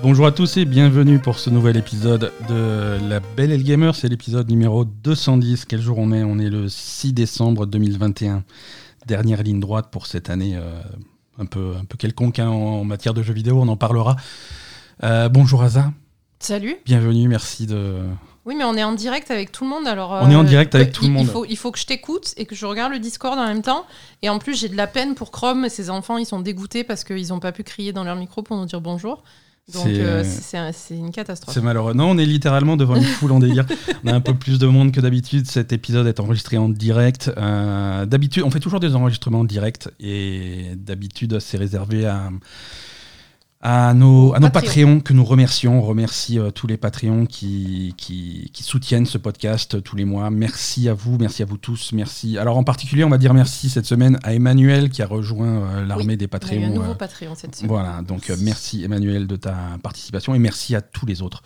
Bonjour à tous et bienvenue pour ce nouvel épisode de La Belle et le Gamer. C'est l'épisode numéro 210. Quel jour on est? On est le 6 décembre 2021. Dernière ligne droite pour cette année euh, un, peu, un peu quelconque hein, en matière de jeux vidéo, on en parlera. Euh, bonjour Aza. Salut. Bienvenue, merci de. Oui, mais on est en direct avec tout le monde. Alors, On est en direct avec tout le monde. Il faut, il faut que je t'écoute et que je regarde le Discord en même temps. Et en plus, j'ai de la peine pour Chrome et ses enfants. Ils sont dégoûtés parce qu'ils n'ont pas pu crier dans leur micro pour nous dire bonjour. Donc, C'est, euh, euh, c'est une catastrophe. C'est malheureux. Non, on est littéralement devant une foule en délire. On a un peu plus de monde que d'habitude. Cet épisode est enregistré en direct. Euh, d'habitude, on fait toujours des enregistrements en direct et d'habitude, c'est réservé à, à nos, à nos Patreons. Patreons que nous remercions. On remercie euh, tous les Patreons qui, qui, qui soutiennent ce podcast euh, tous les mois. Merci à vous, merci à vous tous. Merci. Alors en particulier, on va dire merci cette semaine à Emmanuel qui a rejoint euh, l'armée Oui, des On a eu Patreons. un nouveau Patreon cette semaine. voilà, donc merci Emmanuel de ta participation et merci à tous les autres.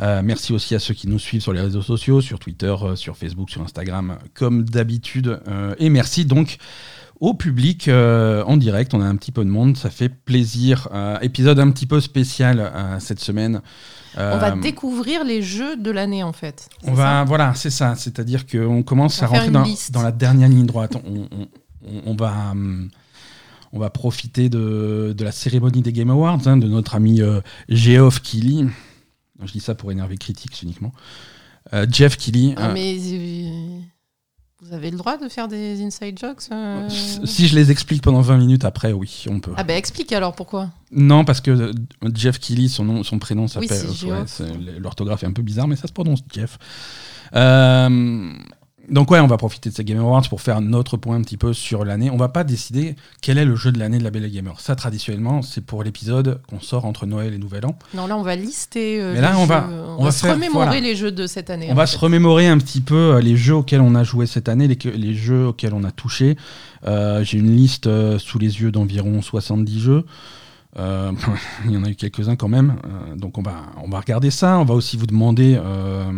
Euh, merci aussi à ceux qui nous suivent sur les réseaux sociaux, sur Twitter, euh, sur Facebook, sur Instagram, comme d'habitude. Euh, et merci donc au public euh, en direct. On a un petit peu de monde, ça fait plaisir. Euh, épisode un petit peu spécial euh, cette semaine. On va découvrir les jeux de l'année en fait. on va, voilà, c'est ça. C'est-à-dire qu'on commence On à rentrer dans, la dernière ligne droite. On, on- on- on va, hum, on va profiter de, de la cérémonie des Game Awards, hein, de notre ami Geoff Keighley. Je dis ça pour énerver Critics uniquement. Jeff Keighley. Ah, mais vous avez le droit de faire des inside jokes euh Si je les explique pendant 20 minutes après, oui, on peut. Ah, bah explique alors pourquoi. Non, parce que euh, Jeff Keighley, son, nom, son prénom s'appelle. c'est- L'orthographe est un peu bizarre, mais ça se prononce Jeff. Euh, donc, ouais, on va profiter de ces Game Awards pour faire notre point un petit peu sur l'année. On va pas décider quel est le jeu de l'année de la Belle Gamer. Ça, traditionnellement, c'est pour l'épisode qu'on sort entre Noël et Nouvel An. Non, là on va lister. euh, Mais là, les on va- on on va va se faire- remémorer voilà. les jeux de cette année. On va fait. se remémorer un petit peu euh, les jeux auxquels on a joué cette année, les, les jeux auxquels on a touché. Euh, J'ai une liste sous les yeux d'environ 70 jeux. Euh, il y en a eu quelques-uns quand même. Euh, donc on va, on va regarder ça. On va aussi vous demander, euh,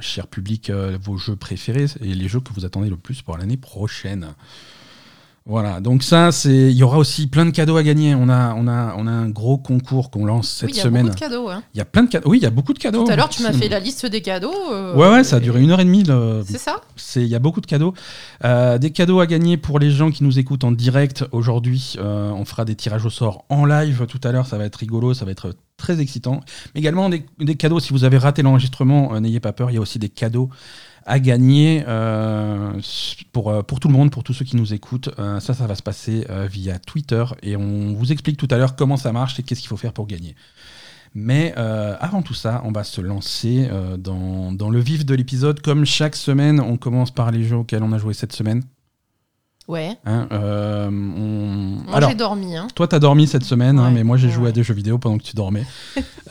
cher public, euh, vos jeux préférés et les jeux que vous attendez le plus pour l'année prochaine. Voilà, donc ça, c'est. Il y aura aussi plein de cadeaux à gagner. On a, on a, on a un gros concours qu'on lance cette Oui, il y a semaine. beaucoup de cadeaux. hein. Il y a plein de cadeaux. Oui, il y a beaucoup de cadeaux. Tout à l'heure, tu m'as fait la liste des cadeaux. euh, Ouais, ouais, ça a duré une heure et demie. le- C'est ça c'est- Il y a beaucoup de cadeaux. Euh, des cadeaux à gagner pour les gens qui nous écoutent en direct aujourd'hui. Euh, on fera des tirages au sort en live tout à l'heure. Ça va être rigolo, ça va être très excitant. Mais également des, des cadeaux. Si vous avez raté l'enregistrement, euh, n'ayez pas peur. Il y a aussi des cadeaux à gagner euh, pour, euh, pour tout le monde, pour tous ceux qui nous écoutent. Euh, ça, ça va se passer via Twitter. Et on vous explique tout à l'heure comment ça marche et qu'est-ce qu'il faut faire pour gagner. Mais euh, avant tout ça, on va se lancer euh, dans, dans le vif de l'épisode. Comme chaque semaine, on commence par les jeux auxquels on a joué cette semaine. Ouais. hein. Euh, on- Moi, j'ai dormi. Hein. toi, t'as dormi cette semaine, hein, mais moi, j'ai ouais, joué à des jeux vidéo pendant que tu dormais.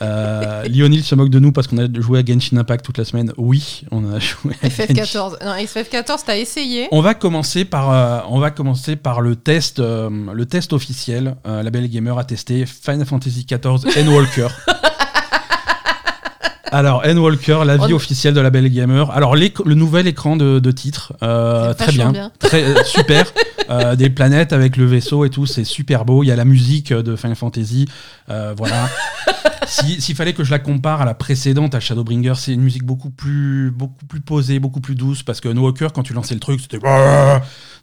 Euh, Lionel se moque de nous parce qu'on a joué à Genshin Impact toute la semaine. Oui, on a joué à Genshin. FF14. Non, FF14, t'as essayé? On va commencer par, euh, on va commencer par le test, le test officiel. La Belle Gamer a testé Final Fantasy XIV Endwalker. Alors, Endwalker, la vie officielle de la Belle Gamer. Alors, le nouvel écran de, de titre, euh, très bien, bien. très euh, super. Euh, des planètes avec le vaisseau et tout, c'est super beau. Il y a la musique de Final Fantasy, euh, Si- S'il fallait que je la compare à la précédente, à Shadowbringer, c'est une musique beaucoup plus, beaucoup plus posée, beaucoup plus douce, parce que Endwalker, quand tu lançais le truc, c'était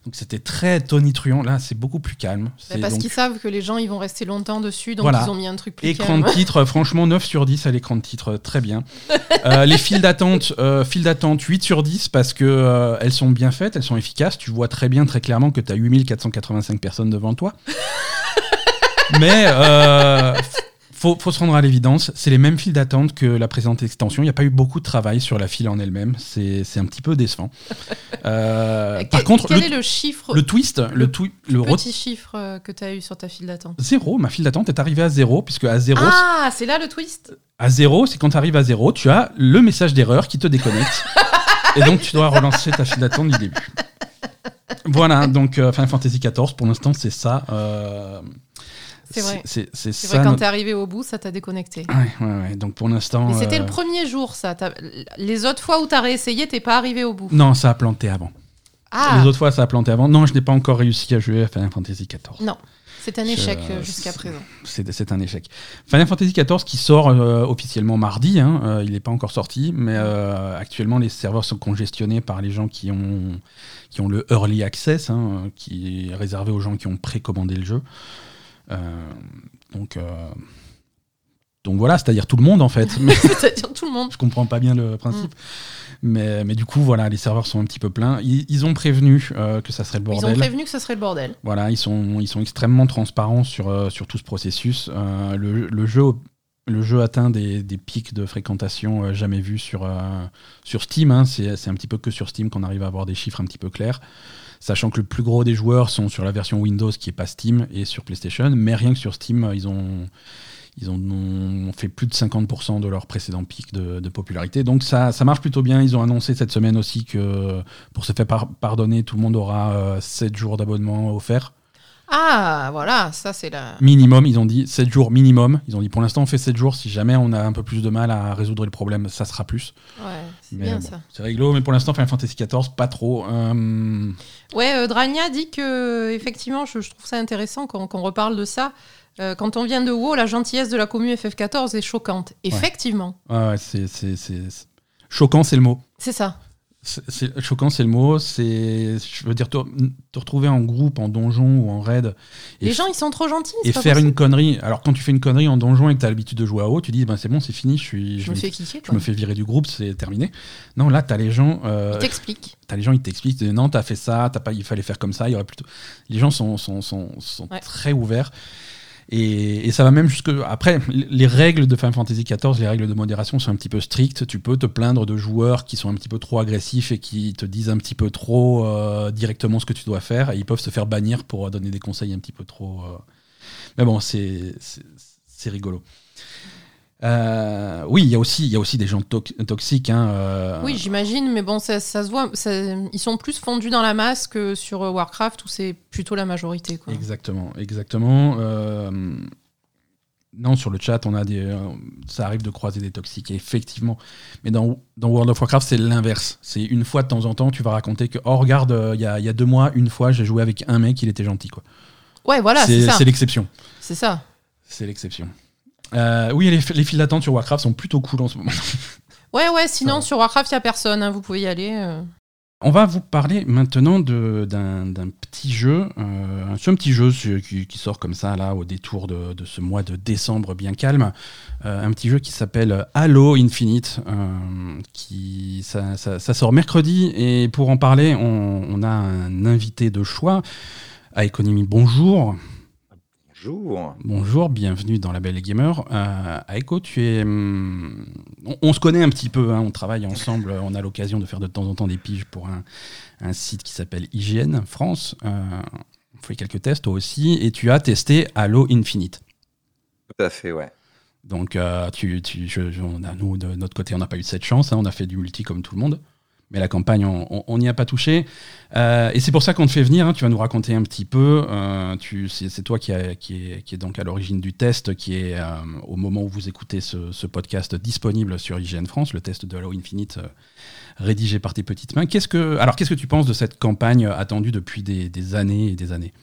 donc c'était très tonitruant. Là, c'est beaucoup plus calme. Bah, parce donc qu'ils savent que les gens ils vont rester longtemps dessus, donc Voilà. ils ont mis un truc plus Écran calme. de titre, franchement 9 sur 10 à l'écran de titre, très bien. Euh, les files d'attente, euh, files d'attente 8 sur 10 parce que euh, elles sont bien faites, elles sont efficaces. Tu vois très bien, très clairement que tu as 8485 personnes devant toi. Mais euh, faut, faut se rendre à l'évidence, c'est les mêmes files d'attente que la présente extension. Il n'y a pas eu beaucoup de travail sur la file en elle-même. C'est un petit peu décevant. Euh, Euh, par contre, quel le, est le chiffre, le twist, le, le twi- le petit chiffre euh, que t'as eu sur ta file d'attente? Zéro, ma file d'attente est arrivée à zéro, puisque à zéro, Ah, c'est là le twist À zéro, c'est quand tu arrives à zéro, tu as le message d'erreur qui te déconnecte. et donc tu dois relancer ta file d'attente du début. Voilà, donc euh, Final Fantasy XIV, pour l'instant, c'est ça. euh, C'est vrai. C'est vrai, quand t'es arrivé au bout, ça t'a déconnecté. Ouais, ouais, ouais. Donc pour l'instant. Mais c'était euh, le premier jour, ça. Les autres fois où t'as réessayé, t'es pas arrivé au bout. Non, ça a planté avant. Ah, Les autres fois, ça a planté avant. Non, je n'ai pas encore réussi à jouer à Final Fantasy XIV. non. C'est un échec euh, jusqu'à présent. C'est un échec. Final Fantasy XIV qui sort euh, officiellement mardi, hein, euh, il n'est pas encore sorti, mais actuellement les serveurs sont congestionnés par les gens qui ont, qui ont le Early Access, hein, qui est réservé aux gens qui ont précommandé le jeu. Donc, donc voilà, c'est-à-dire tout le monde en fait. c'est-à-dire tout le monde. Je comprends pas bien le principe. Mm. Mais, mais, du coup, voilà, les serveurs sont un petit peu pleins. Ils, ont prévenu euh, que ça serait le bordel. Ils ont prévenu que ça serait le bordel. Voilà, ils sont, ils sont extrêmement transparents sur, euh, sur tout ce processus. Euh, le, le, jeu, le jeu atteint des, des pics de fréquentation jamais vus sur, sur Steam. Hein. C'est un petit peu que sur Steam qu'on arrive à avoir des chiffres un petit peu clairs. Sachant que le plus gros des joueurs sont sur la version Windows qui est pas Steam et sur PlayStation. Mais rien que sur Steam, ils ont ils ont fait plus de 50% de leur précédent pic de, popularité. Donc ça, ça marche plutôt bien. Ils ont annoncé cette semaine aussi que pour se faire pardonner, tout le monde aura 7 euh, jours d'abonnement offert. Ah, voilà, ça c'est la. Minimum, ils ont dit 7 jours minimum. Ils ont dit pour l'instant on fait 7 jours. Si jamais on a un peu plus de mal à résoudre le problème, ça sera plus. Ouais, c'est bien ça. C'est rigolo, mais pour l'instant Final Fantasy XIV, pas trop. Euh, ouais, euh, Drania dit que effectivement, je, trouve ça intéressant qu'on reparle de ça. Euh, quand on vient de WoW, la gentillesse de la commune FF14 est choquante. Effectivement. Ouais, c'est, Choquant, c'est le mot. C'est ça. C'est, choquant, c'est le mot. C'est, je veux dire, te, retrouver en groupe, en donjon ou en raid. Les gens, ils sont trop gentils. Et faire une connerie. Alors, quand tu fais une connerie en donjon et que tu as l'habitude de jouer à WoW, tu dis, ben, c'est bon, c'est fini, je, suis, je, me fais kicker. Je me fais virer du groupe, c'est terminé. Non, là, tu as les gens. Euh, ils t'expliquent. Tu as les gens, ils t'expliquent. Non, tu as fait ça, as pas, il fallait faire comme ça. Il y aurait plutôt. Les gens sont, sont, sont, sont très ouverts. Et, ça va même jusque. Après, les règles de Final Fantasy XIV, les règles de modération sont un petit peu strictes. Tu peux te plaindre de joueurs qui sont un petit peu trop agressifs et qui te disent un petit peu trop euh, directement ce que tu dois faire. Et ils peuvent se faire bannir pour donner des conseils un petit peu trop. Euh. Mais bon, c'est rigolo. Euh, oui, il y, a aussi, il y a aussi des gens toxiques. Hein, euh. Oui, j'imagine, mais bon, ça, se voit. ils sont plus fondus dans la masse que sur euh, Warcraft, où c'est plutôt la majorité. Quoi. Exactement, exactement. non, sur le chat, on a des, ça arrive de croiser des toxiques, effectivement. Mais dans, dans World of Warcraft, c'est l'inverse. C'est une fois de temps en temps, tu vas raconter que, oh, regarde, il y a, y, a, deux mois, une fois, j'ai joué avec un mec, il était gentil. Quoi. Ouais, voilà, c'est ça. C'est l'exception. C'est ça. C'est l'exception. Euh, oui, les, les files d'attente sur Warcraft sont plutôt cool en ce moment. ouais, ouais, sinon sur Warcraft, il n'y a personne, hein, vous pouvez y aller. Euh. On va vous parler maintenant d'un petit jeu, euh, un petit jeu qui, sort comme ça là au détour de, ce mois de décembre bien calme, un petit jeu qui s'appelle Halo Infinite, qui ça, sort mercredi et pour en parler, on, on a un invité de choix. À Economy, bonjour. Bonjour. Bonjour, bienvenue dans La Belle Gamer. Euh, Aiko, tu es. Hum, on, se connaît un petit peu, hein, on travaille ensemble, on a l'occasion de faire de temps en temps des piges pour un, site qui s'appelle Hygiène France. Euh, on fait quelques tests toi aussi, et tu as testé Halo Infinite. Tout à fait, ouais. Donc, euh, tu, tu on a, nous, de notre côté, on n'a pas eu cette chance, hein, on a fait du multi comme tout le monde mais la campagne, on n'y a pas touché. Euh, et c'est pour ça qu'on te fait venir. Hein. tu vas nous raconter un petit peu. Euh, c'est toi qui, qui, est, donc à l'origine du test, qui est euh, au moment où vous écoutez ce, podcast disponible sur IGN France, le test de Halo Infinite rédigé par tes petites mains. Qu'est-ce que, alors, qu'est-ce que tu penses de cette campagne attendue depuis des années et des années?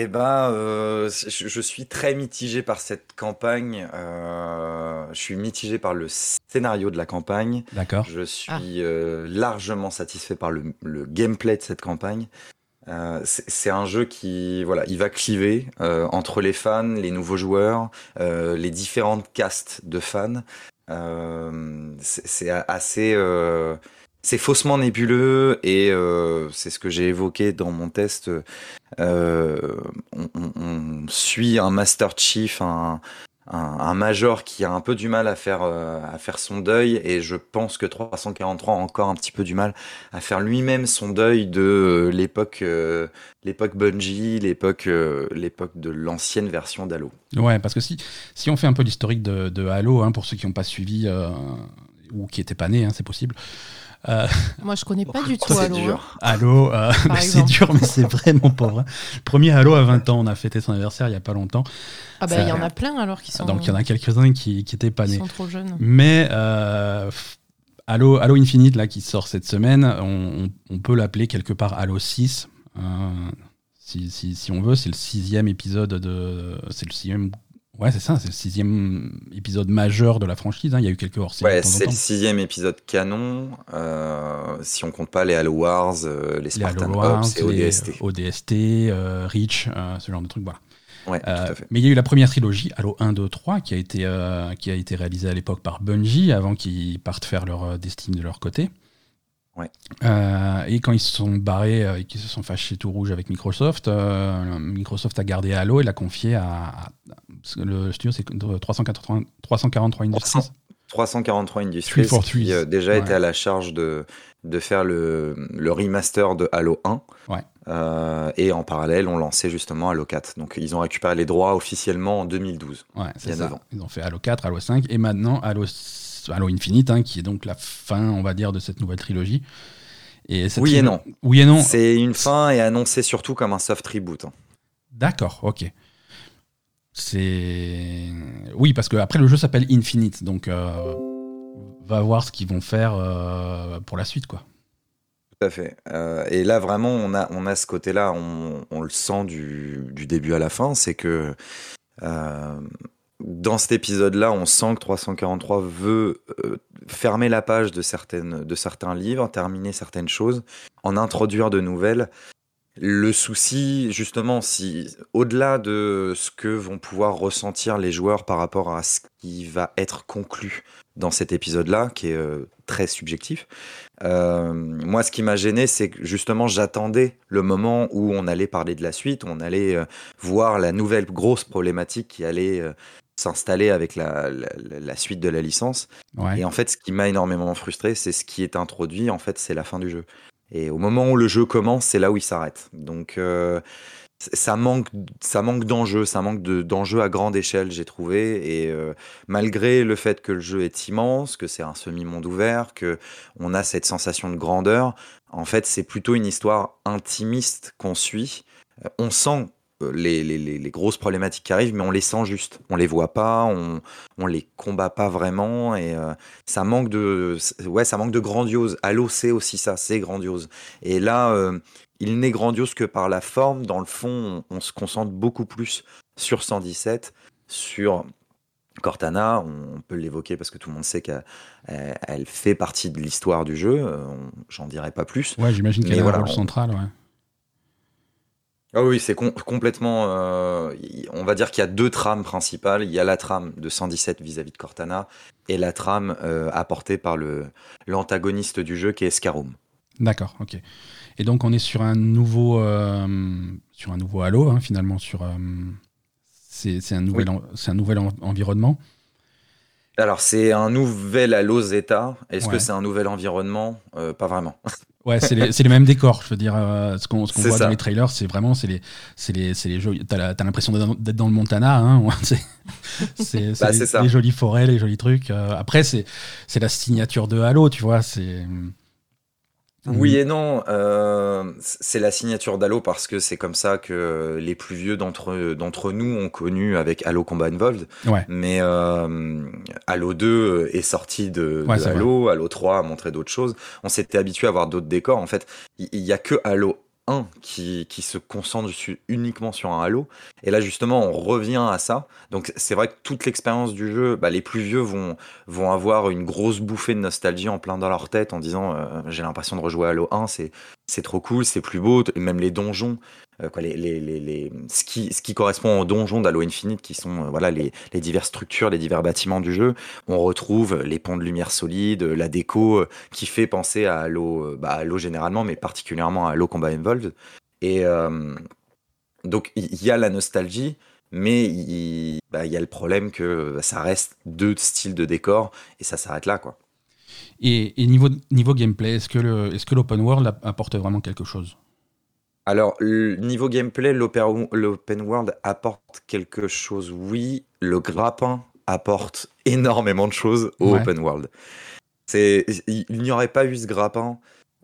Eh ben, euh, je, suis très mitigé par cette campagne. Euh, je suis mitigé par le scénario de la campagne. D'accord. Je suis ah. euh, largement satisfait par le, gameplay de cette campagne. c'est un jeu qui, voilà, il va cliver entre les fans, les nouveaux joueurs, les différentes castes de fans. c'est assez c'est faussement nébuleux et euh, c'est ce que j'ai évoqué dans mon test. Euh, on, suit un Master Chief, un, major qui a un peu du mal à faire, euh, son deuil et je pense que 343 a encore un petit peu du mal à faire lui-même son deuil de l'époque Bungie, l'époque de l'ancienne version d'Halo. Ouais, parce que si, on fait un peu l'historique de, de, Halo, hein, pour ceux qui n'ont pas suivi ou qui n'étaient pas nés, hein, c'est possible. Euh, Moi, je connais pas du tout Halo. Dur. Halo, euh, c'est dur, mais c'est vraiment pas vrai. Premier Halo à 20 ans, on a fêté son anniversaire il y a pas longtemps. Ah bah il y en a plein alors qui sont. Donc il y en a quelques-uns qui, qui étaient pas nés. Ils sont trop jeunes. Mais euh, Halo, Halo Infinite là qui sort cette semaine, on, peut l'appeler quelque part Halo 6. si, si, si on veut, c'est le sixième épisode de. C'est le sixième Ouais, c'est ça, c'est le sixième épisode majeur de la franchise. Hein. Il y a eu quelques hors Ouais, c'est le sixième épisode canon. Euh, si on compte pas les Halo Wars, euh, les Spartan Ops et ODST. ODST, euh, Reach, ce genre de trucs. Voilà. Ouais, tout à fait. Mais il y a eu la première trilogie, Halo 1, 2, 3, qui a été, qui a été réalisée à l'époque par Bungie avant qu'ils partent faire leur destin de leur côté. Euh, et quand ils se sont barrés et qu'ils se sont fâchés tout rouge avec Microsoft, euh, Microsoft a gardé Halo et l'a confié à, le studio, c'est 343, 343 Industries. 343 Industries qui euh, déjà était à la charge de, de faire le, le remaster de Halo 1. et en parallèle, on lançait justement Halo 4. Donc ils ont récupéré les droits officiellement en 2012. Ouais, c'est ça. Ils ont fait Halo 4, Halo 5 et maintenant Halo Halo Infinite, hein, qui est donc la fin, on va dire, de cette nouvelle trilogie. Et oui et non. Oui et non. C'est une fin et annoncé surtout comme un soft reboot. Hein. D'accord, ok. C'est oui parce que après le jeu s'appelle Infinite, donc euh, va voir ce qu'ils vont faire euh, pour la suite, quoi. Tout à fait. Euh, et là vraiment, on a on a ce côté-là, on, le sent du, du, début à la fin, c'est que dans cet épisode-là, on sent que 343 veut euh, fermer la page de, certaines, de certains livres, terminer certaines choses, en introduire de nouvelles. Le souci, justement, si au-delà de ce que vont pouvoir ressentir les joueurs par rapport à ce qui va être conclu dans cet épisode-là, qui est euh, très subjectif, euh, moi, ce qui m'a gêné, c'est que justement, j'attendais le moment où on allait parler de la suite, on allait voir la nouvelle grosse problématique qui allait s'installer avec la, suite de la licence. Et en fait, ce qui m'a énormément frustré, c'est ce qui est introduit. En fait, c'est la fin du jeu. Et au moment où le jeu commence, c'est là où il s'arrête. Donc, euh, ça manque, ça manque d'enjeux, ça manque d'enjeux à grande échelle, j'ai trouvé. Et euh, malgré le fait que le jeu est immense, que c'est un semi-monde ouvert, que on a cette sensation de grandeur, en fait, c'est plutôt une histoire intimiste qu'on suit. Euh, on sent les, les, les, grosses problématiques qui arrivent, mais on les sent juste. On les voit pas, on, on les combat pas vraiment, et euh, ça manque de, ouais, ça manque de grandiose. Halo, c'est aussi ça, c'est grandiose. Et là, euh, il n'est grandiose que par la forme. Dans le fond, on, se concentre beaucoup plus sur 117, sur Cortana. On peut l'évoquer parce que tout le monde sait qu'elle elle fait partie de l'histoire du jeu. J'en dirai pas plus. Ouais, j'imagine qu'elle a un rôle central. Ouais. Ah oui, c'est complètement. Euh, on va dire qu'il y a deux trames principales. Il y a la trame de 117 vis-à-vis de Cortana et la trame euh, apportée par le l'antagoniste du jeu qui est Scarum. D'accord, ok. Et donc on est sur un nouveau euh, sur un nouveau Halo hein, finalement sur c'est un nouvel c'est un nouvel environnement. Alors c'est un nouvel Halo Zeta. Est-ce que c'est un nouvel environnement? Pas vraiment. Ouais, c'est les, les, mêmes décors. Je veux dire, euh, ce qu'on voit dans les trailers, c'est vraiment c'est les, les, les jolis. T'as l'impression d'être dans le Montana. Hein, c'est bah, les, les, jolies forêts, les jolis trucs. Euh, après, c'est la signature de Halo, tu vois. C'est oui mhm. et non. Euh, c'est la signature d'Halo parce que c'est comme ça que les plus vieux d'entre d'entre nous ont connu avec Halo Combat Involved. Mais euh, Halo 2 est sorti de, Halo, Halo 3 a montré d'autres choses. On s'était habitué à voir d'autres décors. En fait, il y, a que Halo qui, qui se concentre uniquement sur un Halo. Et là, justement, on revient à ça. Donc, c'est vrai que toute l'expérience du jeu, bah, les plus vieux vont, vont avoir une grosse bouffée de nostalgie en plein dans leur tête en disant euh, J'ai l'impression de rejouer Halo 1, c'est trop cool, c'est plus beau. Même les donjons, quoi, les, les, les, ce, qui, ce qui correspond aux donjons d'Halo Infinite, qui sont euh, voilà, les, diverses structures, les divers bâtiments du jeu. On retrouve les ponts de lumière solides, la déco euh, qui fait penser à Halo, bah, Halo généralement, mais particulièrement à Halo Combat Involved. Et donc il y a la nostalgie, mais il, bah, y a le problème que ça reste deux styles de décor et ça s'arrête là. quoi. Et, niveau, niveau gameplay, est-ce que l'open world apporte vraiment quelque chose? Alors, le niveau gameplay, l'open world apporte quelque chose, oui. Le grappin apporte énormément de choses au open world. Il n'y aurait pas eu ce grappin.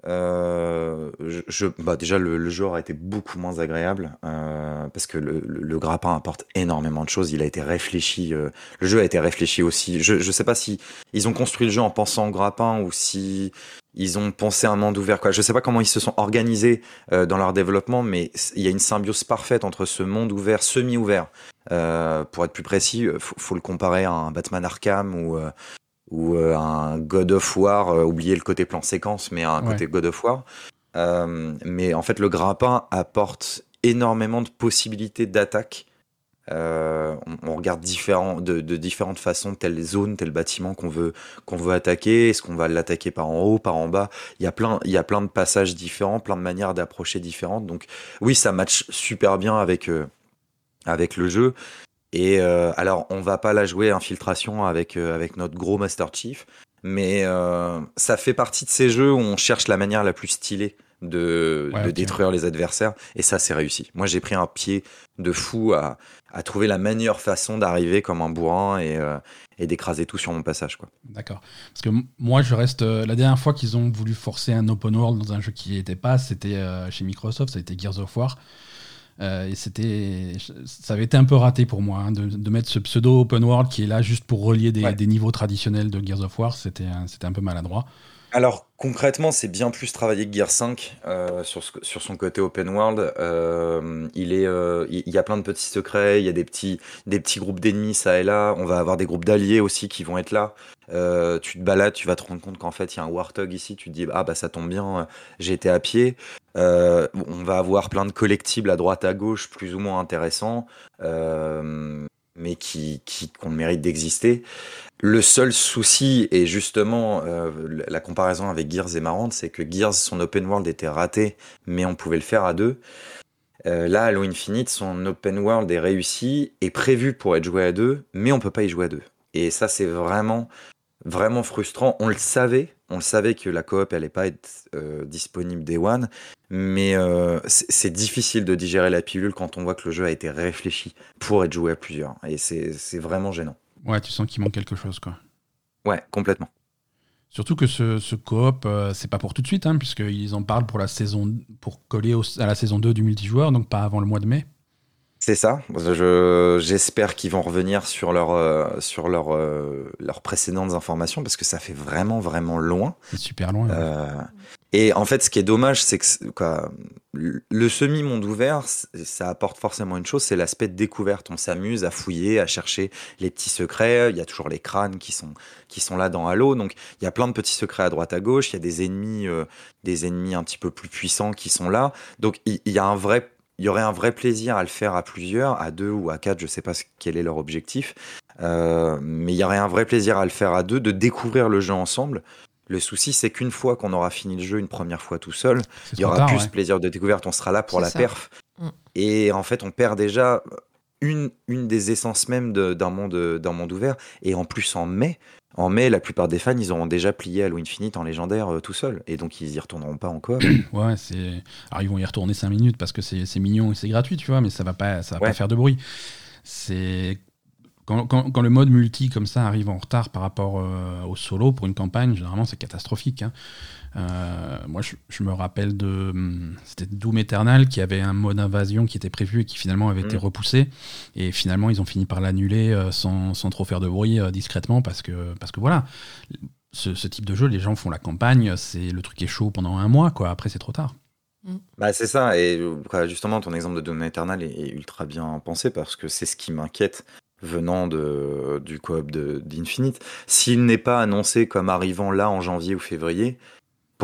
Euh, je, bah déjà, le, jeu aurait été beaucoup moins agréable euh, parce que le, grappin apporte énormément de choses. Il a été réfléchi. Euh, le jeu a été réfléchi aussi. Je ne sais pas si ils ont construit le jeu en pensant au grappin ou si ils ont pensé un monde ouvert. Quoi. Je sais pas comment ils se sont organisés euh, dans leur développement, mais il y a une symbiose parfaite entre ce monde ouvert, semi-ouvert. Euh, pour être plus précis, faut, faut le comparer à un Batman Arkham ou, euh, ou euh, un God of War. euh, oubliez le côté plan séquence, mais un Ouais. côté God of War. Euh, mais en fait, le grappin apporte énormément de possibilités d'attaque. Euh, on, on regarde différents, de, de différentes façons telle zone, tel bâtiment qu'on veut qu'on veut attaquer. Est-ce qu'on va l'attaquer par en haut, par en bas? Il y a plein, il y a plein de passages différents, plein de manières d'approcher différentes. Donc oui, ça match super bien avec euh, avec le jeu. Et euh, alors, on va pas la jouer infiltration avec avec notre gros Master Chief, mais ça fait partie de ces jeux où on cherche la manière la plus stylée de, Ouais, de ok. détruire les adversaires, et ça, c'est réussi. Moi, j'ai pris un pied de fou à, à trouver la meilleure façon d'arriver comme un bourrin et, euh, et d'écraser tout sur mon passage. Quoi. D'accord. Parce que moi, je reste. euh, la dernière fois qu'ils ont voulu forcer un open world dans un jeu qui n'y était pas, c'était euh, chez Microsoft, ça a été Gears of War. Et c'était, ça avait été un peu raté pour moi hein, de, de mettre ce pseudo open world qui est là juste pour relier des, Ouais. des niveaux traditionnels de Gears of War. C'était, un- c'était un peu maladroit. Alors concrètement, c'est bien plus travaillé que Gear 5 euh, sur, ce- sur son côté open world. Euh, il est, euh, y a plein de petits secrets, il y a des petits, des petits groupes d'ennemis ça et là. On va avoir des groupes d'alliés aussi qui vont être là. Euh, tu te balades, tu vas te rendre compte qu'en fait il y a un Warthog ici. Tu te dis ah bah ça tombe bien, j'ai été à pied. Euh, on va avoir plein de collectibles à droite à gauche plus ou moins intéressants, euh, mais qui, qui, qui ont le mérite d'exister. Le seul souci, et justement euh, la comparaison avec Gears est marrante, c'est que Gears, son open world était raté, mais on pouvait le faire à deux. Euh, là, Halo Infinite, son open world est réussi, est prévu pour être joué à deux, mais on peut pas y jouer à deux. Et ça, c'est vraiment, vraiment frustrant. On le savait, on le savait que la coop allait pas être euh, disponible day one, mais c'est difficile de digérer la pilule quand on voit que le jeu a été réfléchi pour être joué à plusieurs. Et c'est vraiment gênant. Ouais, tu sens qu'il manque quelque chose, quoi. Ouais, complètement. Surtout que ce, ce coop, euh, c'est pas pour tout de suite, hein, puisqu'ils en parlent pour la saison, pour coller au- à la saison 2 du multijoueur, donc pas avant le mois de mai. C'est ça. Je, j'espère qu'ils vont revenir sur leur, euh, sur leur, euh, leurs précédentes informations parce que ça fait vraiment, vraiment loin. C'est super loin. Euh, et en fait, ce qui est dommage, c'est que quoi, le semi-monde ouvert, c- ça apporte forcément une chose, c'est l'aspect de découverte. On s'amuse à fouiller, à chercher les petits secrets. Il y a toujours les crânes qui sont, qui sont là dans Halo. Donc, il y a plein de petits secrets à droite à gauche. Il y a des ennemis, euh, des ennemis un petit peu plus puissants qui sont là. Donc, il il y, a un vrai, il y aurait un vrai plaisir à le faire à plusieurs, à deux ou à quatre. Je sais pas ce- quel est leur objectif. Euh, mais il y aurait un vrai plaisir à le faire à deux, de découvrir le jeu ensemble. Le souci, c'est qu'une fois qu'on aura fini le jeu une première fois tout seul, il y aura tard, plus ouais. ce plaisir de découverte. On sera là pour la ça. perf. Mm. Et en fait, on perd déjà une, une des essences même d'un monde, d'un monde ouvert. Et en plus, en mai, en mai, la plupart des fans, ils auront déjà plié Halo Infinite en légendaire euh, tout seul. Et donc, ils y retourneront pas encore. Ouais, c'est. Alors ils vont y retourner 5 minutes parce que c'est mignon et c'est gratuit, tu vois, mais ça va pas, ça va Ouais. pas faire de bruit. C'est quand, quand- quand le mode multi comme ça arrive en retard par rapport euh, au solo pour une campagne, généralement c'est catastrophique. hein. Euh, moi, je, je me rappelle de hum, c'était Doom Eternal qui avait un mode invasion qui était prévu et qui finalement avait été Mm. repoussé. Et finalement, ils ont fini par l'annuler euh, sans, sans trop faire de bruit euh, discrètement parce que parce que voilà. Ce, ce type de jeu, les gens font la campagne, c'est le truc est chaud pendant un mois, quoi. Après, c'est trop tard. Bah, c'est ça, et quoi, justement, ton exemple de Doom Eternal est, est ultra bien pensé parce que c'est ce qui m'inquiète venant de, du coop de- d'Infinite. S'il n'est pas annoncé comme arrivant là en janvier ou février,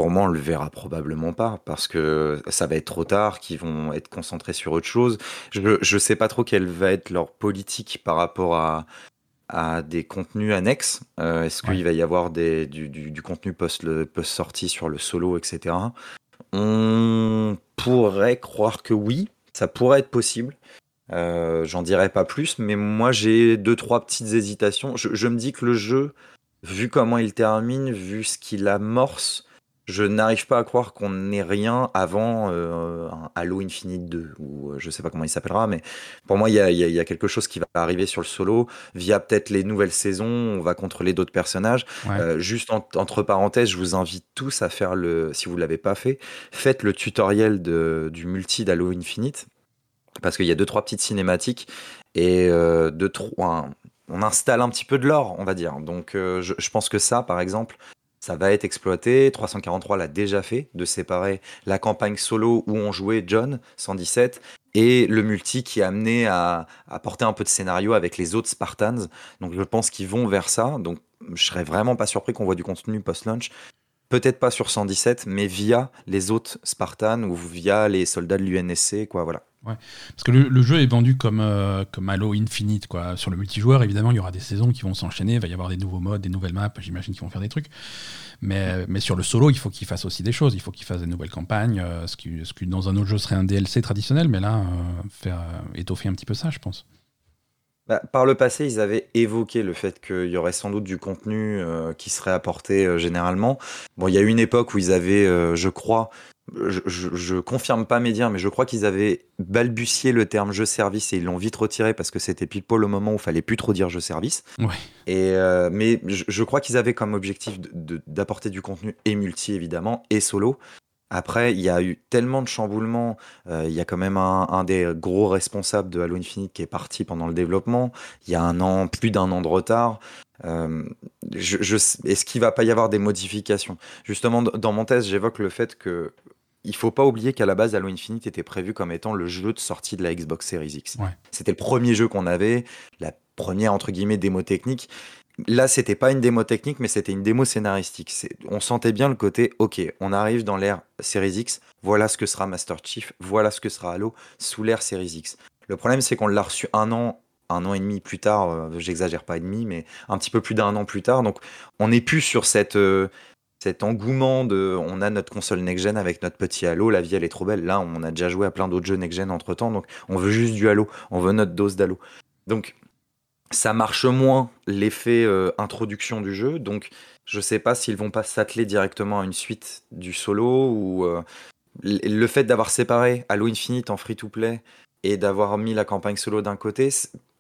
pour moi, on le verra probablement pas parce que ça va être trop tard, qu'ils vont être concentrés sur autre chose. Je, je sais pas trop quelle va être leur politique par rapport à, à des contenus annexes. Euh, Est-ce Ouais. qu'il va y avoir des, du, du- du contenu post, le, post sur le solo, etc. On pourrait croire que oui, ça pourrait être possible. Euh, J'en dirais pas plus, mais moi j'ai deux trois petites hésitations. Je, je me dis que le jeu, vu comment il termine, vu ce qu'il amorce, je n'arrive pas à croire qu'on n'ait rien avant euh, un Halo Infinite 2, ou euh, je sais pas comment il s'appellera, mais pour moi il y a, y y quelque chose qui va arriver sur le solo via peut-être les nouvelles saisons. On va contrôler d'autres personnages. Ouais. Euh, juste en- entre parenthèses, je vous invite tous à faire le, si vous l'avez pas fait, faites le tutoriel de, du multi d'Halo Infinite, parce qu'il y a deux trois petites cinématiques et euh, deux trois, on installe un petit peu de l'or, on va dire. Donc je, je pense que ça, par exemple, ça va être exploité. 343 l'a déjà fait, de séparer la campagne solo où on jouait John 117 et le multi qui a amené à, apporter un peu de scénario avec les autres Spartans. Donc je pense qu'ils vont vers ça. Donc je serais vraiment pas surpris qu'on voit du contenu post-launch. Peut-être pas sur 117, mais via les autres Spartans ou via les soldats de l'UNSC, quoi, voilà. Ouais. Parce que le, jeu est vendu comme, euh, comme Halo Infinite. Quoi. Sur le multijoueur, évidemment, il y aura des saisons qui vont s'enchaîner, il va y avoir des nouveaux modes, des nouvelles maps, j'imagine qu'ils vont faire des trucs. Mais, mais sur le solo, il faut qu'ils fassent aussi des choses. Il faut qu'ils fassent des nouvelles campagnes, euh, ce, qui, ce, qui, dans un autre jeu serait un DLC traditionnel, mais là, euh, faire étoffer un petit peu ça, je pense. Bah, par le passé, ils avaient évoqué le fait qu'il y aurait sans doute du contenu qui serait apporté généralement. Bon, il y a eu une époque où ils avaient, je crois, je, je, confirme pas mes dires, mais je crois qu'ils avaient balbutié le terme jeu service et ils l'ont vite retiré parce que c'était pile poil le moment où il fallait plus trop dire jeu service. Ouais. Et euh, mais je, crois qu'ils avaient comme objectif d'apporter du contenu et multi évidemment et solo. Après, il y a eu tellement de chamboulements. Euh, il y a quand même un, des gros responsables de Halo Infinite qui est parti pendant le développement. Il y a un an, plus d'un an de retard. Euh, je, Est-ce qu'il va pas y avoir des modifications? Justement, dans mon test, j'évoque le fait que il faut pas oublier qu'à la base, Halo Infinite était prévu comme étant le jeu de sortie de la Xbox Series X. C'était le premier jeu qu'on avait, la première entre guillemets démo technique. Là, c'était pas une démo technique, mais c'était une démo scénaristique. On sentait bien le côté, ok, on arrive dans l'ère Series X, voilà ce que sera Master Chief, voilà ce que sera Halo sous l'ère Series X. Le problème, c'est qu'on l'a reçu un an, un an et demi plus tard, euh, j'exagère pas et demi, mais un petit peu plus d'un an plus tard. Donc, on n'est plus sur cette, euh, cet engouement de on a notre console next-gen avec notre petit Halo, la vie elle est trop belle. Là, on a déjà joué à plein d'autres jeux next-gen entre temps, donc on veut juste du Halo, on veut notre dose d'Halo. Donc ça marche moins l'effet euh, introduction du jeu, donc je sais pas s'ils vont pas s'atteler directement à une suite du solo ou euh, le fait d'avoir séparé Halo Infinite en free-to-play et d'avoir mis la campagne solo d'un côté,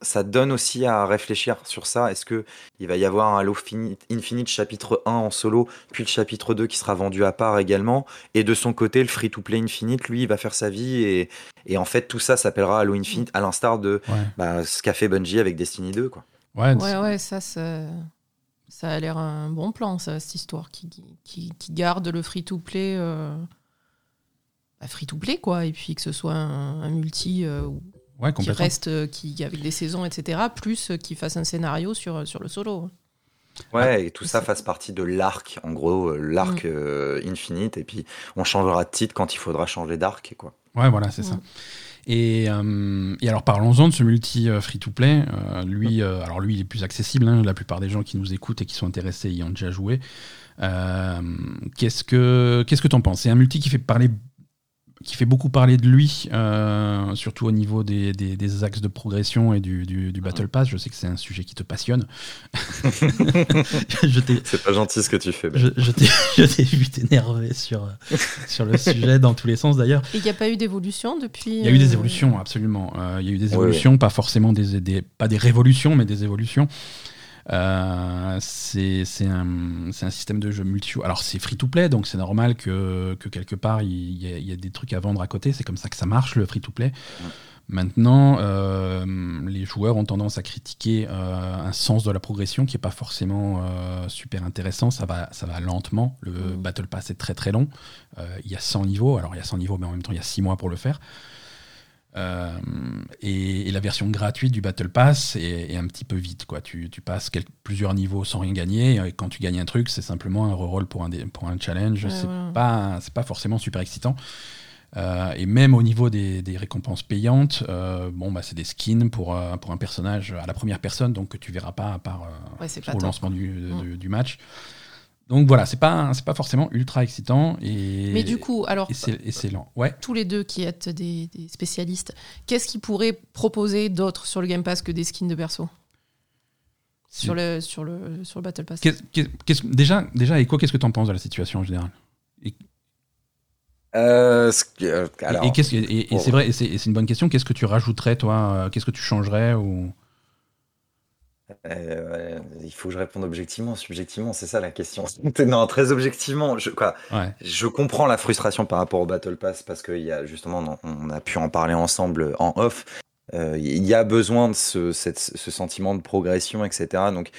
ça donne aussi à réfléchir sur ça. Est-ce que il va y avoir un Halo Infinite chapitre 1 en solo, puis le chapitre 2 qui sera vendu à part également, et de son côté, le free-to-play Infinite, lui, il va faire sa vie, et, et en fait, tout ça s'appellera Halo Infinite, à l'instar de bah, ce qu'a fait Bungie avec Destiny 2. Quoi. Ouais, ouais, ça, ça, ça a l'air un bon plan, ça, cette histoire, qui, qui, qui garde le free-to-play... Euh, bah, free-to-play, quoi, et puis que ce soit un, multi... Euh, qui reste, euh, qui, avec des saisons, etc., plus qui fasse un scénario sur, sur le solo. Ouais, et tout ça fasse partie de l'arc, en gros, euh, l'arc mm. euh, Infinite, et puis on changera de titre quand il faudra changer d'arc, quoi. Ouais, voilà, c'est ça. Mm. Et, et, alors parlons-en de ce multi free-to-play. lui, alors lui, il est plus accessible. Hein, la plupart des gens qui nous écoutent et qui sont intéressés y ont déjà joué. qu'est-ce que qu'est-ce que t'en penses? C'est un multi qui fait parler qui fait beaucoup parler de lui, euh, surtout au niveau des, des, axes de progression et du, du, Battle Pass. Je sais que c'est un sujet qui te passionne. c'est pas gentil ce que tu fais. Je, je t'ai vu t'énerver sur, sur le sujet dans tous les sens d'ailleurs. Il n'y a pas eu d'évolution depuis Il y a eu des euh, évolutions, absolument. Euh, il y a eu des évolutions, pas forcément des, des, pas des révolutions, mais des évolutions. Euh, c'est un, un, système de jeu multi. Alors c'est free to play, donc c'est normal que, que, quelque part il y, a des trucs à vendre à côté. C'est comme ça que ça marche le free to play. Maintenant, euh, les joueurs ont tendance à critiquer euh, un sens de la progression qui n'est pas forcément super intéressant. Ça va, ça va lentement. Le Battle Pass est très très long. Il y a 100 niveaux. Alors il y a 100 niveaux, mais en même temps il y a 6 mois pour le faire. Euh, et, la version gratuite du Battle Pass est, un petit peu vite. Quoi. Tu, passes plusieurs niveaux sans rien gagner. Et quand tu gagnes un truc, c'est simplement un reroll pour un, pour un challenge. c'est pas, pas forcément super excitant. Euh, et même au niveau des, récompenses payantes, euh, bon, bah, c'est des skins pour, pour un personnage à la première personne, donc que tu verras pas à part au lancement du, mm. du match. Donc voilà, c'est pas c'est pas forcément ultra excitant et mais du coup alors et c'est lent. Ouais. Tous les deux qui êtes des, spécialistes, qu'est-ce qu'ils pourraient proposer d'autre sur le Game Pass que des skins de perso? Sur le sur le sur le Battle Pass. déjà déjà et quoi qu'est-ce que tu en penses de la situation en général? Et, euh, alors, et, c'est vrai, et c'est une bonne question. Qu'est-ce que tu rajouterais, toi? Qu'est-ce que tu changerais ou... Euh, il faut que je réponde objectivement, subjectivement, c'est ça la question. non, très objectivement, je, quoi, je comprends la frustration par rapport au Battle Pass parce qu'il y a justement, on a pu en parler ensemble en off. Euh, il y a besoin de ce, ce, sentiment de progression, etc. Donc,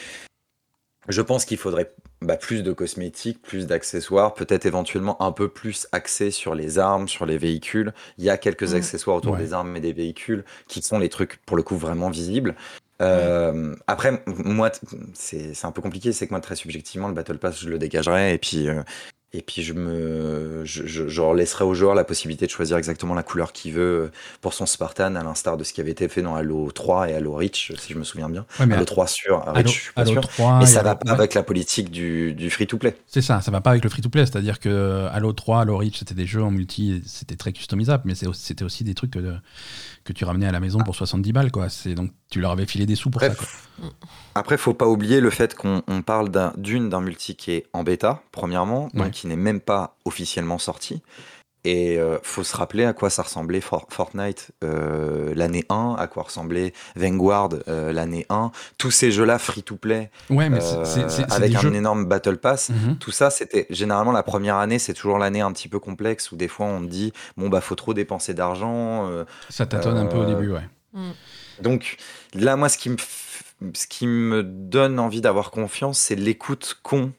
Je pense qu'il faudrait bah, plus de cosmétiques, plus d'accessoires, peut-être éventuellement un peu plus axé sur les armes, sur les véhicules. Il y a quelques Mm. accessoires autour Ouais. des armes et des véhicules qui sont les trucs pour le coup vraiment visibles. Euh, après, moi, c'est un peu compliqué. C'est que moi, très subjectivement, le Battle Pass, je le dégagerai et puis euh, et puis je me je, je, je laisserai au joueur la possibilité de choisir exactement la couleur qu'il veut euh, pour son Spartan, à l'instar de ce qui avait été fait dans Halo 3 et Halo Reach, si je me souviens bien. Ouais, Halo 3 sur Reach, Halo, je suis pas Halo sûr. 3, Mais ça va pas ouais. avec la politique du, du free-to-play. C'est ça, ça va pas avec le free-to-play, c'est-à-dire que Halo 3, Halo Reach, c'était des jeux en multi, c'était très customisable, mais c'était aussi des trucs que, que tu ramenais à la maison pour 70 balles, quoi. C'est donc tu leur avais filé des sous pour Bref. ça. Quoi. Après, faut pas oublier le fait qu'on on parle d'un- d'une d'un multi qui est en bêta, premièrement, donc Ouais. qui n'est même pas officiellement sorti. Et euh, faut se rappeler à quoi ça ressemblait For- Fortnite euh, l'année 1, à quoi ressemblait Vanguard euh, l'année 1. Tous ces jeux-là free-to-play, Ouais, euh, avec un jeux. énorme Battle Pass. Mhm. Tout ça, c'était généralement la première année, c'est toujours l'année un petit peu complexe où des fois on dit bon bah faut trop dépenser d'argent, euh, Ça tâtonne un peu au début, ouais. donc là, moi, ce qui me, ce qui me donne envie d'avoir confiance, c'est l'écoute con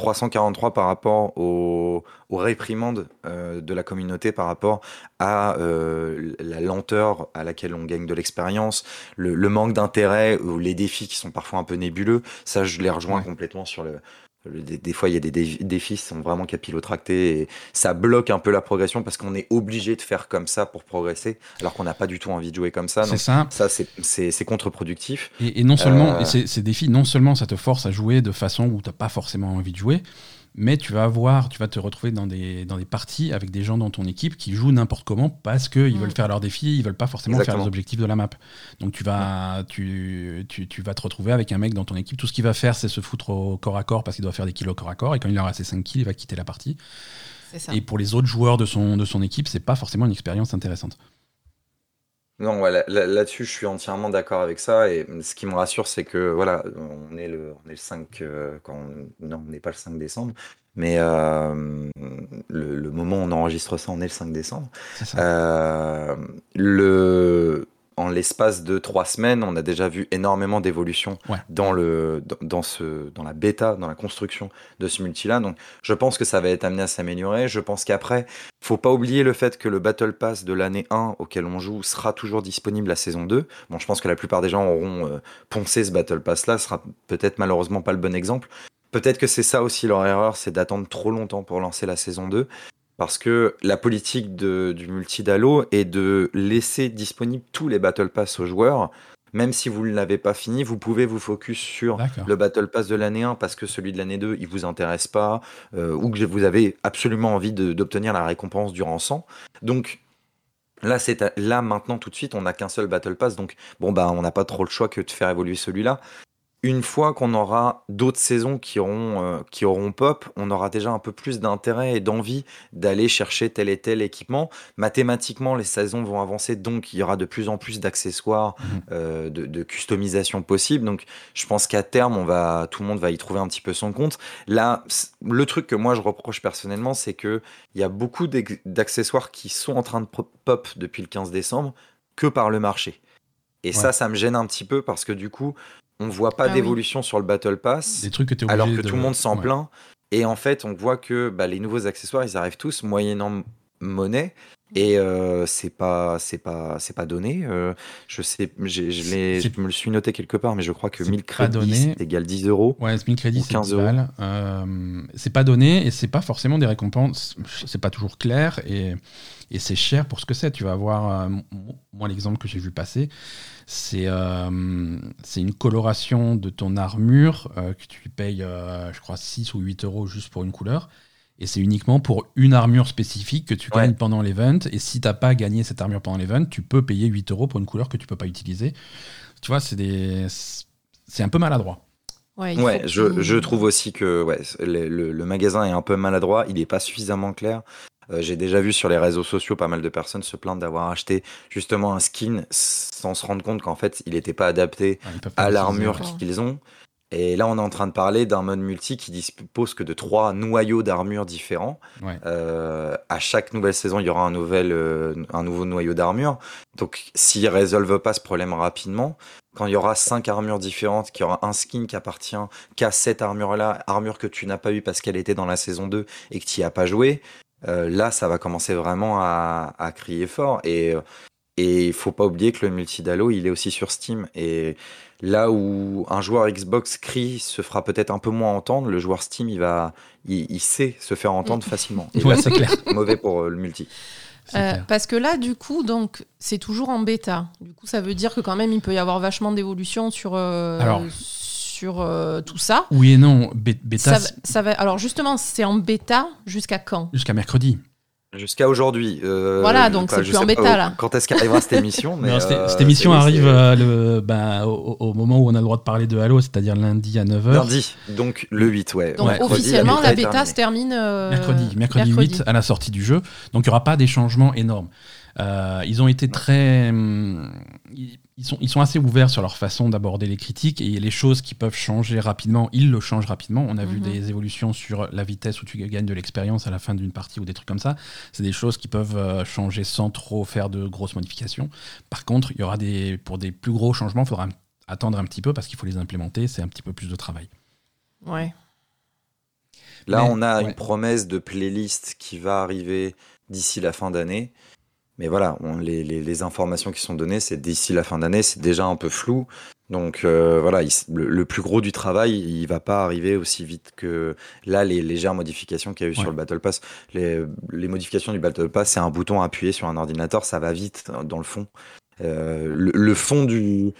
343 par rapport aux, aux réprimandes euh, de la communauté, par rapport à euh, la lenteur à laquelle on gagne de l'expérience, le, le manque d'intérêt ou les défis qui sont parfois un peu nébuleux. Ça, je les rejoins Ouais. complètement sur le. Le- des, des fois, il y a des dé- défis qui sont vraiment capillotractés et ça bloque un peu la progression parce qu'on est obligé de faire comme ça pour progresser, alors qu'on n'a pas du tout envie de jouer comme ça. C'est ça. ça, c'est- contre-productif. Et, et non seulement, Euh, et ces, ces défis, non seulement ça te force à jouer de façon où t'as pas forcément envie de jouer, mais tu vas avoir, tu vas te retrouver dans des, dans des parties avec des gens dans ton équipe qui jouent n'importe comment parce qu'ils Mm. veulent faire leurs défis, ils veulent pas forcément faire les objectifs de la map. Donc tu vas, tu, tu, tu vas te retrouver avec un mec dans ton équipe, tout ce qu'il va faire c'est se foutre au corps à corps parce qu'il doit faire des kills au corps à corps et quand il aura ses 5 kills il va quitter la partie. Ça. Et pour les autres joueurs de son, de son équipe c'est pas forcément une expérience intéressante. Non, là- là-dessus, je suis entièrement d'accord avec ça. Et ce qui me rassure, c'est que voilà, on est le, on est le 5, euh, quand on- non, on n'est pas le 5 décembre, mais euh, le, le moment où on enregistre ça, on est le 5 décembre. C'est ça. Euh, le, en l'espace de trois semaines, on a déjà vu énormément d'évolutions Ouais. dans, le, dans, dans ce, dans la bêta, dans la construction de ce multi-là. Donc, je pense que ça va être amené à s'améliorer. Je pense qu'après, faut pas oublier le fait que le Battle Pass de l'année 1 auquel on joue sera toujours disponible la saison 2. Bon, je pense que la plupart des gens auront euh, poncé ce Battle Pass-là. Ce sera peut-être malheureusement pas le bon exemple. Peut-être que c'est ça aussi leur erreur, c'est d'attendre trop longtemps pour lancer la saison 2. Parce que la politique de- du multi d'Halo est de laisser disponible tous les Battle Pass aux joueurs. Même si vous ne l'avez pas fini, vous pouvez vous focus sur le Battle Pass de l'année 1 parce que celui de l'année 2, il vous intéresse pas, euh, ou que vous avez absolument envie d'obtenir la récompense durant 100. Donc là, là maintenant tout de suite, on n'a qu'un seul Battle Pass, donc bon bah on n'a pas trop le choix que de faire évoluer celui-là. Une fois qu'on aura d'autres saisons qui auront, euh, qui auront pop, on aura déjà un peu plus d'intérêt et d'envie d'aller chercher tel et tel équipement. Mathématiquement, les saisons vont avancer, donc il y aura de plus en plus d'accessoires, Mhm. euh, de, de customisation possible. Donc je pense qu'à terme, on va, tout le monde va y trouver un petit peu son compte. Là, le truc que moi je reproche personnellement, c'est que il y a beaucoup d'accessoires qui sont en train de pop depuis le 15 décembre que par le marché. Et Ouais. ça, ça me gêne un petit peu parce que du coup, on voit pas Ah oui. d'évolution sur le Battle Pass, Des trucs que tu es alors que de- tout le monde s'en ouais. plaint. Et en fait, on voit que bah, les nouveaux accessoires, ils arrivent tous moyennant monnaie. Et euh, c'est pas, c'est pas, c'est pas donné. Euh, je sais, j'ai- je, l'ai- C'est- je me le suis noté quelque part, mais je crois que c'est 1000 pas crédits c'est égal 10 euros. Ouais, 1000 crédits, c'est 15 10 euros. Euh, c'est pas donné et c'est pas forcément des récompenses. C'est pas toujours clair et, et c'est cher pour ce que c'est. Tu vas avoir, euh, moi, l'exemple que j'ai vu passer, c'est euh, c'est une coloration de ton armure que tu payes, je crois, 6 ou 8 euros juste pour une couleur. Et c'est uniquement pour une armure spécifique que tu Ouais. gagnes pendant l'event. Et si t'as pas gagné cette armure pendant l'event, tu peux payer 8 euros pour une couleur que tu peux pas utiliser. Tu vois, c'est des. C'est un peu maladroit. Ouais, Ouais, je, je trouve aussi que ouais, le, le- le magasin est un peu maladroit, il n'est pas suffisamment clair. Euh, J'ai déjà vu sur les réseaux sociaux pas mal de personnes se plaindre d'avoir acheté justement un skin sans se rendre compte qu'en fait il n'était pas adapté à l'armure qu'ils ont. Et là, on est en train de parler d'un mode multi qui dispose que de trois noyaux d'armure différents. Euh, à chaque nouvelle saison, il y aura un, nouvel, euh, un nouveau noyau d'armure. Donc, s'ils résolvent pas ce problème rapidement, quand il y aura cinq armures différentes, qu'il y aura un skin qui appartient qu'à cette armure-là, armure que tu n'as pas eu parce qu'elle était dans la saison 2 et que tu n'y as pas joué, euh, là, ça va commencer vraiment à, à crier fort. Et et il faut pas oublier que le multi-Dalo, il est aussi sur Steam. Et là où un joueur Xbox crie se fera peut-être un peu moins entendre, le joueur Steam, il va, il, sait se faire entendre facilement. Et ouais, c'est clair. Mauvais pour euh, le multi. Euh, parce que là, du coup, donc c'est toujours en bêta. Du coup, ça veut dire que quand même, il peut y avoir vachement d'évolution sur. Euh, sur tout ça. Oui et non, bêta. ça va, alors justement, c'est en bêta jusqu'à quand? Jusqu'à mercredi. Jusqu'à aujourd'hui. Euh, voilà, donc c'est plus en bêta là. Quand est-ce qu'arrivera cette émission mais cette, euh, émission arrive euh, le, bah, au, moment où on a le droit de parler de Halo, c'est-à-dire lundi à 9h. Lundi, donc le 8, ouais. Donc officiellement, la bêta, se termine mercredi, mercredi, 8 à la sortie du jeu. Donc il n'y aura pas des changements énormes. ils ont été très. Hum, ils sont, ils sont assez ouverts sur leur façon d'aborder les critiques et les choses qui peuvent changer rapidement, ils le changent rapidement. On a vu mhm. des évolutions sur la vitesse où tu gagnes de l'expérience à la fin d'une partie ou des trucs comme ça. C'est des choses qui peuvent euh, changer sans trop faire de grosses modifications. Par contre, il y aura des, pour des plus gros changements, il faudra attendre un petit peu parce qu'il faut les implémenter. C'est un petit peu plus de travail. Ouais. Là, on a une promesse de playlist qui va arriver d'ici la fin d'année. Mais voilà, les, informations qui sont données, c'est d'ici la fin d'année, c'est déjà un peu flou. Donc euh, voilà, le, plus gros du travail, il va pas arriver aussi vite que là les légères modifications qu'il y a eu sur le Battle Pass. Les, modifications du Battle Pass, c'est un bouton appuyé sur un ordinateur, ça va vite dans le fond. Euh, le, fond du,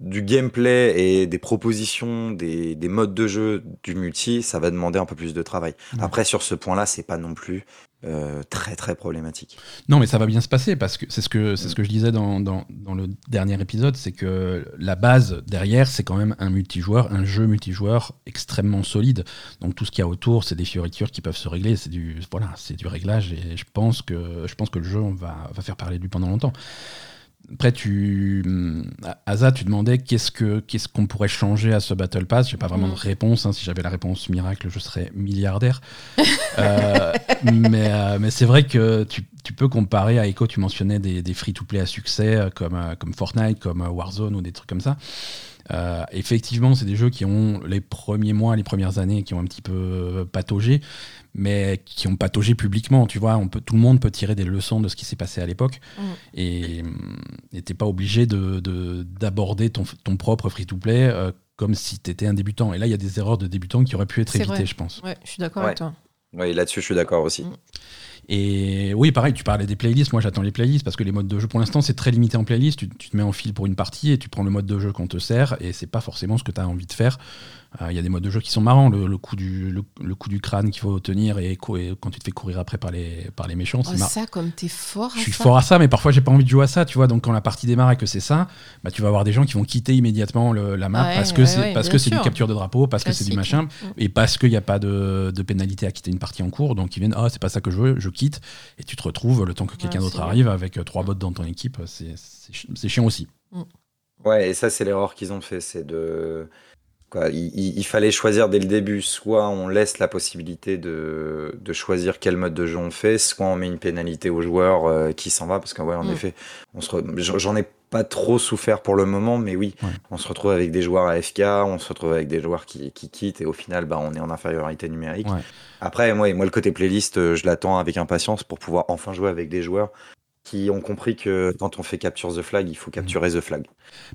du gameplay et des propositions, des, modes de jeu du multi, ça va demander un peu plus de travail. Après, sur ce point-là, c'est pas non plus euh, très très problématique. Non, mais ça va bien se passer parce que c'est ce que c'est ce que je disais dans, dans, dans le dernier épisode, c'est que la base derrière, c'est quand même un multijoueur, un jeu multijoueur extrêmement solide. Donc tout ce qu'il y a autour, c'est des fioritures qui peuvent se régler, c'est du voilà, c'est du réglage et je pense que je pense que le jeu va, va faire parler de lui pendant longtemps. Après, tu, Asa, tu demandais qu'est-ce que qu'est-ce qu'on pourrait changer à ce Battle Pass. J'ai pas vraiment de mm. réponse. Hein. Si j'avais la réponse miracle, je serais milliardaire. Euh, mais euh, mais c'est vrai que tu, tu, peux comparer à Echo. Tu mentionnais des, des free-to-play à succès euh, comme comme Fortnite, comme Warzone ou des trucs comme ça. Effectivement, c'est des jeux qui ont les premiers mois, les premières années, qui ont un petit peu pataugé mais qui ont pataugé publiquement. Tu vois, on peut, tout le monde peut tirer des leçons de ce qui s'est passé à l'époque. Mm. Et n'était pas obligé d'aborder de, ton, ton, propre free-to-play euh, comme si tu étais un débutant. Et là, il y a des erreurs de débutants qui auraient pu être évitées, je pense. Ouais, je suis d'accord avec toi. Oui, là-dessus, je suis d'accord aussi. Mm. Et oui, pareil, tu parlais des playlists. Moi, j'attends les playlists parce que les modes de jeu, pour l'instant, c'est très limité en playlists. Tu, te mets en fil pour une partie et tu prends le mode de jeu qu'on te sert et c'est pas forcément ce que tu as envie de faire. Il euh, y a des modes de jeu qui sont marrants, le, coup, du, le, coup du crâne qu'il faut tenir et, quand tu te fais courir après par les, par les méchants. c'est oh, ça, comme t'es fort à Je suis fort à ça, mais parfois j'ai pas envie de jouer à ça, tu vois. Donc quand la partie démarre et que c'est ça, bah, tu vas avoir des gens qui vont quitter immédiatement la map parce que c'est parce que c'est du capture de drapeau, parce que c'est du machin, et parce qu'il n'y a pas de, de, pénalité à quitter une partie en cours. Donc ils viennent, ah, c'est pas ça que je veux, je quitte. Et tu te retrouves le temps que quelqu'un d'autre arrive avec euh, trois bots dans ton équipe. C'est chiant aussi. Mm. Ouais, et ça, c'est l'erreur qu'ils ont fait, c'est de il, fallait choisir dès le début, soit on laisse la possibilité de, choisir quel mode de jeu on fait, soit on met une pénalité au joueur euh, qui s'en va, parce qu'en en mm. effet, j'en ai pas trop souffert pour le moment, mais oui, on se retrouve avec des joueurs à FK, on se retrouve avec des joueurs qui, quittent, et au final, bah, on est en infériorité numérique. Après, moi, moi, le côté playlist, euh, je l'attends avec impatience pour pouvoir enfin jouer avec des joueurs qui ont compris que quand on fait capture the flag, il faut capturer the flag.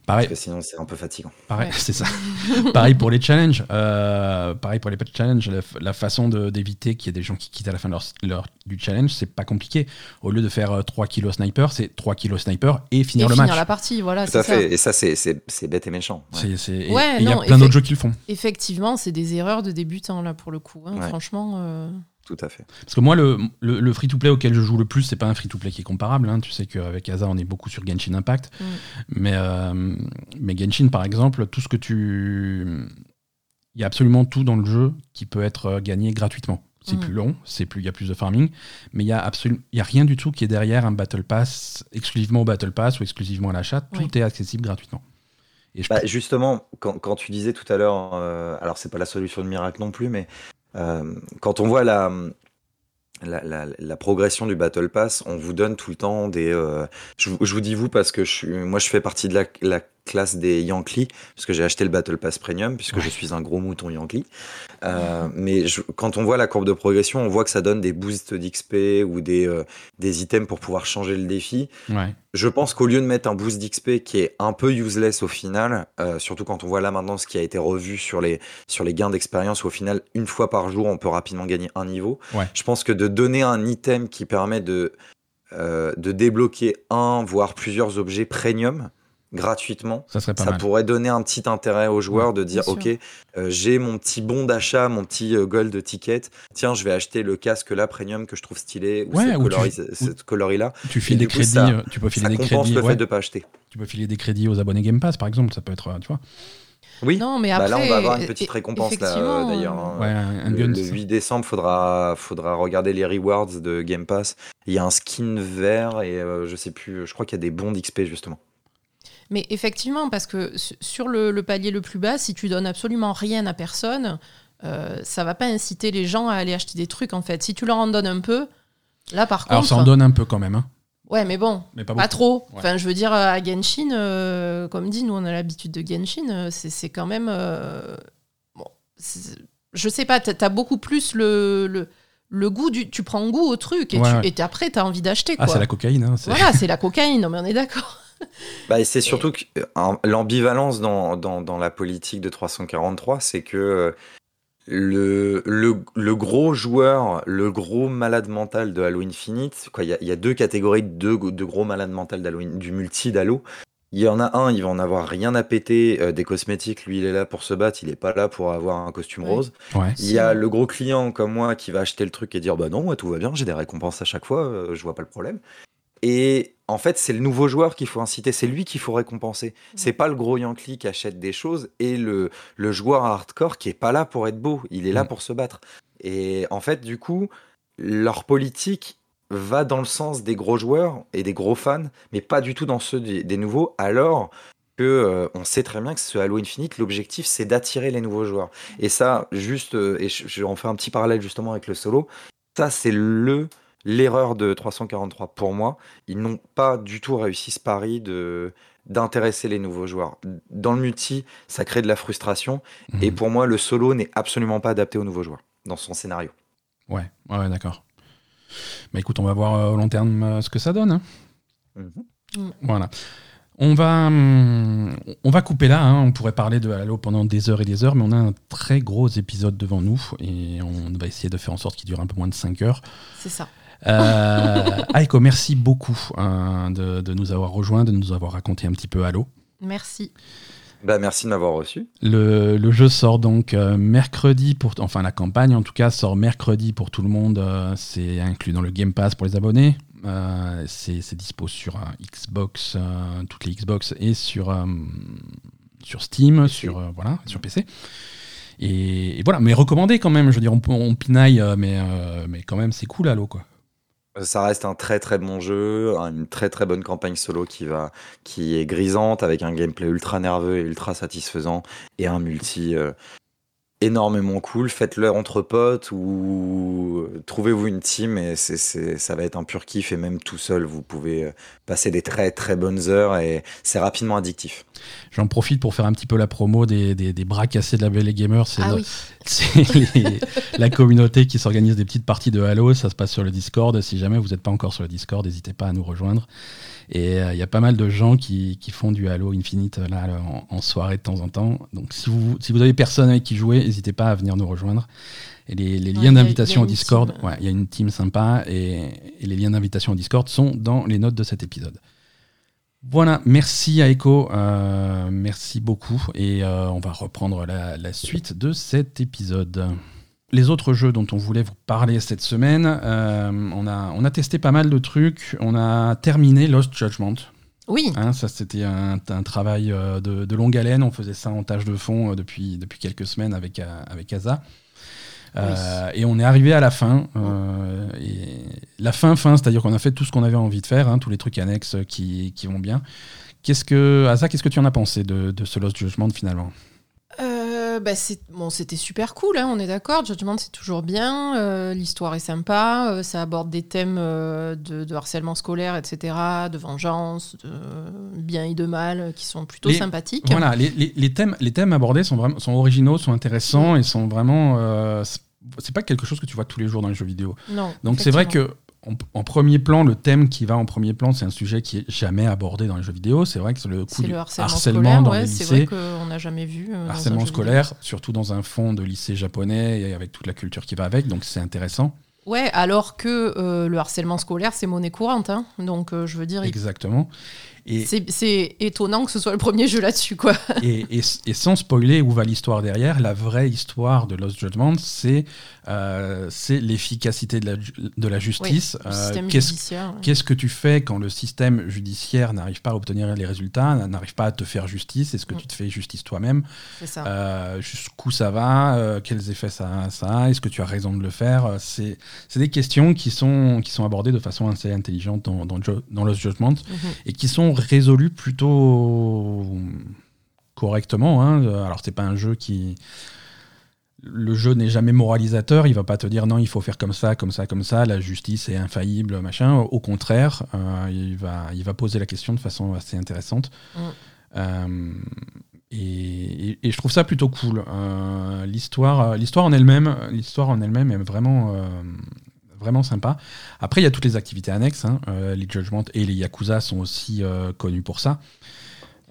Pareil. Parce que sinon, c'est un peu fatigant. Pareil, c'est ça. pareil pour les challenges. Euh, pareil pour les challenges. La, façon d'éviter qu'il y ait des gens qui quittent à la fin de leur, du challenge, c'est pas compliqué. Au lieu de faire 3 euh, kilos sniper, c'est 3 kilos sniper et finir le match. Finir la partie, voilà. Tout à fait. Et ça, c'est bête et méchant. il y a plein d'autres jeux qui le font. Effectivement, c'est des erreurs de débutants, là, pour le coup. Hein. Franchement. Euh, tout à fait. Parce que moi, le, le, free-to-play auquel je joue le plus, c'est pas un free-to-play qui est comparable. Hein. Tu sais qu'avec Asa, on est beaucoup sur Genshin Impact. Mm. Mais, euh, mais Genshin, par exemple, tout ce que tu. Il y a absolument tout dans le jeu qui peut être euh, gagné gratuitement. C'est mm. plus long, c'est plus, il y a plus de farming, mais il y a absolument, il y a rien du tout qui est derrière un battle pass exclusivement au battle pass ou exclusivement à l'achat. Tout est accessible gratuitement. Et je- Bah, justement, quand, quand tu disais tout à l'heure, euh, alors c'est pas la solution de miracle non plus, mais euh, quand on voit la, la, progression du Battle Pass, on vous donne tout le temps des. euh, je, vous- dis vous parce que je suis, moi je fais partie de la classe des Yankees, parce que j'ai acheté le Battle Pass Premium, puisque Ouais. je suis un gros mouton Yankee. Euh, mais je- quand on voit la courbe de progression, on voit que ça donne des boosts d'XP ou des, euh, des items pour pouvoir changer le défi. Ouais. Je pense qu'au lieu de mettre un boost d'XP qui est un peu useless au final, euh, surtout quand on voit là maintenant ce qui a été revu sur les, sur les gains d'expérience, où au final, une fois par jour, on peut rapidement gagner un niveau. Ouais. Je pense que de donner un item qui permet de, de débloquer un, voire plusieurs objets premium gratuitement, Ça serait pas ça mal. pourrait donner un petit intérêt aux joueurs de dire ok euh, j'ai mon petit bon d'achat mon petit euh, gold ticket tiens je vais acheter le casque là premium que je trouve stylé ou Ouais, cette, ou tu- coloris- cette coloris là Tu files des coup, crédits, ça- euh, tu peux filer ça des compense crédits. le ouais. fait de pas acheter Tu peux filer des crédits aux abonnés Game Pass, par exemple. Ça peut être, euh, tu vois. oui Non, mais Bah après. là on va avoir une petite e- récompense là d'ailleurs hein. Ouais, un, un le, le c'est ça. 8 décembre, faudra, faudra regarder les rewards de Game Pass. Il y a un skin vert et euh, je sais plus, je crois qu'il y a des bons d'XP justement. Mais effectivement, parce que su- sur le, le palier le plus bas, si tu donnes absolument rien à personne, euh, ça va pas inciter les gens à aller acheter des trucs en fait. Si tu leur en donnes un peu, là par Alors, contre. ça en donne un peu quand même. Hein. Ouais, mais bon, Mais pas trop. Ouais. Enfin, je veux dire, à Genshin, euh, comme dit, nous on a l'habitude de Genshin, euh, c'est quand même. euh, bon, je sais pas, t'as as beaucoup plus le, le, le goût du. Tu prends goût au truc et, Ouais, tu, ouais. et t'es- après t'as envie d'acheter Ah, c'est la cocaïne. Hein, voilà, c'est la cocaïne, non mais on est d'accord. Bah, c'est surtout que euh, l'ambivalence dans, dans, dans la politique de 343, c'est que euh, le, le, le gros joueur, le gros malade mental de Halo Infinite, il y a, il y a deux catégories de, de gros malades In- du multi d'Halo. Il y en a un, il va en avoir rien à péter euh, des cosmétiques. Lui, il est là pour se battre, il est pas là pour avoir un costume rose. Ouais. Il y a le gros client comme moi qui va acheter le truc et dire bah non, moi, tout va bien, j'ai des récompenses à chaque fois, euh, je vois pas le problème. Et en fait, c'est le nouveau joueur qu'il faut inciter, c'est lui qu'il faut récompenser. C'est pas le gros Yankee qui achète des choses et le, le joueur hardcore qui est pas là pour être beau, il est là Mm. pour se battre. Et en fait, du coup, leur politique va dans le sens des gros joueurs et des gros fans, mais pas du tout dans ceux des, des nouveaux, alors que euh, on sait très bien que ce Halo Infinite, l'objectif c'est d'attirer les nouveaux joueurs. Et ça, juste, euh, et je, je vais en faire un petit parallèle justement avec le solo, ça c'est le l'erreur de 343 pour moi. Ils n'ont pas du tout réussi ce pari de d'intéresser les nouveaux joueurs. Dans le multi, ça crée de la frustration, Mhm. et pour moi, le solo n'est absolument pas adapté aux nouveaux joueurs dans son scénario. Ouais, ouais, ouais, d'accord. Bah écoute, on va voir euh, au long terme euh, ce que ça donne. hein. Mhm. Voilà. On va, hum, on va couper là. hein. On pourrait parler de Halo pendant des heures et des heures, mais on a un très gros épisode devant nous et on va essayer de faire en sorte qu'il dure un peu moins de 5 heures. C'est ça. Euh, Aiko, merci beaucoup hein, de, de nous avoir rejoints, de nous avoir raconté un petit peu Halo. Merci. Bah, merci de m'avoir reçu. Le, le jeu sort donc euh, mercredi, pour, enfin la campagne en tout cas sort mercredi pour tout le monde. euh, c'est inclus dans le Game Pass pour les abonnés. Euh, c'est dispo sur euh, Xbox, euh, toutes les Xbox et sur, euh, sur Steam, PC. sur, euh, voilà, sur PC. Et, et voilà, mais recommandé quand même. Je veux dire, on, on pinaille, mais, euh, mais quand même c'est cool Halo quoi. Ça reste un très très bon jeu, une très très bonne campagne solo qui va, qui est grisante avec un gameplay ultra nerveux et ultra satisfaisant et un multi euh, énormément cool. Faites-le entre potes ou trouvez-vous une team et c'est, c'est, ça va être un pur kiff et même tout seul vous pouvez euh, passer des très très bonnes heures et c'est rapidement addictif. J'en profite pour faire un petit peu la promo des, des, des bras cassés de la Belle et Gamer. C'est Ah le- oui. C'est les- la communauté qui s'organise des petites parties de Halo. Ça se passe sur le Discord. Si jamais vous n'êtes pas encore sur le Discord, n'hésitez pas à nous rejoindre. Et euh, il y a pas mal de gens qui, qui font du Halo Infinite euh, là, en, en soirée de temps en temps. Donc si vous, si vous avez personne avec qui jouer, n'hésitez pas à venir nous rejoindre. Et les, les Ouais, liens d'invitation au Discord, ouais, il y a une team sympa et, et les liens d'invitation au Discord sont dans les notes de cet épisode. Voilà, merci à Echo, euh, merci beaucoup et euh, on va reprendre la, la suite de cet épisode. Les autres jeux dont on voulait vous parler cette semaine, euh, on, a, on a testé pas mal de trucs, on a terminé Lost Judgment. Oui. Hein, ça, c'était un, un travail euh, de, de longue haleine. On faisait ça en tâche de fond euh, depuis, depuis quelques semaines avec, avec Asa. Et on est arrivé à la fin. et la fin, fin, c'est-à-dire qu'on a fait tout ce qu'on avait envie de faire, hein, tous les trucs annexes qui, qui vont bien. Qu'est-ce que, Asa, qu'est-ce que tu en as pensé de, de ce Lost Judgment finalement? Euh, bah, c'est- bon, c'était super cool, hein, on est d'accord. Judgment, c'est toujours bien. euh, L'histoire est sympa. euh, ça aborde des thèmes de, de harcèlement scolaire, etc., de vengeance, de bien et de mal, qui sont plutôt Les- sympathiques. Voilà, les, les- les thèmes, les thèmes abordés sont, vraiment, sont originaux, sont intéressants et sont vraiment. c'est- pas quelque chose que tu vois tous les jours dans les jeux vidéo. Non, Donc c'est vrai que en, en premier plan, le thème qui va en premier plan, c'est un sujet qui est jamais abordé dans les jeux vidéo. C'est vrai que c'est le coup du le harcèlement, harcèlement scolaire. dans ouais, les c'est vrai qu'on n'a jamais vu. euh, harcèlement scolaire, surtout dans un fond de lycée japonais et avec toute la culture qui va avec, donc c'est intéressant. Ouais, alors que euh, le harcèlement scolaire, c'est monnaie courante. hein. Donc, euh, je veux dire, Exactement. Et, c'est c'est étonnant que ce soit le premier jeu là-dessus, quoi. et, et- et sans spoiler où va l'histoire derrière, la vraie histoire de Lost Judgment, c'est euh, c'est l'efficacité de la, de la justice. Le Euh, qu'est-ce ouais. Qu'est-ce que tu fais quand le système judiciaire n'arrive pas à obtenir les résultats, n'arrive pas à te faire justice? Est-ce que tu te fais justice toi-même? C'est ça. Euh, Jusqu'où ça va? Euh, Quels effets ça, ça a? Est-ce que tu as raison de le faire? Euh, C'est c'est des questions qui sont, qui sont abordées de façon assez intelligente dans, dans, dans Lost Judgment Mhm. et qui sont résolues plutôt correctement. Hein. Alors, c'est pas un jeu qui. Le jeu n'est jamais moralisateur, il va pas te dire non, il faut faire comme ça, comme ça, comme ça, la justice est infaillible, machin. Au contraire, euh, il, va, il va poser la question de façon assez intéressante. Mm. Euh, et, et- et je trouve ça plutôt cool. Euh, l'histoire, l'histoire en elle-même, l'histoire en elle-même est vraiment, vraiment sympa. Après, il y a toutes les activités annexes. hein. Les Judgment et les Yakuza sont aussi connus pour ça.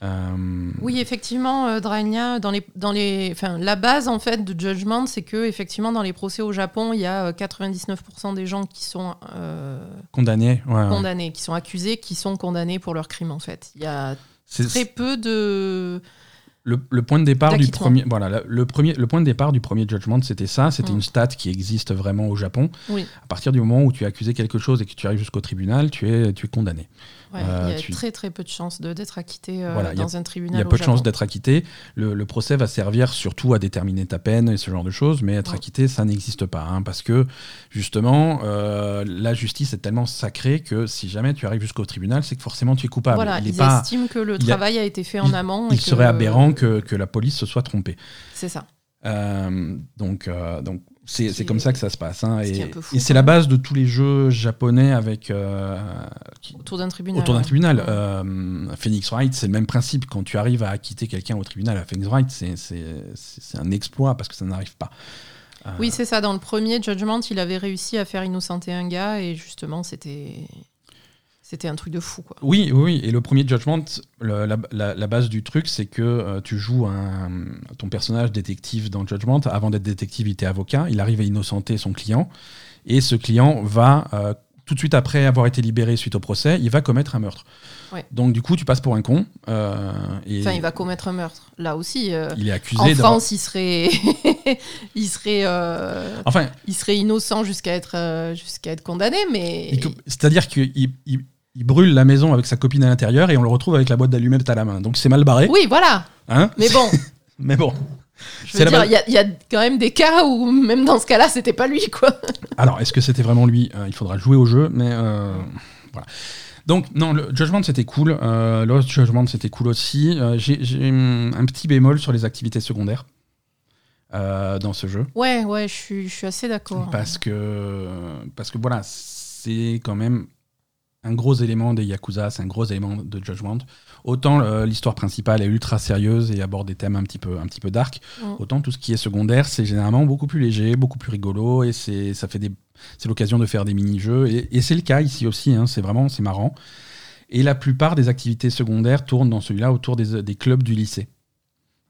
Euh, Oui, effectivement, euh, dans les, dans les, enfin, la base en fait de Judgment, c'est que effectivement dans les procès au Japon, il y a euh, 99% des gens qui sont euh, condamnés. ouais, ouais. condamnés, qui sont accusés, qui sont condamnés pour leurs crimes en fait. Il y a très peu de le, le point de départ du premier, voilà, le premier, le point de départ du premier Judgment, c'était ça. C'était Mm. une stat qui existe vraiment au Japon. Oui. À partir du moment où tu es accusé quelque chose et que tu arrives jusqu'au tribunal, tu es, tu es condamné. Ouais, Euh, il y a tu- très très peu de chances d'être acquitté euh, Voilà, il y a- dans un Il tribunal. y a peu de chances d'être acquitté. Le, le procès va servir surtout à déterminer ta peine et ce genre de choses, mais être Ouais. acquitté, ça n'existe pas. hein, parce que, justement, euh, la justice est tellement sacrée que si jamais tu arrives jusqu'au tribunal, c'est que forcément tu es coupable. Voilà, il ils pas, estiment que le il a- travail a été fait en amont. et il que- serait aberrant que, que la police se soit trompée. C'est ça. Euh, donc, euh, donc c'est comme ça que ça se passe. hein, ce et c'est la base de tous les jeux japonais avec euh, qui- Autour d'un tribunal. autour d'un tribunal. Ouais. Euh, Phoenix Wright, c'est le même principe. Quand tu arrives à acquitter quelqu'un au tribunal à Phoenix Wright, c'est un exploit parce que ça n'arrive pas. Euh, Oui, c'est ça. Dans le premier Judgment, il avait réussi à faire innocenter un gars et justement, c'était c'était un truc de fou. Quoi. Oui, oui. Et le premier Judgment, le- la, la- la base du truc, c'est que euh, tu joues un, ton personnage détective dans Judgment. Avant d'être détective, il était avocat. Il arrive à innocenter son client. Et ce client va, euh, tout de suite après avoir été libéré suite au procès, il va commettre un meurtre. Ouais. Donc du coup, tu passes pour un con. euh, et Enfin, il va commettre un meurtre. Là aussi, il est accusé en France, il serait, il serait, Enfin, il serait innocent jusqu'à être, jusqu'à être condamné, mais c'est-à-dire qu'il il, brûle la maison avec sa copine à l'intérieur et on le retrouve avec la boîte d'allumettes à la main. Donc c'est mal barré. oui, voilà. Hein Mais bon, Mais bon. je veux dire, il y, a- il y a quand même des cas où même dans ce cas-là, c'était pas lui, quoi. Alors, est-ce que c'était vraiment lui? Euh, Il faudra jouer au jeu, mais euh, voilà. Donc, non, le Judgment c'était cool. Euh, Lost Judgment c'était cool aussi. Euh, J'ai hum, un petit bémol sur les activités secondaires euh, dans ce jeu. Ouais, ouais, je suis, je suis assez d'accord. Parce que, parce que voilà, c'est quand même un gros élément des Yakuza, c'est un gros élément de Judgment. Autant euh, l'histoire principale est ultra sérieuse et aborde des thèmes un petit peu, un petit peu dark, autant tout ce qui est secondaire, c'est généralement beaucoup plus léger, beaucoup plus rigolo et c'est, ça fait des, c'est l'occasion de faire des mini-jeux. Et, et c'est le cas ici aussi, hein, c'est vraiment c'est marrant. Et la plupart des activités secondaires tournent dans celui-là autour des, des clubs du lycée.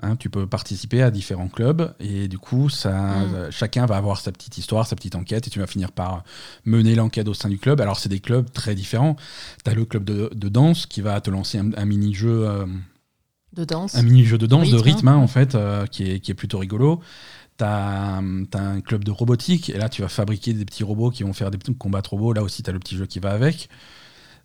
Hein, tu peux participer à différents clubs et du coup, ça, Mm. euh, chacun va avoir sa petite histoire, sa petite enquête et tu vas finir par mener l'enquête au sein du club. Alors, c'est des clubs très différents. Tu as le club de, de danse qui va te lancer un, un mini-jeu. euh, De danse. un mini-jeu de danse, de Rythme, rythme, hein. hein, en fait, euh, qui, est, qui est plutôt rigolo. T'as as un club de robotique, et là, tu vas fabriquer des petits robots qui vont faire des petits combats de robots. Là aussi, tu as le petit jeu qui va avec.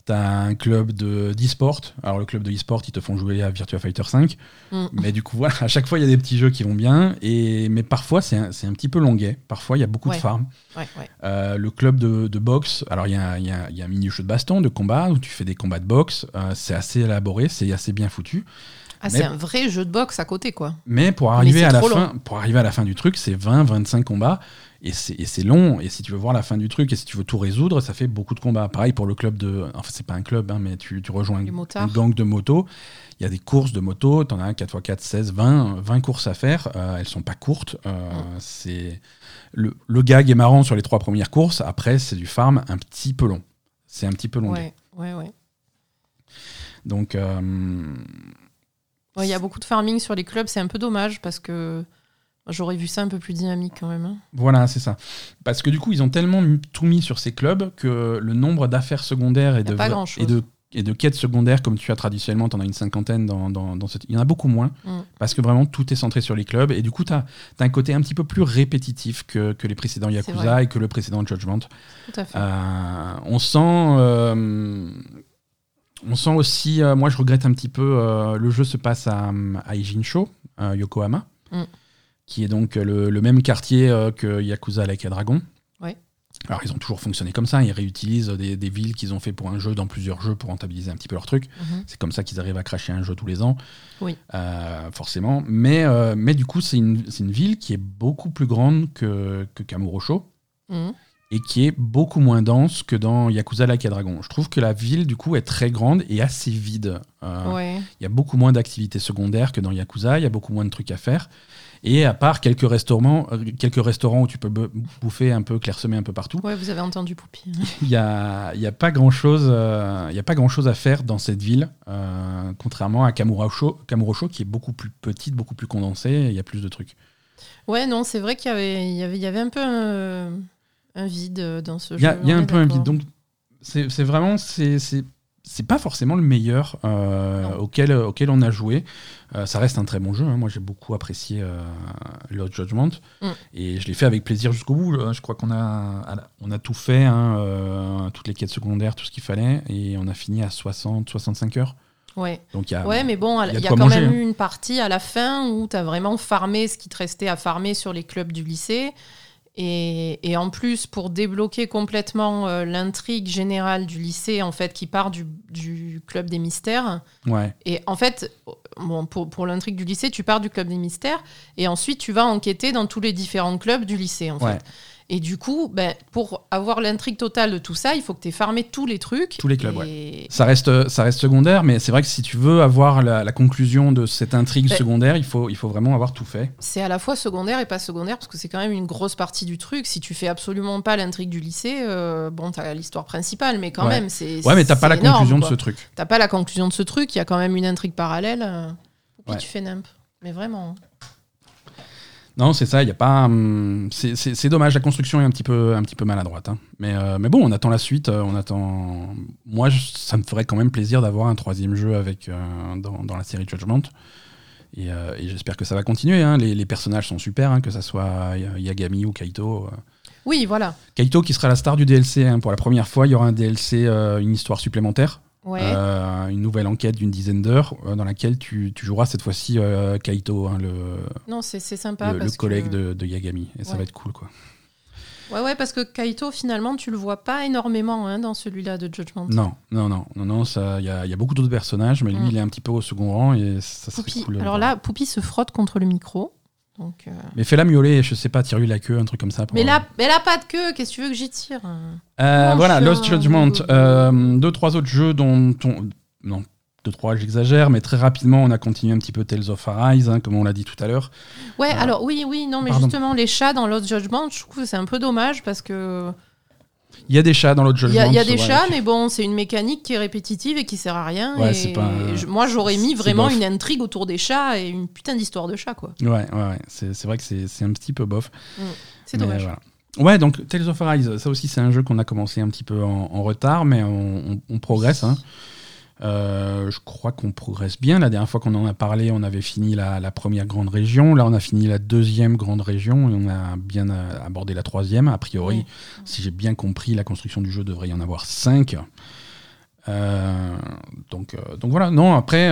T'as un club de d'e-sport. Alors le club de e-sport, ils te font jouer à Virtua Fighter 5. Mm. Mais du coup, voilà, à chaque fois, il y a des petits jeux qui vont bien. Et, mais parfois, c'est un, un petit peu longuet. Parfois, il y a beaucoup Ouais. de farm. Ouais, ouais. Euh, le club de, de boxe, alors il y a, y a- y a un mini-jeu de baston, de combat, où tu fais des combats de boxe. Euh, c'est assez élaboré, c'est assez bien foutu. Ah, c'est un vrai jeu de boxe à côté, quoi. Mais pour arriver, à la fin, pour arriver à la fin du truc, c'est 20-25 combats. Et c'est long. Et si tu veux voir la fin du truc et si tu veux tout résoudre, ça fait beaucoup de combats. Pareil pour le club de. Enfin, c'est pas un club, hein, mais tu, tu rejoins un, gang de motos. Il y a des courses de motos. T'en as un 4x4, 16, 20, 20 courses à faire. Euh, elles sont pas courtes. Euh, c'est le, le gag est marrant sur les trois premières courses. Après, c'est du farm un petit peu long. C'est un petit peu long. Ouais, ouais, ouais. Donc, euh, Ouais, Il y a beaucoup de farming sur les clubs, c'est un peu dommage parce que j'aurais vu ça un peu plus dynamique quand même. hein. Voilà, c'est ça. Parce que du coup, ils ont tellement tout mis sur ces clubs que le nombre d'affaires secondaires et de, et, de, et de quêtes secondaires, comme tu as traditionnellement, tu en as une cinquantaine dans, dans, dans cette... Il y en a beaucoup moins, Mm. parce que vraiment, tout est centré sur les clubs. Et du coup, tu as, un côté un petit peu plus répétitif que, que les précédents Yakuza et que le précédent Judgment. Tout à fait. Euh, on sent... euh, on sent aussi, euh, moi je regrette un petit peu, le jeu se passe à, à Ijincho, Yokohama, Mm. Qui est donc le, le même quartier euh, que Yakuza Like a Dragon. Ouais. Alors ils ont toujours fonctionné comme ça, ils réutilisent des, des villes qu'ils ont fait pour un jeu dans plusieurs jeux pour rentabiliser un petit peu leur truc. Mhm. C'est comme ça qu'ils arrivent à cracher un jeu tous les ans, Oui. Euh, forcément. Mais, euh, mais du coup c'est une, une ville qui est beaucoup plus grande que, que Kamurocho Mhm. et qui est beaucoup moins dense que dans Yakuza Like a Dragon. Je trouve que la ville, du coup, est très grande et assez vide. Ouais. Il y a beaucoup moins d'activités secondaires que dans Yakuza, il y a beaucoup moins de trucs à faire. Et à part quelques restaurants, euh, quelques restaurants où tu peux bouffer un peu, clairsemer un peu partout, ouais, vous avez entendu Poupie. il n'y a, y a pas euh, y a pas grand-chose à faire dans cette ville, euh, contrairement à Kamurocho, Kamurocho, qui est beaucoup plus petite, beaucoup plus condensée, il y a plus de trucs. Ouais, non, c'est vrai qu'il y avait, y avait, il y avait un peu un, un vide dans ce Il y a, jeu. il y a un peu un vide. Donc, c'est vraiment. c'est pas forcément le meilleur euh, auquel, auquel on a joué. Euh, ça reste un très bon jeu. hein. Moi, j'ai beaucoup apprécié euh, Lost Judgment. Mm. Et je l'ai fait avec plaisir jusqu'au bout. Euh, Je crois qu'on a, on a tout fait, hein, euh, toutes les quêtes secondaires, tout ce qu'il fallait. Et on a fini à 60, 65 heures. Ouais. Donc, il y a, ouais, mais bon, il y a y quand manger, même hein. eu une partie à la fin où tu as vraiment farmé ce qui te restait à farmer sur les clubs du lycée. Et, et en plus, pour débloquer complètement euh, l'intrigue générale du lycée, en fait, qui part du, du club des mystères. ouais. Et en fait, bon, pour, pour l'intrigue du lycée, tu pars du club des mystères et ensuite tu vas enquêter dans tous les différents clubs du lycée, en Ouais. fait. Et du coup, ben, pour avoir l'intrigue totale de tout ça, il faut que tu aies farmé tous les trucs. Tous les clubs, et... Ça reste, ça reste secondaire, mais c'est vrai que si tu veux avoir la, la conclusion de cette intrigue Ouais. secondaire, il faut, il faut vraiment avoir tout fait. C'est à la fois secondaire et pas secondaire parce que c'est quand même une grosse partie du truc. Si tu fais absolument pas l'intrigue du lycée, euh, bon, t'as l'histoire principale, mais quand Ouais. même, c'est. Ouais, mais t'as pas la énorme, conclusion de ce truc. T'as pas la conclusion de ce truc, il y a quand même une intrigue parallèle. euh, Puis Ouais. tu fais nimp. Mais vraiment. Non, c'est ça, il y a pas. hum, c'est- dommage, la construction est un petit peu, un petit peu maladroite. hein. Mais, euh, mais bon, on attend la suite. euh, on attend. Moi, je- ça me ferait quand même plaisir d'avoir un troisième jeu avec, euh, dans, dans la série Judgment. Et, euh, et j'espère que ça va continuer. hein. Les, les personnages sont super, hein, que ça soit Ya- Yagami ou Kaito. Oui, voilà. Kaito qui sera la star du DLC. Pour la première fois, il y aura un DLC, une histoire supplémentaire. Ouais. Euh, une nouvelle enquête d'une dizaine d'heures euh, dans laquelle tu, tu joueras cette fois-ci euh, Kaito, hein, le, Non, c'est c'est sympa. le, parce le collègue que... de, de Yagami. Et ça va être cool, quoi. Ouais, ouais, parce que Kaito, finalement, tu le vois pas énormément hein, dans celui-là de Judgment. Non, non, non, non, non, il y a, il y a beaucoup d'autres personnages, mais lui, Mm. il est un petit peu au second rang et ça serait Poupie. cool. de le Alors là, Poupie se frotte contre le micro. Donc, euh, Mais fais-la miauler, je sais pas, tire-lui la queue, un truc comme ça. pour- Mais là, mais elle a pas de queue, qu'est-ce que tu veux que j'y tire Euh, Oh, voilà. Lost Judgment. Euh, deux, trois autres jeux dont on. Non, deux, trois, j'exagère, mais très rapidement, on a continué un petit peu Tales of Arise, hein, comme on l'a dit tout à l'heure. Ouais, alors oui, oui, non, mais Pardon. justement, les chats dans Lost Judgment, je trouve que c'est un peu dommage parce que Il y a des chats dans l'autre il Judgment. y a, il y a des chats, mais bon, c'est une mécanique qui est répétitive et qui sert à rien. Ouais, et c'est pas un- je- moi, j'aurais mis c'est vraiment bof. une intrigue autour des chats et une putain d'histoire de chats, quoi. Ouais, ouais, ouais. C'est c'est vrai que c'est c'est un petit peu bof. C'est Mais dommage. voilà. Ouais, donc Tales of Arise, ça aussi c'est un jeu qu'on a commencé un petit peu en, en retard, mais on, on- on progresse. hein. Euh, je crois qu'on progresse bien. La dernière fois qu'on en a parlé, on avait fini la, la première grande région. Là, on a fini la deuxième grande région et on a bien euh, abordé la troisième. A priori, Oui. si j'ai bien compris, la construction du jeu devrait y en avoir cinq. Euh, donc, euh, donc voilà, non, après,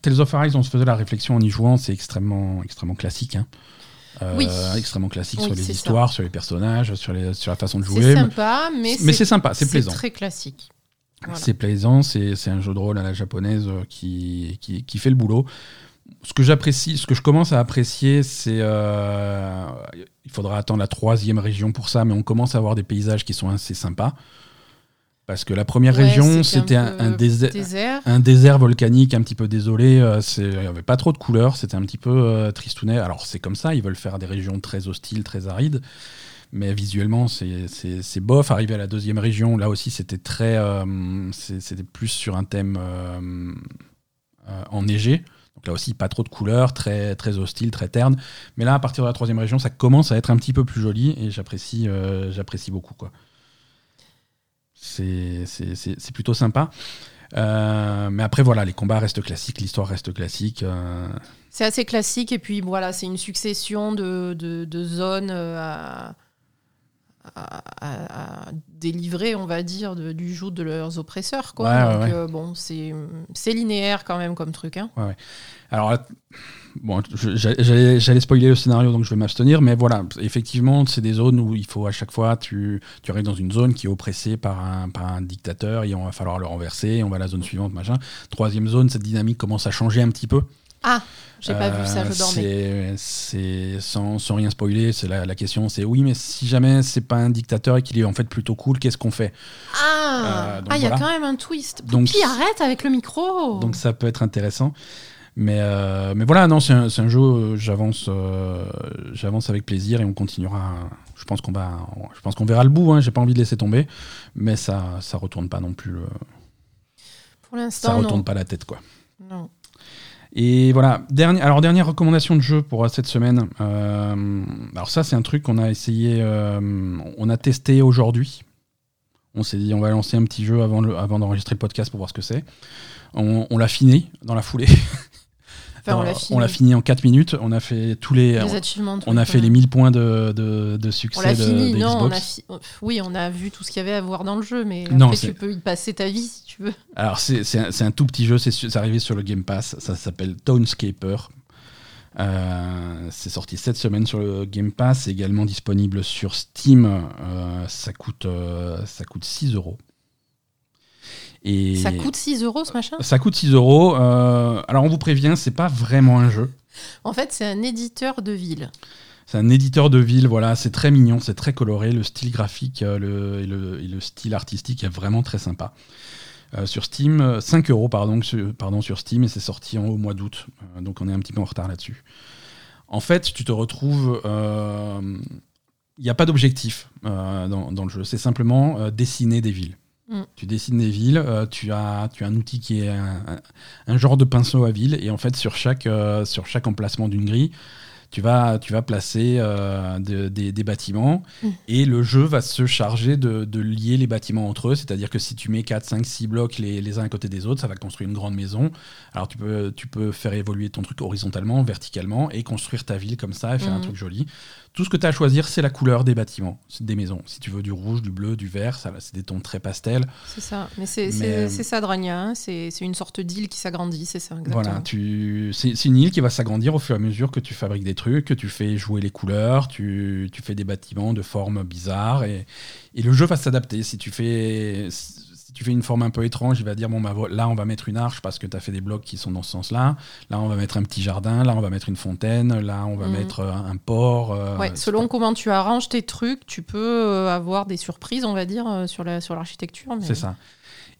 Tales of Arise, on se faisait la réflexion en y jouant, c'est extrêmement, extrêmement classique. Hein. Euh, Oui. Extrêmement classique Oui, sur les c'est histoires, sur les personnages, sur, les, sur la façon de C'est jouer. sympa, mais, Mais c'est sympa, c'est c'est plaisant. très classique. Voilà. C'est plaisant, c'est un jeu de rôle à la japonaise euh, qui, qui, qui fait le boulot. Ce que j'apprécie, ce que je commence à apprécier, c'est. euh, il faudra attendre la troisième région pour ça, mais on commence à avoir des paysages qui sont assez sympas. Parce que la première Ouais, région, c'était un un, peu un désert, Désert. un désert volcanique un petit peu désolé. euh, Il n'y avait pas trop de couleurs, c'était un petit peu euh, tristounet. Alors c'est comme ça, ils veulent faire des régions très hostiles, très arides. Mais visuellement, c'est- bof. Arrivé à la deuxième région, là aussi, c'était très. euh, c'était plus sur un thème euh, euh, enneigé. Donc là aussi, pas trop de couleurs, très, très hostile, très terne. Mais là, à partir de la troisième région, ça commence à être un petit peu plus joli et j'apprécie euh, j'apprécie beaucoup. quoi. C'est plutôt sympa. Euh, mais après, voilà, les combats restent classiques, l'histoire reste classique. C'est assez classique et puis voilà, c'est une succession de, de, de zones à, à, délivrer, on va dire, de- du joug de leurs oppresseurs. Quoi. Ouais, Donc ouais. euh, bon, c'est linéaire quand même comme truc. Hein. Alors, bon, j'allais spoiler le scénario, donc je vais m'abstenir, mais voilà, effectivement, c'est des zones où il faut à chaque fois, tu, tu arrives dans une zone qui est oppressée par un, par un dictateur, et on va falloir le renverser, on va à la zone suivante, machin. Troisième zone, cette dynamique commence à changer un petit peu. Ah, j'ai pas vu ça, Euh, je dormais. c'est- sans, sans rien spoiler, c'est la, la question, c'est oui, mais si jamais c'est pas un dictateur et qu'il est en fait plutôt cool, qu'est-ce qu'on fait? Ah, euh, ah, il y a quand même un twist. Donc- Poupi, arrête avec le micro. Donc ça peut être intéressant. Mais, euh, mais voilà, non, c'est un, un jeu, euh, j'avance euh, j'avance avec plaisir et on continuera. Je pense qu'on va, je pense qu'on verra le bout. Hein, J'ai pas envie de laisser tomber, mais ça, ça retourne pas non plus. Pour ça l'instant, retourne non. pas la tête, quoi. non. Et voilà, dernier, alors dernière recommandation de jeu pour euh, cette semaine. Euh, alors ça, c'est un truc qu'on a essayé, euh, on a testé aujourd'hui. On s'est dit, on va lancer un petit jeu avant, le- avant d'enregistrer le podcast pour voir ce que c'est. On l'a fini dans la foulée. Enfin, on l'a fini. en 4 minutes. On a fait tous les, on a fait les 1000 points de, de, de succès On l'a fini, de non, on a fi- Oui, on a vu tout ce qu'il y avait à voir dans le jeu, mais après, tu peux y passer ta vie si tu veux. Alors, c'est c'est un, un tout petit jeu, c'est arrivé sur le Game Pass, ça s'appelle Townscaper. Euh, c'est sorti cette semaine sur le Game Pass, également disponible sur Steam. Euh, ça, coûte, euh, ça coûte 6 euros. Et Ça coûte 6 euros ce machin? Ça coûte 6 euros. Euh, alors, on vous prévient, c'est pas vraiment un jeu. En fait, c'est un éditeur de ville. C'est un éditeur de ville, voilà, c'est très mignon, c'est très coloré, le style graphique euh, le, et, le, et le style artistique est vraiment très sympa. Euh, sur Steam, euh, 5 euros pardon, sur, pardon, sur Steam et c'est sorti en, au mois d'août, Euh, donc on est un petit peu en retard là-dessus. En fait, tu te retrouves, il n'y a pas d'objectif euh, dans, dans le jeu, c'est simplement euh, dessiner des villes. Mm. Tu dessines des villes, euh, tu, as, tu as un outil qui est un, un- un genre de pinceau à ville, et en fait, sur chaque, euh, sur chaque emplacement d'une grille, tu vas, tu vas placer euh, de- des, des bâtiments Mm. et le jeu va se charger de, de lier les bâtiments entre eux. C'est-à-dire que si tu mets 4, 5, 6 blocs les, les uns à côté des autres, ça va construire une grande maison. Alors tu peux, tu peux faire évoluer ton truc horizontalement, verticalement et construire ta ville comme ça et faire un Mhm. truc joli. Tout ce que tu as à choisir, c'est la couleur des bâtiments, des maisons. Si tu veux du rouge, du bleu, du vert, ça, c'est des tons très pastels. C'est ça. Mais c'est Mais, c'est- euh, ça, Drania. hein. C'est une sorte d'île qui s'agrandit, c'est ça, exactement. Voilà, tu... c'est c'est une île qui va s'agrandir au fur et à mesure que tu fabriques des trucs, que tu fais jouer les couleurs, tu, tu fais des bâtiments de formes bizarres et, et le jeu va s'adapter. Si tu fais si tu fais une forme un peu étrange, il va dire bon bah là on va mettre une arche parce que tu as fait des blocs qui sont dans ce sens-là. Là on va mettre un petit jardin, là on va mettre une fontaine, là on va Mhm. mettre euh, un port. euh, Ouais, selon pas- comment tu arranges tes trucs, tu peux euh, avoir des surprises, on va dire, euh, sur la sur l'architecture. mais- C'est ça.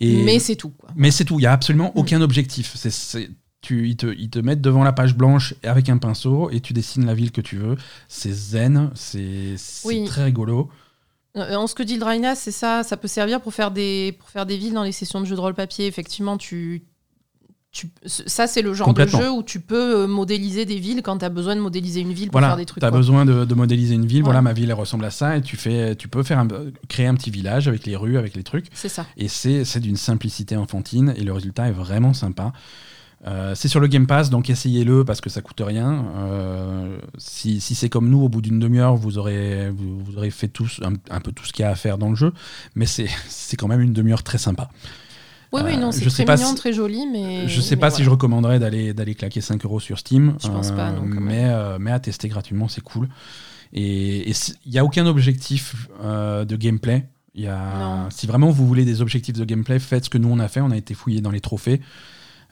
Et... Mais c'est tout. Quoi. Mais c'est tout, il n'y a absolument Mm. aucun objectif. C'est, tu, ils, te, ils te mettent devant la page blanche avec un pinceau et tu dessines la ville que tu veux. C'est zen, c'est, c'est Oui. très rigolo. Euh, En ce que dit le Draina, c'est ça, ça peut servir pour faire des pour faire des villes dans les sessions de jeux de rôle papier. Effectivement, tu tu, ça, c'est le genre de jeu où tu peux euh, modéliser des villes quand tu as besoin de modéliser une ville pour Voilà, faire des tu trucs. as quoi. besoin de, de modéliser une ville. Ouais. Voilà, ma ville, elle ressemble à ça. Et tu, fais, tu peux faire un- créer un petit village avec les rues, avec les trucs. C'est ça. Et c'est, c'est d'une simplicité enfantine et le résultat est vraiment sympa. Euh, c'est sur le Game Pass, donc essayez-le parce que ça coûte rien. Euh, si si c'est comme nous, au bout d'une demi-heure, vous aurez, vous, vous aurez fait tous, un, un peu tout ce qu'il y a à faire dans le jeu, mais c'est c'est quand même une demi-heure très sympa. Oui, oui, non, Euh, c'est je sais très mignon, si- très joli, mais. Je sais mais pas si je recommanderais d'aller d'aller claquer 5 euros sur Steam. Je pense pas, non, mais, mais à tester gratuitement, c'est cool. Et il n'y a aucun objectif de gameplay. Il Y a, Non. si vraiment vous voulez des objectifs de gameplay, faites ce que nous on a fait. On a été fouillé dans les trophées.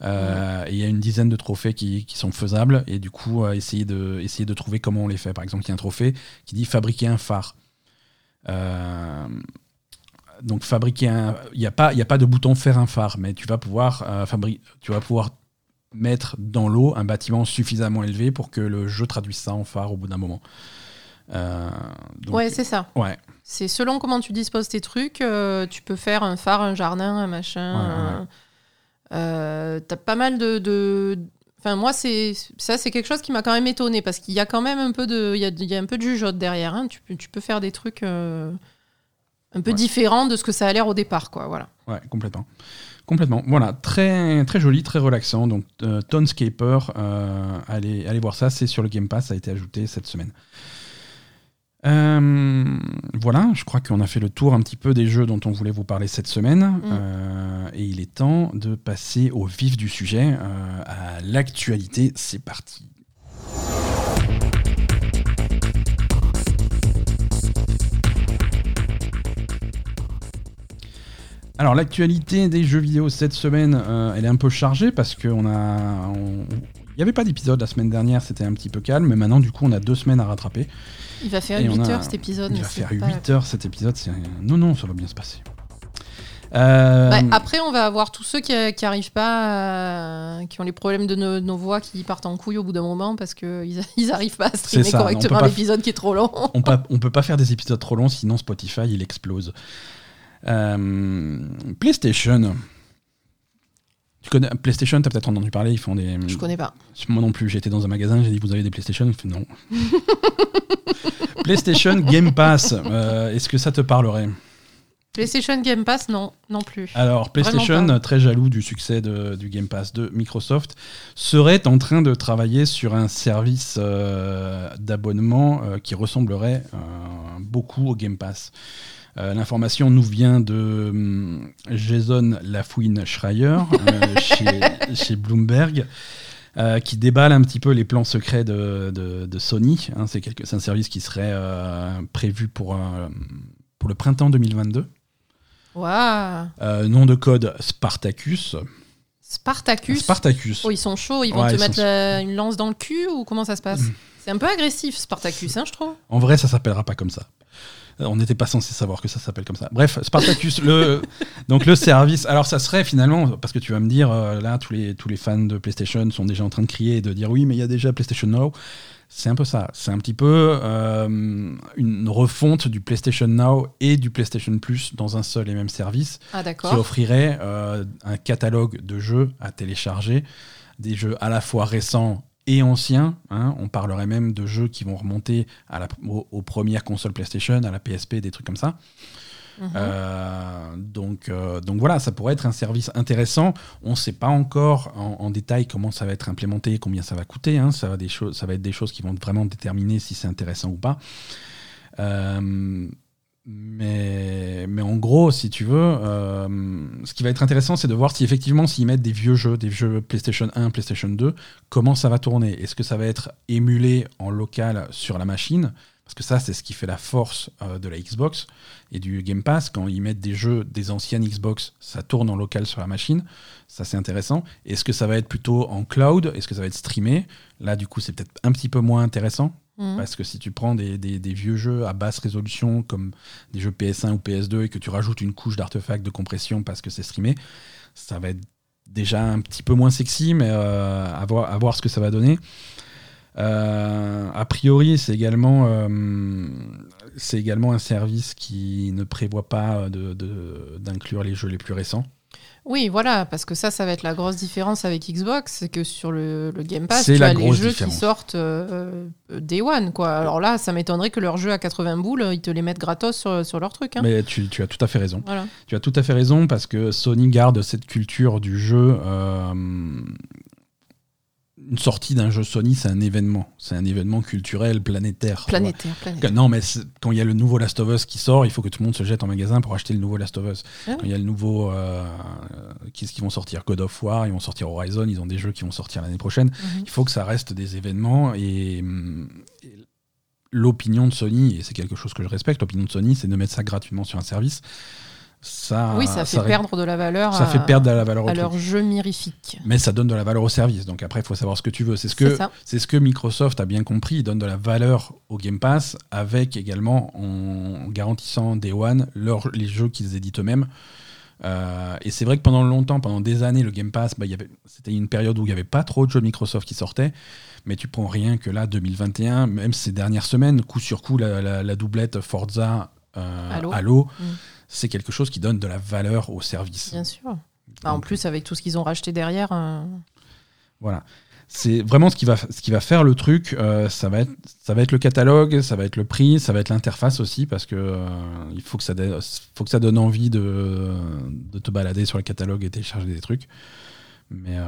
Euh, Il y a une dizaine de trophées qui, qui sont faisables. Et du coup, euh, essayez, de, essayez de trouver comment on les fait. Par exemple, il y a un trophée qui dit fabriquer un phare. Euh, donc fabriquer un, il n'y a pas, il a pas de bouton faire un phare, mais tu vas pouvoir euh, fabri- tu vas pouvoir mettre dans l'eau un bâtiment suffisamment élevé pour que le jeu traduise ça en phare au bout d'un moment. Euh, donc- Ouais, c'est ça. ouais, C'est selon comment tu disposes tes trucs, euh, tu peux faire un phare, un jardin, un machin. Ouais, ouais, un- euh, T'as pas mal de. de- Enfin, moi, c'est ça, c'est quelque chose qui m'a quand même étonné parce qu'il y a quand même un peu de, il y a, il y a un peu de jugeote derrière. hein. Tu, peux, tu peux faire des trucs euh, un peu Ouais. différents de ce que ça a l'air au départ, quoi. Voilà. ouais, complètement. Complètement. Voilà, très, très joli, très relaxant. Donc, euh, Townscaper, euh, allez, allez voir ça, c'est sur le Game Pass, ça a été ajouté cette semaine. Euh, voilà, je crois qu'on a fait le tour un petit peu des jeux dont on voulait vous parler cette semaine. Euh, et il est temps de passer au vif du sujet, euh, à l'actualité. C'est parti. Alors l'actualité des jeux vidéo cette semaine, elle est un peu chargée parce qu'on a, on- il n'y avait pas d'épisode la semaine dernière, c'était un petit peu calme, mais maintenant du coup on a deux semaines à rattraper. Il va faire Et on 8 a- heures cet épisode. Il va faire pas- 8 heures cet épisode, c'est non non ça va bien se passer. Euh, Bah, après, on va avoir tous ceux qui, qui arrivent pas, à- qui ont les problèmes de nos, nos voix qui partent en couille au bout d'un moment parce qu'ils ils arrivent pas à streamer correctement l'épisode qui est trop long. on, pa- on peut pas faire des épisodes trop longs, sinon Spotify il explose. Euh, PlayStation. Tu connais PlayStation, t'as peut-être entendu parler, ils font des. Je connais pas. Moi non plus, j'étais dans un magasin, j'ai dit vous avez des PlayStation? Il fait non. PlayStation Game Pass, euh, est-ce que ça te parlerait? PlayStation Game Pass, non, non plus. Alors, PlayStation, très jaloux du succès de- du Game Pass de Microsoft, serait en train de travailler sur un service euh, d'abonnement euh, qui ressemblerait euh, beaucoup au Game Pass. Euh, L'information nous vient de hum, Jason Lafouine Schreier euh, chez, chez Bloomberg. euh, qui déballe un petit peu les plans secrets de, de- de Sony. hein. c'est quelque- c'est un service qui serait euh, prévu pour, euh, pour le printemps 2022. Waouh Euh, nom de code Spartacus. Spartacus. Spartacus. Oh, ils sont chauds, ils vont Ouais, te ils mettre la- une lance dans le cul ou comment ça se passe? C'est un peu agressif, Spartacus, hein, je trouve. En vrai, ça s'appellera pas comme ça. Euh, On n'était pas censé savoir que ça s'appelle comme ça. Bref, Spartacus, le, donc le service. Alors, ça serait finalement, parce que tu vas me dire, euh, là, tous les, tous les fans de PlayStation sont déjà en train de crier et de dire oui, mais il y a déjà PlayStation Now. C'est un peu ça. C'est un petit peu euh, une refonte du PlayStation Now et du PlayStation Plus dans un seul et même service. Ah, qui offrirait euh, un catalogue de jeux à télécharger, des jeux à la fois récents et anciens. hein. On parlerait même de jeux qui vont remonter à la, aux, aux premières consoles PlayStation, à la PSP, des trucs comme ça. Mhm. Euh, donc, euh, donc voilà, ça pourrait être un service intéressant. On ne sait pas encore en, en détail comment ça va être implémenté, combien ça va coûter. hein. Ça, va des ça va être des choses qui vont vraiment déterminer si c'est intéressant ou pas. Euh, mais, en gros, si tu veux, euh, ce qui va être intéressant, c'est de voir si effectivement, s'ils mettent des vieux jeux, des jeux PlayStation 1, PlayStation 2, comment ça va tourner? Est-ce que ça va être émulé en local sur la machine? Parce que ça, c'est ce qui fait la force euh, de la Xbox et du Game Pass. Quand ils mettent des jeux des anciennes Xbox, ça tourne en local sur la machine. Ça, c'est intéressant. Est-ce que ça va être plutôt en cloud? Est-ce que ça va être streamé? Là, du coup, c'est peut-être un petit peu moins intéressant. Mhm. Parce que si tu prends des, des- vieux jeux à basse résolution comme des jeux PS1 ou PS2 et que tu rajoutes une couche d'artefacts de compression parce que c'est streamé, ça va être déjà un petit peu moins sexy, mais euh, à, voir, ce que ça va donner. Euh, a priori, c'est également, euh, également un service qui ne prévoit pas de- d'inclure les jeux les plus récents. Oui, voilà, parce que ça, ça va être la grosse différence avec Xbox, c'est que sur le, le Game Pass, tu la as les jeux différence. qui sortent euh, euh, Day One, quoi. Alors là, ça m'étonnerait que leurs jeux à 80 boules, ils te les mettent gratos sur, sur leur truc. hein. Mais tu, tu as tout à fait raison. Voilà. Tu as tout à fait raison parce que Sony garde cette culture du jeu euh, une sortie d'un jeu Sony, c'est un événement. C'est un événement culturel planétaire. Planétaire, planétaire. Non, mais quand il y a le nouveau Last of Us qui sort, il faut que tout le monde se jette en magasin pour acheter le nouveau Last of Us. Ah Quand il y a le nouveau. euh, Qu'est-ce qu'ils vont sortir? God of War, ils vont sortir Horizon, ils ont des jeux qui vont sortir l'année prochaine. Mhm. Il faut que ça reste des événements et. et L'opinion de Sony, et c'est quelque chose que je respecte, l'opinion de Sony, c'est de mettre ça gratuitement sur un service. Ça, oui, ça fait perdre de la valeur ça à, fait perdre de la valeur à truc. leur jeu mirifique. Mais ça donne de la valeur au service. Donc après, il faut savoir ce que tu veux. C'est ce que C'est ce que Microsoft a bien compris. Ils donnent de la valeur au Game Pass avec également en garantissant Day One leur, les jeux qu'ils éditent eux-mêmes. Euh, et c'est vrai que pendant longtemps, pendant des années, le Game Pass, bah, il c'était une période où il n'y avait pas trop de jeux de Microsoft qui sortaient. Mais tu prends rien que là, 2021, même ces dernières semaines, coup sur coup, la, la- la doublette Forza euh, Halo. Halo, Mm. C'est quelque chose qui donne de la valeur au service. Bien sûr. Bah, en plus, avec tout ce qu'ils ont racheté derrière. euh, Voilà. C'est vraiment ce qui va, ce qui va faire le truc. euh, ça, va être, ça va être le catalogue, ça va être le prix, ça va être l'interface aussi, parce que euh, il faut que, ça faut que ça donne envie de, de te balader sur le catalogue et télécharger des trucs. Mais euh,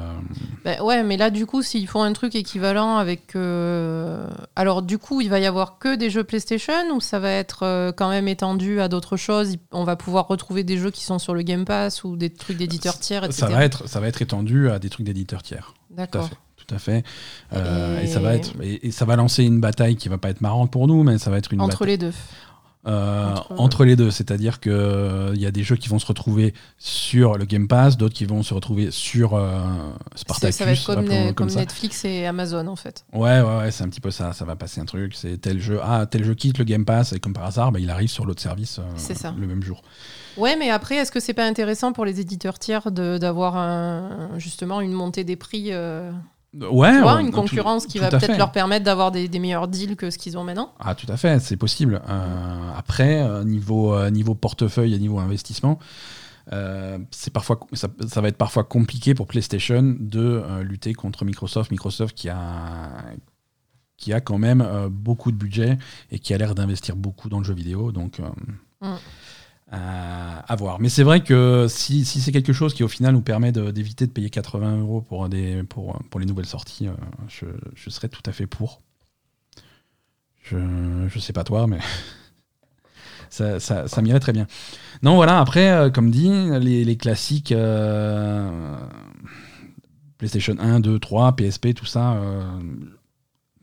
bah, ouais, mais là, du coup, s'ils font un truc équivalent avec. euh, Alors, du coup, il va y avoir que des jeux PlayStation ou ça va être euh, quand même étendu à d'autres choses? On va pouvoir retrouver des jeux qui sont sur le Game Pass ou des trucs d'éditeurs tiers, etc. ça, va être, ça va être étendu à des trucs d'éditeurs tiers. D'accord. Tout à fait. Et- et... ça va être, et, et ça va lancer une bataille qui va pas être marrante pour nous, mais ça va être une Entre bataille. les deux. Euh, Entre- entre... les deux, c'est-à-dire que euh, il y a des jeux qui vont se retrouver sur le Game Pass, d'autres qui vont se retrouver sur euh, Spartacus. ça va être comme, ne-. Netflix et Amazon, en fait. Ouais, ouais, ouais, c'est un petit peu ça. Ça va passer un truc. C'est tel jeu, ah, tel jeu quitte le Game Pass et comme par hasard, bah, il arrive sur l'autre service euh, ça. le même jour. Ouais, mais après, est-ce que c'est pas intéressant pour les éditeurs tiers d'avoir un- justement une montée des prix euh, Ouais, tu vois, ouais, une tout- concurrence qui tout va peut-être leur permettre d'avoir des, des meilleurs deals que ce qu'ils ont maintenant? Ah, tout à fait, c'est possible. Euh, après, euh, niveau, euh, niveau portefeuille et niveau investissement, euh, c'est parfois, ça, ça va être parfois compliqué pour PlayStation de lutter contre Microsoft. Microsoft qui a, qui a quand même beaucoup de budget et qui a l'air d'investir beaucoup dans le jeu vidéo. Donc, Mm. À, à voir. Mais c'est vrai que si, si c'est quelque chose qui au final nous permet d'éviter de, payer 80 euros pour, des, pour, pour les nouvelles sorties, euh, je, serais tout à fait pour. Je, je sais pas toi, mais ça, ça, ça m'irait très bien. Non, voilà, après, euh, comme dit, les, classiques euh, PlayStation 1, 2, 3, PSP, tout ça, euh,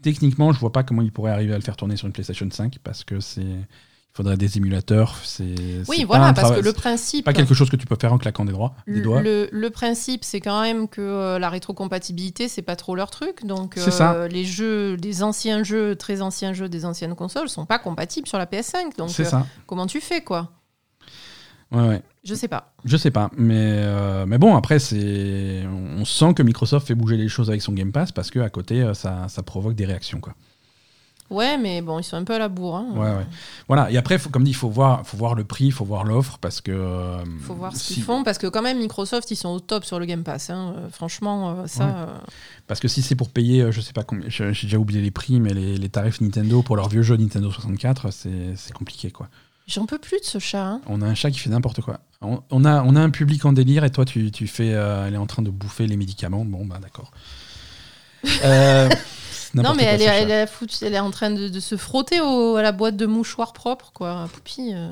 techniquement, je vois pas comment ils pourraient arriver à le faire tourner sur une PlayStation 5 parce que c'est. Il faudrait des émulateurs. C'est, Oui, voilà, parce que le principe. pas quelque chose que tu peux faire en claquant des, droits, des doigts. Le, le principe, c'est quand même que euh, la rétrocompatibilité, c'est pas trop leur truc. Donc, C'est ça. euh, les jeux, les anciens jeux, très anciens jeux des anciennes consoles, sont pas compatibles sur la PS5. Donc, euh, ça. comment tu fais, quoi? Ouais, ouais. Je sais pas. Je sais pas, mais, euh, mais bon, après, c'est, on sent que Microsoft fait bouger les choses avec son Game Pass parce que à côté, ça, ça provoque des réactions, quoi. Ouais, mais bon, ils sont un peu à la bourre. hein. Ouais, ouais. Voilà. Et après, faut, comme dit, il faut voir, faut voir le prix, il faut voir l'offre parce que. euh, Faut voir ce si- qu'ils font parce que quand même Microsoft ils sont au top sur le Game Pass. hein. Euh, Franchement, euh, ça. Ouais. euh, Parce que si c'est pour payer, je sais pas combien, j'ai déjà oublié les prix, mais les, les tarifs Nintendo pour leur vieux jeu Nintendo 64, c'est compliqué, quoi. J'en peux plus de ce chat. hein. On a un chat qui fait n'importe quoi. On, on a, on a un public en délire et toi, tu, tu fais. elle est en train de bouffer les médicaments. Bon, bah d'accord. Euh, Non, mais quoi, elle est, elle, est foutu- elle est en train de, de se frotter au- à la boîte de mouchoirs propres, quoi. Poupie. euh.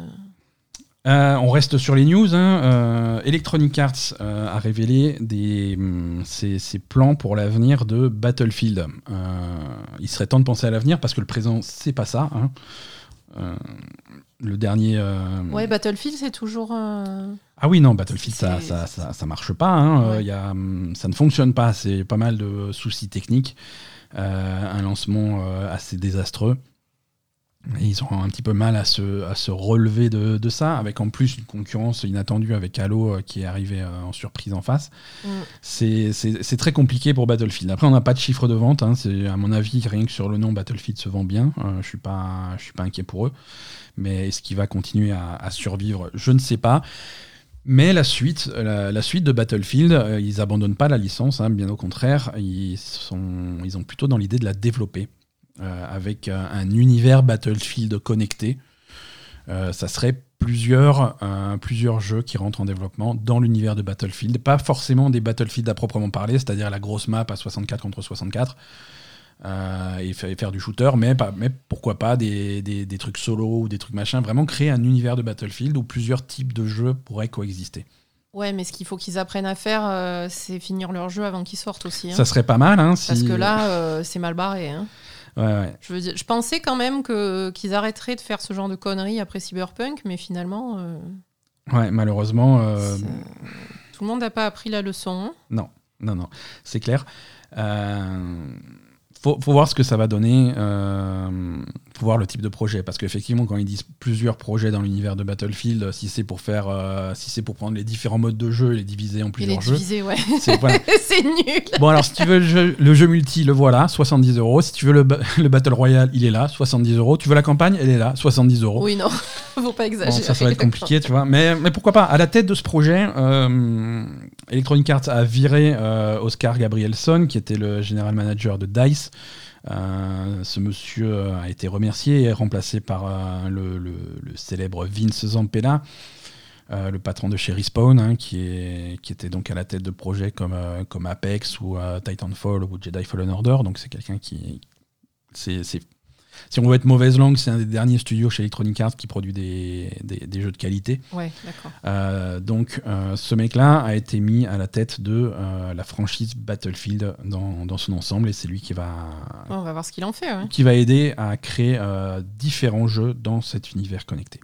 Euh, on reste sur les news. hein. Euh, Electronic Arts euh, a révélé des, hum, ses, ses plans pour l'avenir de Battlefield. Il serait temps de penser à l'avenir parce que le présent, c'est pas ça. hein. Le dernier. Ouais, Battlefield, c'est toujours. Ah oui, non, Battlefield, ça, ça, ça, ça marche pas. hein. Ouais. y a, hum, ça ne fonctionne pas. C'est pas mal de soucis techniques. Euh, un lancement euh, assez désastreux. Et ils ont un petit peu mal à se, à se relever de, de ça, avec en plus une concurrence inattendue avec Halo euh, qui est arrivé euh, en surprise en face. Mm. C'est- très compliqué pour Battlefield. Après, on n'a pas de chiffre de vente. hein. C'est À mon avis, rien que sur le nom Battlefield se vend bien. Euh, je je suis pas inquiet pour eux. Mais est-ce qu'il va continuer à, à survivre? Je ne sais pas. Mais la suite, la, la suite de Battlefield, euh, ils abandonnent pas la licence, hein, bien au contraire, ils, sont, ils ont plutôt dans l'idée de la développer euh, avec euh, un univers Battlefield connecté. ça serait plusieurs, plusieurs jeux qui rentrent en développement dans l'univers de Battlefield. Pas forcément des Battlefield à proprement parler, c'est-à-dire la grosse map à 64 contre 64. Et, faire du shooter, mais, pas, mais pourquoi pas des, des, des, trucs solo ou des trucs machin, vraiment créer un univers de Battlefield où plusieurs types de jeux pourraient coexister. Ouais, mais ce qu'il faut qu'ils apprennent à faire, euh, c'est finir leur jeu avant qu'ils sortent aussi. Hein. Ça serait pas mal, hein, Parce que là, euh, c'est mal barré. Hein. Ouais, ouais. Je, veux dire, je pensais quand même que, qu'ils arrêteraient de faire ce genre de conneries après Cyberpunk, mais finalement. Euh, ouais, malheureusement. Tout le monde n'a pas appris la leçon. Hein. non, non, non, c'est clair. Euh faut, faut voir ce que ça va donner, euh, faut voir le type de projet. Parce qu'effectivement, quand ils disent plusieurs projets dans l'univers de Battlefield, si c'est pour faire, euh, si c'est pour prendre les différents modes de jeu et les diviser en plusieurs les jeux. Diviser, ouais. C'est nul. Bon, alors si tu veux le jeu, multi, le voilà, 70 euros. Si tu veux le, le, Battle Royale, il est là, 70 euros. Tu veux la campagne, elle est là, 70 euros. Oui, non, faut pas exagérer. Bon, ça, ça va être compliqué, tu vois. Mais, mais pourquoi pas? À la tête de ce projet, euh, Electronic Arts a viré euh, Oscar Gabrielson, qui était le général manager de DICE. Euh, ce monsieur a été remercié et remplacé par euh, le, célèbre Vince Zampella. Euh, le patron de chez Respawn, hein, qui, était donc à la tête de projets comme, comme Apex ou Titanfall ou Jedi Fallen Order. Donc c'est quelqu'un qui. C'est si on veut être mauvaise langue, c'est un des derniers studios chez Electronic Arts qui produit des, des, jeux de qualité. Ouais, d'accord. Euh, donc, euh, ce mec-là a été mis à la tête de euh, la franchise Battlefield dans, dans, son ensemble et c'est lui qui va. on va voir ce qu'il en fait. Ouais. Qui va aider à créer différents jeux dans cet univers connecté.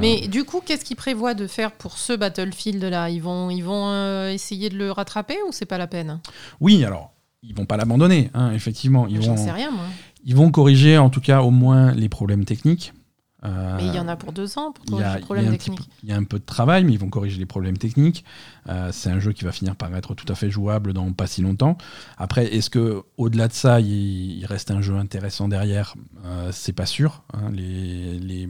Mais du coup, qu'est-ce qu'ils prévoient de faire pour ce Battlefield-là? Ils vont, ils vont essayer de le rattraper ou c'est pas la peine? Oui, alors ils vont pas l'abandonner, hein, effectivement. Ils vont, sais rien, moi. Ils vont corriger, en tout cas, au moins les problèmes techniques. Euh, mais il y en a pour deux ans pour corriger les problèmes techniques. Il y a un peu de travail, mais ils vont corriger les problèmes techniques. Euh, c'est un jeu qui va finir par être tout à fait jouable dans pas si longtemps. Après, est-ce que au-delà de ça, il, reste un jeu intéressant derrière? Euh, C'est pas sûr. Hein. les, les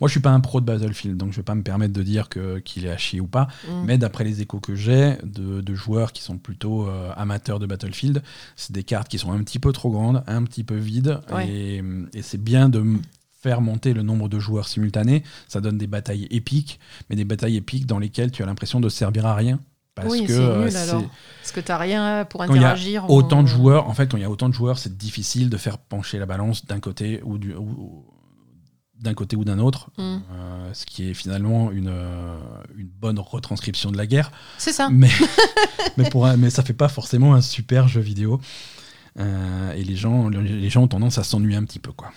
moi, je suis pas un pro de Battlefield, donc je vais pas me permettre de dire qu'il est à chier ou pas. Mm. Mais d'après les échos que j'ai de, joueurs qui sont plutôt euh, amateurs de Battlefield, c'est des cartes qui sont un petit peu trop grandes, un petit peu vides, et, c'est bien de faire monter le nombre de joueurs simultanés. Ça donne des batailles épiques, mais des batailles épiques dans lesquelles tu as l'impression de servir à rien. Parce oui, que nul, euh, alors. Parce que tu n'as rien pour interagir. Quand y a autant de joueurs, en fait, quand il y a autant de joueurs, c'est difficile de faire pencher la balance d'un côté ou du, d'un côté ou d'un autre, mm. euh, ce qui est finalement une, euh, une, bonne retranscription de la guerre. C'est ça. Mais, mais, pour mais ça fait pas forcément un super jeu vidéo. Euh, et les gens, les gens ont tendance à s'ennuyer un petit peu. Quoi.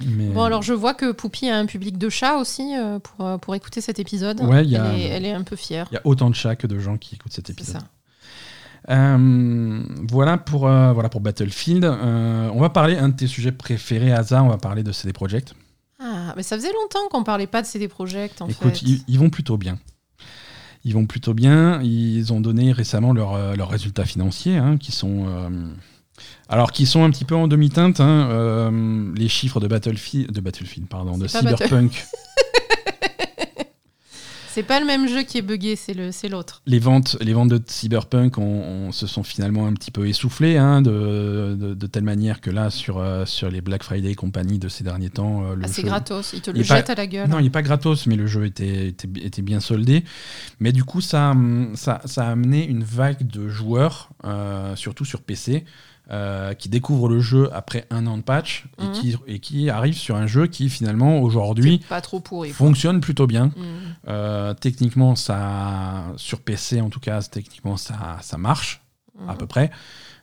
Bon, alors je vois que Poupie a un public de chats aussi pour, pour écouter cet épisode. Ouais, elle, est, elle, est, un peu fière. Il y a autant de chats que de gens qui écoutent cet épisode. Ça. Euh, voilà, pour, euh, voilà pour Battlefield. Euh, on va parler, un de tes sujets préférés, Asa, on va parler de CD Projekt. Ah, mais ça faisait longtemps qu'on parlait pas de CD Projekt en Écoute, Ils, vont plutôt bien. Ils vont plutôt bien. Ils ont donné récemment leurs résultats financiers, hein, qui sont. alors, qui sont un petit peu en demi-teinte, hein, les chiffres de Battlefield, de Battlefield, pardon, de Cyberpunk. C'est pas le même jeu qui est buggé, c'est l'autre. Les ventes, les ventes de Cyberpunk on, se sont finalement un petit peu essoufflées, hein, de, de, telle manière que là, sur, euh, sur les Black Friday et compagnie de ces derniers temps. Euh, ah, c'est gratos, ils te le jettent à la gueule. Non, il n'est pas gratos, mais le jeu était, était, était, bien soldé. Mais du coup, ça, ça, ça a amené une vague de joueurs, euh, surtout sur PC, euh, qui découvre le jeu après un an de patch et, mhm. qui, et, qui, arrive sur un jeu qui finalement aujourd'hui fonctionne plutôt bien. Mhm. Euh, techniquement, ça, sur PC en tout cas, techniquement ça, ça marche à mhm. peu près.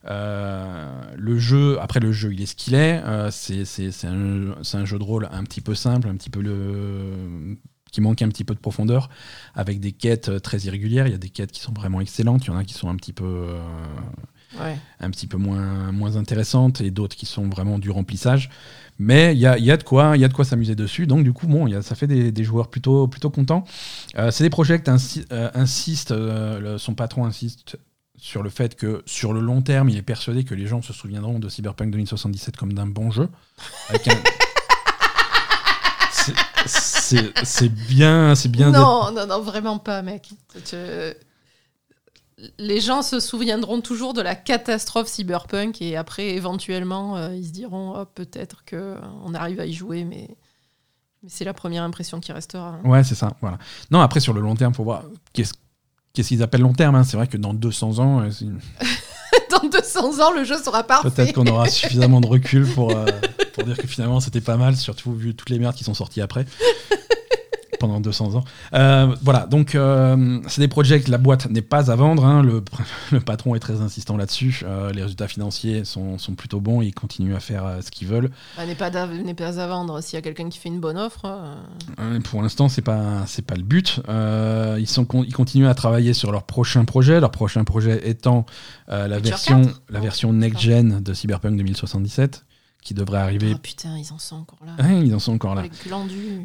Euh, le jeu, après le jeu, il est ce qu'il est. c'est un, un, jeu de rôle un petit peu simple, un petit peu le qui manque un petit peu de profondeur, avec des quêtes très irrégulières. Il y a des quêtes qui sont vraiment excellentes, il y en a qui sont un petit peu un petit peu moins, moins intéressantes et d'autres qui sont vraiment du remplissage. Mais il y a, y a, de quoi, y a de quoi s'amuser dessus. Donc du coup, bon, y a, ça fait des, des, joueurs plutôt, plutôt contents. Euh, c'est des projets qui euh, insistent, euh, son patron insiste sur le fait que sur le long terme, il est persuadé que les gens se souviendront de Cyberpunk 2077 comme d'un bon jeu. c'est bien, c'est bien. Non, non, non, vraiment pas, mec. Les gens se souviendront toujours de la catastrophe cyberpunk et après, éventuellement, euh, ils se diront oh, peut-être qu'on arrive à y jouer, mais, mais c'est la première impression qui restera. hein. Ouais, c'est ça. Voilà. Non, après, sur le long terme, faut voir qu'est-ce qu'est-ce qu'ils appellent long terme. hein. C'est vrai que dans 200 ans, euh, Dans 200 ans, le jeu sera parfait. peut-être qu'on aura suffisamment de recul pour, euh, pour dire que finalement, c'était pas mal, surtout vu toutes les merdes qui sont sorties après. Pendant 200 ans. Euh, voilà, donc euh, c'est des projets que la boîte n'est pas à vendre. hein. Le, le patron est très insistant là-dessus. Euh, les résultats financiers sont, sont plutôt bons. Ils continuent à faire ce qu'ils veulent. Bah, n'est pas, pas à vendre. S'il y a quelqu'un qui fait une bonne offre, Pour l'instant, c'est pas c'est pas le but. Ils sont ils continuent à travailler sur leur prochain projet. Leur prochain projet étant la version 4. la version next gen de Cyberpunk 2077 qui devrait arriver. oh putain, ils en sont encore là. Ouais, ils en sont encore là.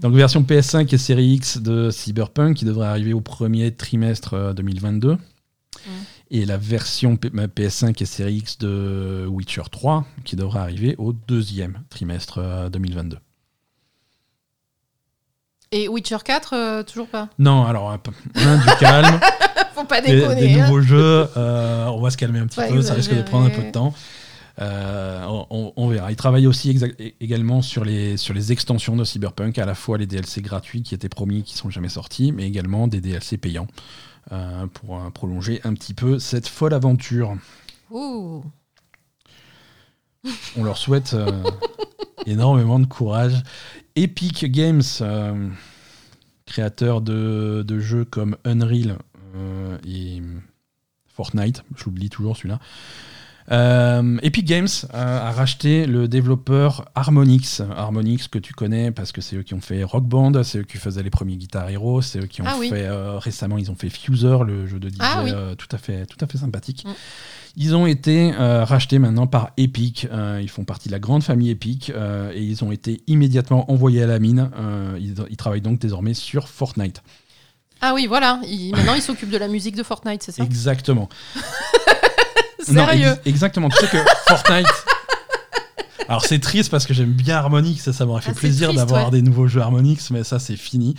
Donc version PS5 et série X de Cyberpunk qui devrait arriver au premier trimestre euh, 2022. Et la version P- euh, PS5 et série X de Witcher 3 qui devrait arriver au deuxième trimestre euh, 2022. Et Witcher 4, euh, toujours pas? Non, alors un du calme, Faut pas déconner. des hein. nouveaux jeux, euh, on va se calmer un petit peu, ça risque de prendre un peu de temps. Euh, on, verra. Il travaille aussi également sur les, sur les extensions de Cyberpunk, à la fois les DLC gratuits qui étaient promis, qui sont jamais sortis, mais également des DLC payants euh, pour euh, prolonger un petit peu cette folle aventure. Ouh. On leur souhaite euh, énormément de courage. Epic Games, euh, créateur de, de jeux comme Unreal euh, et Fortnite, je l'oublie toujours celui-là. Euh, Epic Games euh, a racheté le développeur Harmonix. Harmonix que tu connais parce que c'est eux qui ont fait Rock Band, c'est eux qui faisaient les premiers Guitar Hero, c'est eux qui ont Ah oui. fait euh, récemment ils ont fait Fuser, le jeu de DJ Ah oui. euh, tout à fait tout à fait sympathique. Mm. Ils ont été rachetés maintenant par Epic. Ils font partie de la grande famille Epic et ils ont été immédiatement envoyés à la mine. Ils, ils travaillent donc désormais sur Fortnite. Ah oui, voilà. Il- maintenant, il s'occupe de la musique de Fortnite, c'est ça? Exactement. Non, Sérieux ex- Exactement. Tu sais que Fortnite. Alors c'est triste parce que j'aime bien Harmonix, ça, ça m'aurait fait Ah, plaisir d'avoir ouais. des nouveaux jeux Harmonix, mais ça c'est fini.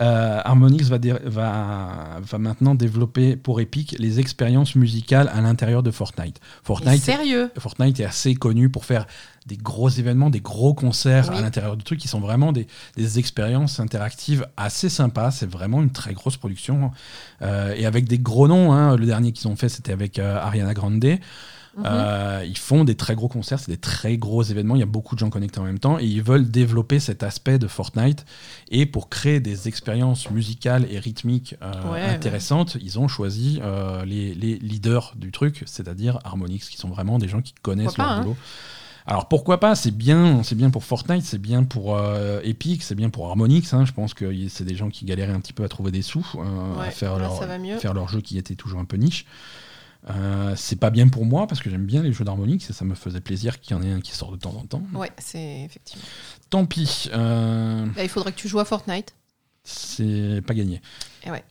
Euh, Harmonix va, dé- va, va maintenant développer pour Epic les expériences musicales à l'intérieur de Fortnite. Fortnite, Sérieux? Fortnite est assez connu pour faire des gros événements, des gros concerts Oui. à l'intérieur du truc qui sont vraiment des, des expériences interactives assez sympas. C'est vraiment une très grosse production. Euh, et avec des gros noms. hein. Le dernier qu'ils ont fait, c'était avec euh, Ariana Grande. Mhm. Euh, ils font des très gros concerts, c'est des très gros événements. Il y a beaucoup de gens connectés en même temps et ils veulent développer cet aspect de Fortnite. Et pour créer des expériences musicales et rythmiques euh, Ouais, intéressantes, ils ont choisi euh, les, les leaders du truc, c'est-à-dire Harmonix, qui sont vraiment des gens qui connaissent Pourquoi leur pas, hein. Alors pourquoi pas? C'est bien, c'est bien pour Fortnite, c'est bien pour euh, Epic, c'est bien pour Harmonix. hein. Je pense que c'est des gens qui galéraient un petit peu à trouver des sous, euh, à faire leur, faire jeu qui était toujours un peu niche. Euh, c'est pas bien pour moi parce que j'aime bien les jeux d'Harmonix et ça me faisait plaisir qu'il y en ait un qui sort de temps en temps. Ouais, c'est effectivement. Tant pis, euh, Bah, il faudrait que tu joues à Fortnite. c'est pas gagné. Et ouais.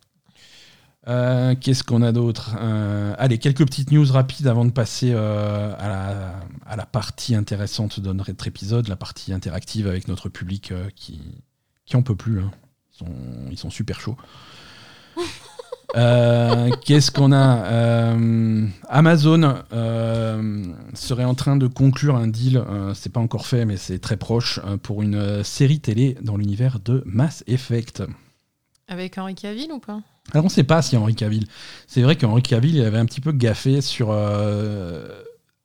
Euh, Qu'est-ce qu'on a d'autre Euh, Allez, quelques petites news rapides avant de passer euh, à, la, à la partie intéressante de notre épisode, la partie interactive avec notre public qui, qui en peut plus. hein. Ils, sont, ils sont super chauds. Qu'est-ce qu'on a Amazon serait en train de conclure un deal, c'est pas encore fait, mais c'est très proche, pour une série télé dans l'univers de Mass Effect. Avec Henri Cavill ou pas? Alors on ne sait pas si Henri Cavill. C'est vrai qu'Henri Cavill il avait un petit peu gaffé sur. euh,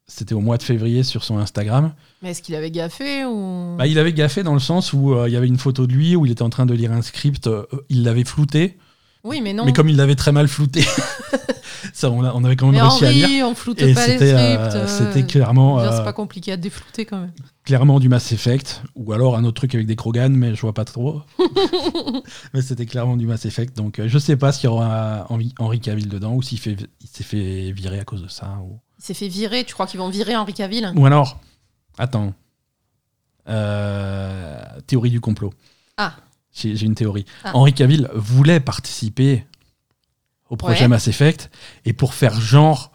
C'était au mois de février sur son Instagram. Mais est-ce qu'il avait gaffé ou? Bah, il avait gaffé dans le sens où euh, il y avait une photo de lui où il était en train de lire un script. euh, il l'avait flouté, Oui, mais non. mais comme il l'avait très mal flouté, ça on, a- on avait quand même mais réussi à lire. On floute Et pas les c'était euh, scripts. euh, c'était clairement, dire, euh, C'est pas compliqué à déflouter quand même. clairement du Mass Effect ou alors un autre truc avec des Krogan, mais je vois pas trop. mais c'était clairement du Mass Effect, donc je sais pas s'il y aura Henri, Henri Cavill dedans ou s'il s'est fait virer à cause de ça. Ou... Il s'est fait virer. Tu crois qu'ils vont virer Henri Cavill? Ou alors, attends. Euh, théorie du complot. Ah. J'ai une théorie. Ah. Henri Cavill voulait participer au projet Ouais. Mass Effect et pour faire genre.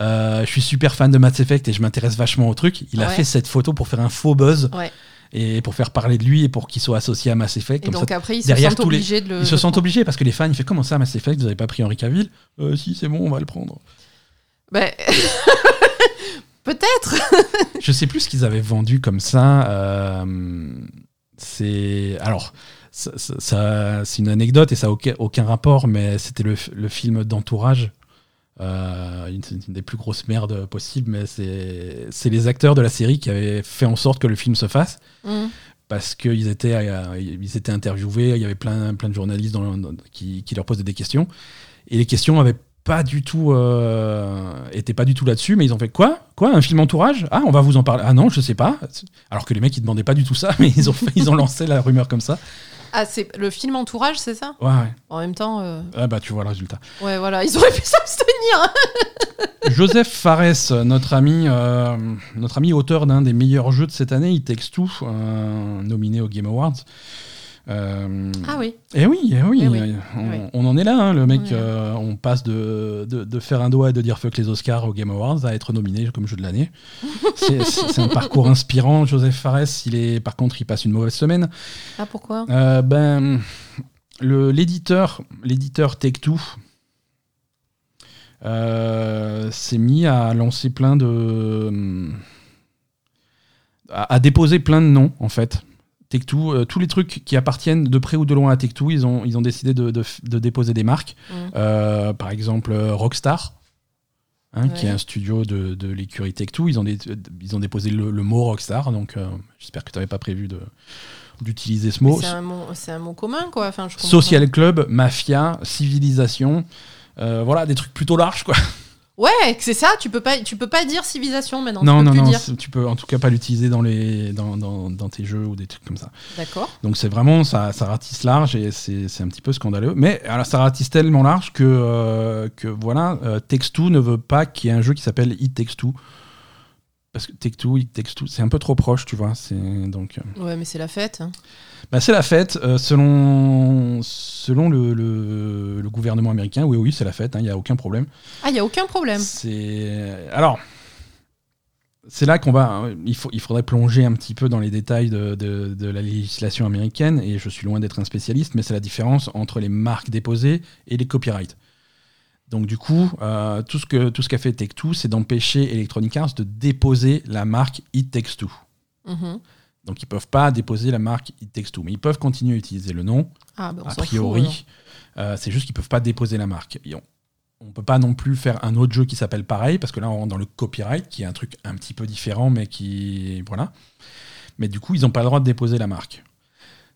euh, je suis super fan de Mass Effect et je m'intéresse vachement au truc. Il a fait cette photo pour faire un faux buzz Ouais. et pour faire parler de lui et pour qu'il soit associé à Mass Effect. Et Comme donc ça, après, ils se sentent les- obligés de le. ils se sentent obligés parce que les fans, ils font comment ça Mass Effect Vous avez pas pris Henri Cavill? Euh, Si, c'est bon, on va le prendre. Ben, Peut-être. Je sais plus ce qu'ils avaient vendu comme ça. euh, c'est alors. Ça, ça- ça- c'est une anecdote et ça n'a aucun, aucun rapport, mais c'était le, le film d'entourage. Euh, une, une des plus grosses merdes possibles, mais c'est les acteurs de la série qui avaient fait en sorte que le film se fasse Mm. parce qu'ils étaient, euh, ils étaient interviewés, il y avait plein, plein de journalistes dans- dans- qui, qui leur posaient des questions. Et les questions avaient pas du tout, euh, étaient pas du tout là-dessus, mais ils ont fait quoi? Quoi? Un film entourage Ah, on va vous en parler. Ah non, je sais pas. Alors que les mecs, ils demandaient pas du tout ça, mais ils ont, fait- ils ont lancé la rumeur comme ça. Ah, c'est le film Entourage, c'est ça Ouais, ouais. En même temps, euh, Ah bah, tu vois le résultat. ouais, voilà, ils auraient pu s'abstenir. Joseph Fares, notre ami, euh, notre ami auteur d'un des meilleurs jeux de cette année, il texte tout, euh, nominé aux Game Awards. Euh, Ah oui. Eh oui, eh oui, Eh oui. euh, On, Oui. on en est là, hein, le mec, Oui. euh, on passe de, de, de faire un doigt et de dire fuck les Oscars aux Game Awards à être nominé comme jeu de l'année. C'est- un parcours inspirant. Joseph Fares, il est, par contre, il passe une mauvaise semaine. Ah pourquoi? Euh, ben, le- l'éditeur, l'éditeur Take-Two euh, s'est mis à lancer plein de. à, à déposer plein de noms, en fait. Euh, tous les trucs qui appartiennent de près ou de loin à Take-Two, ils ont, ils ont décidé de, de f- de déposer des marques. Mm. Euh, par exemple, euh, Rockstar. hein, qui est un studio de, de l'écurie Take-Two, ils ont, dé- ils ont déposé le, le mot Rockstar, donc euh, j'espère que tu n'avais pas prévu de- d'utiliser ce mot. C'est un, mot- c'est un mot commun, quoi. Enfin, je Social Club, Mafia, Civilisation, voilà, des trucs plutôt larges, quoi. Ouais, c'est ça. Tu peux pas, tu peux pas dire civilisation maintenant. Non, tu peux non, non, dire. tu peux en tout cas pas l'utiliser dans, les, dans, dans, dans tes jeux ou des trucs comme ça. D'accord. Donc c'est vraiment, ça, ça ratisse large et c'est un petit peu scandaleux. Mais alors ça ratisse tellement large que, euh, que voilà, euh, Takes-Two ne veut pas qu'il y ait un jeu qui s'appelle It Takes Two. Parce que Take-Two, It Takes Two, c'est un peu trop proche, tu vois. c'est Donc, euh, Ouais, mais c'est la fête. hein. Bah, c'est la fête, euh, selon, selon le, le- le gouvernement américain. Oui, oui, c'est la fête, il n'y a aucun problème. Ah, il y a aucun problème. C'est alors c'est là qu'on va. hein, Il, faut, il faudrait plonger un petit peu dans les détails de, de- de la législation américaine et je suis loin d'être un spécialiste, mais c'est la différence entre les marques déposées et les copyrights. Donc du coup, euh, tout ce que tout ce qu'a fait Take-Two, c'est d'empêcher Electronic Arts de déposer la marque It Takes Two. Mhm. Donc ils peuvent pas déposer la marque It Takes Two, mais ils peuvent continuer à utiliser le nom Ah, bah, on a priori. Euh, c'est juste qu'ils peuvent pas déposer la marque. Et on, on peut pas non plus faire un autre jeu qui s'appelle pareil, parce que là on rentre dans le copyright, qui est un truc un petit peu différent, mais qui voilà. Mais du coup, ils n'ont pas le droit de déposer la marque.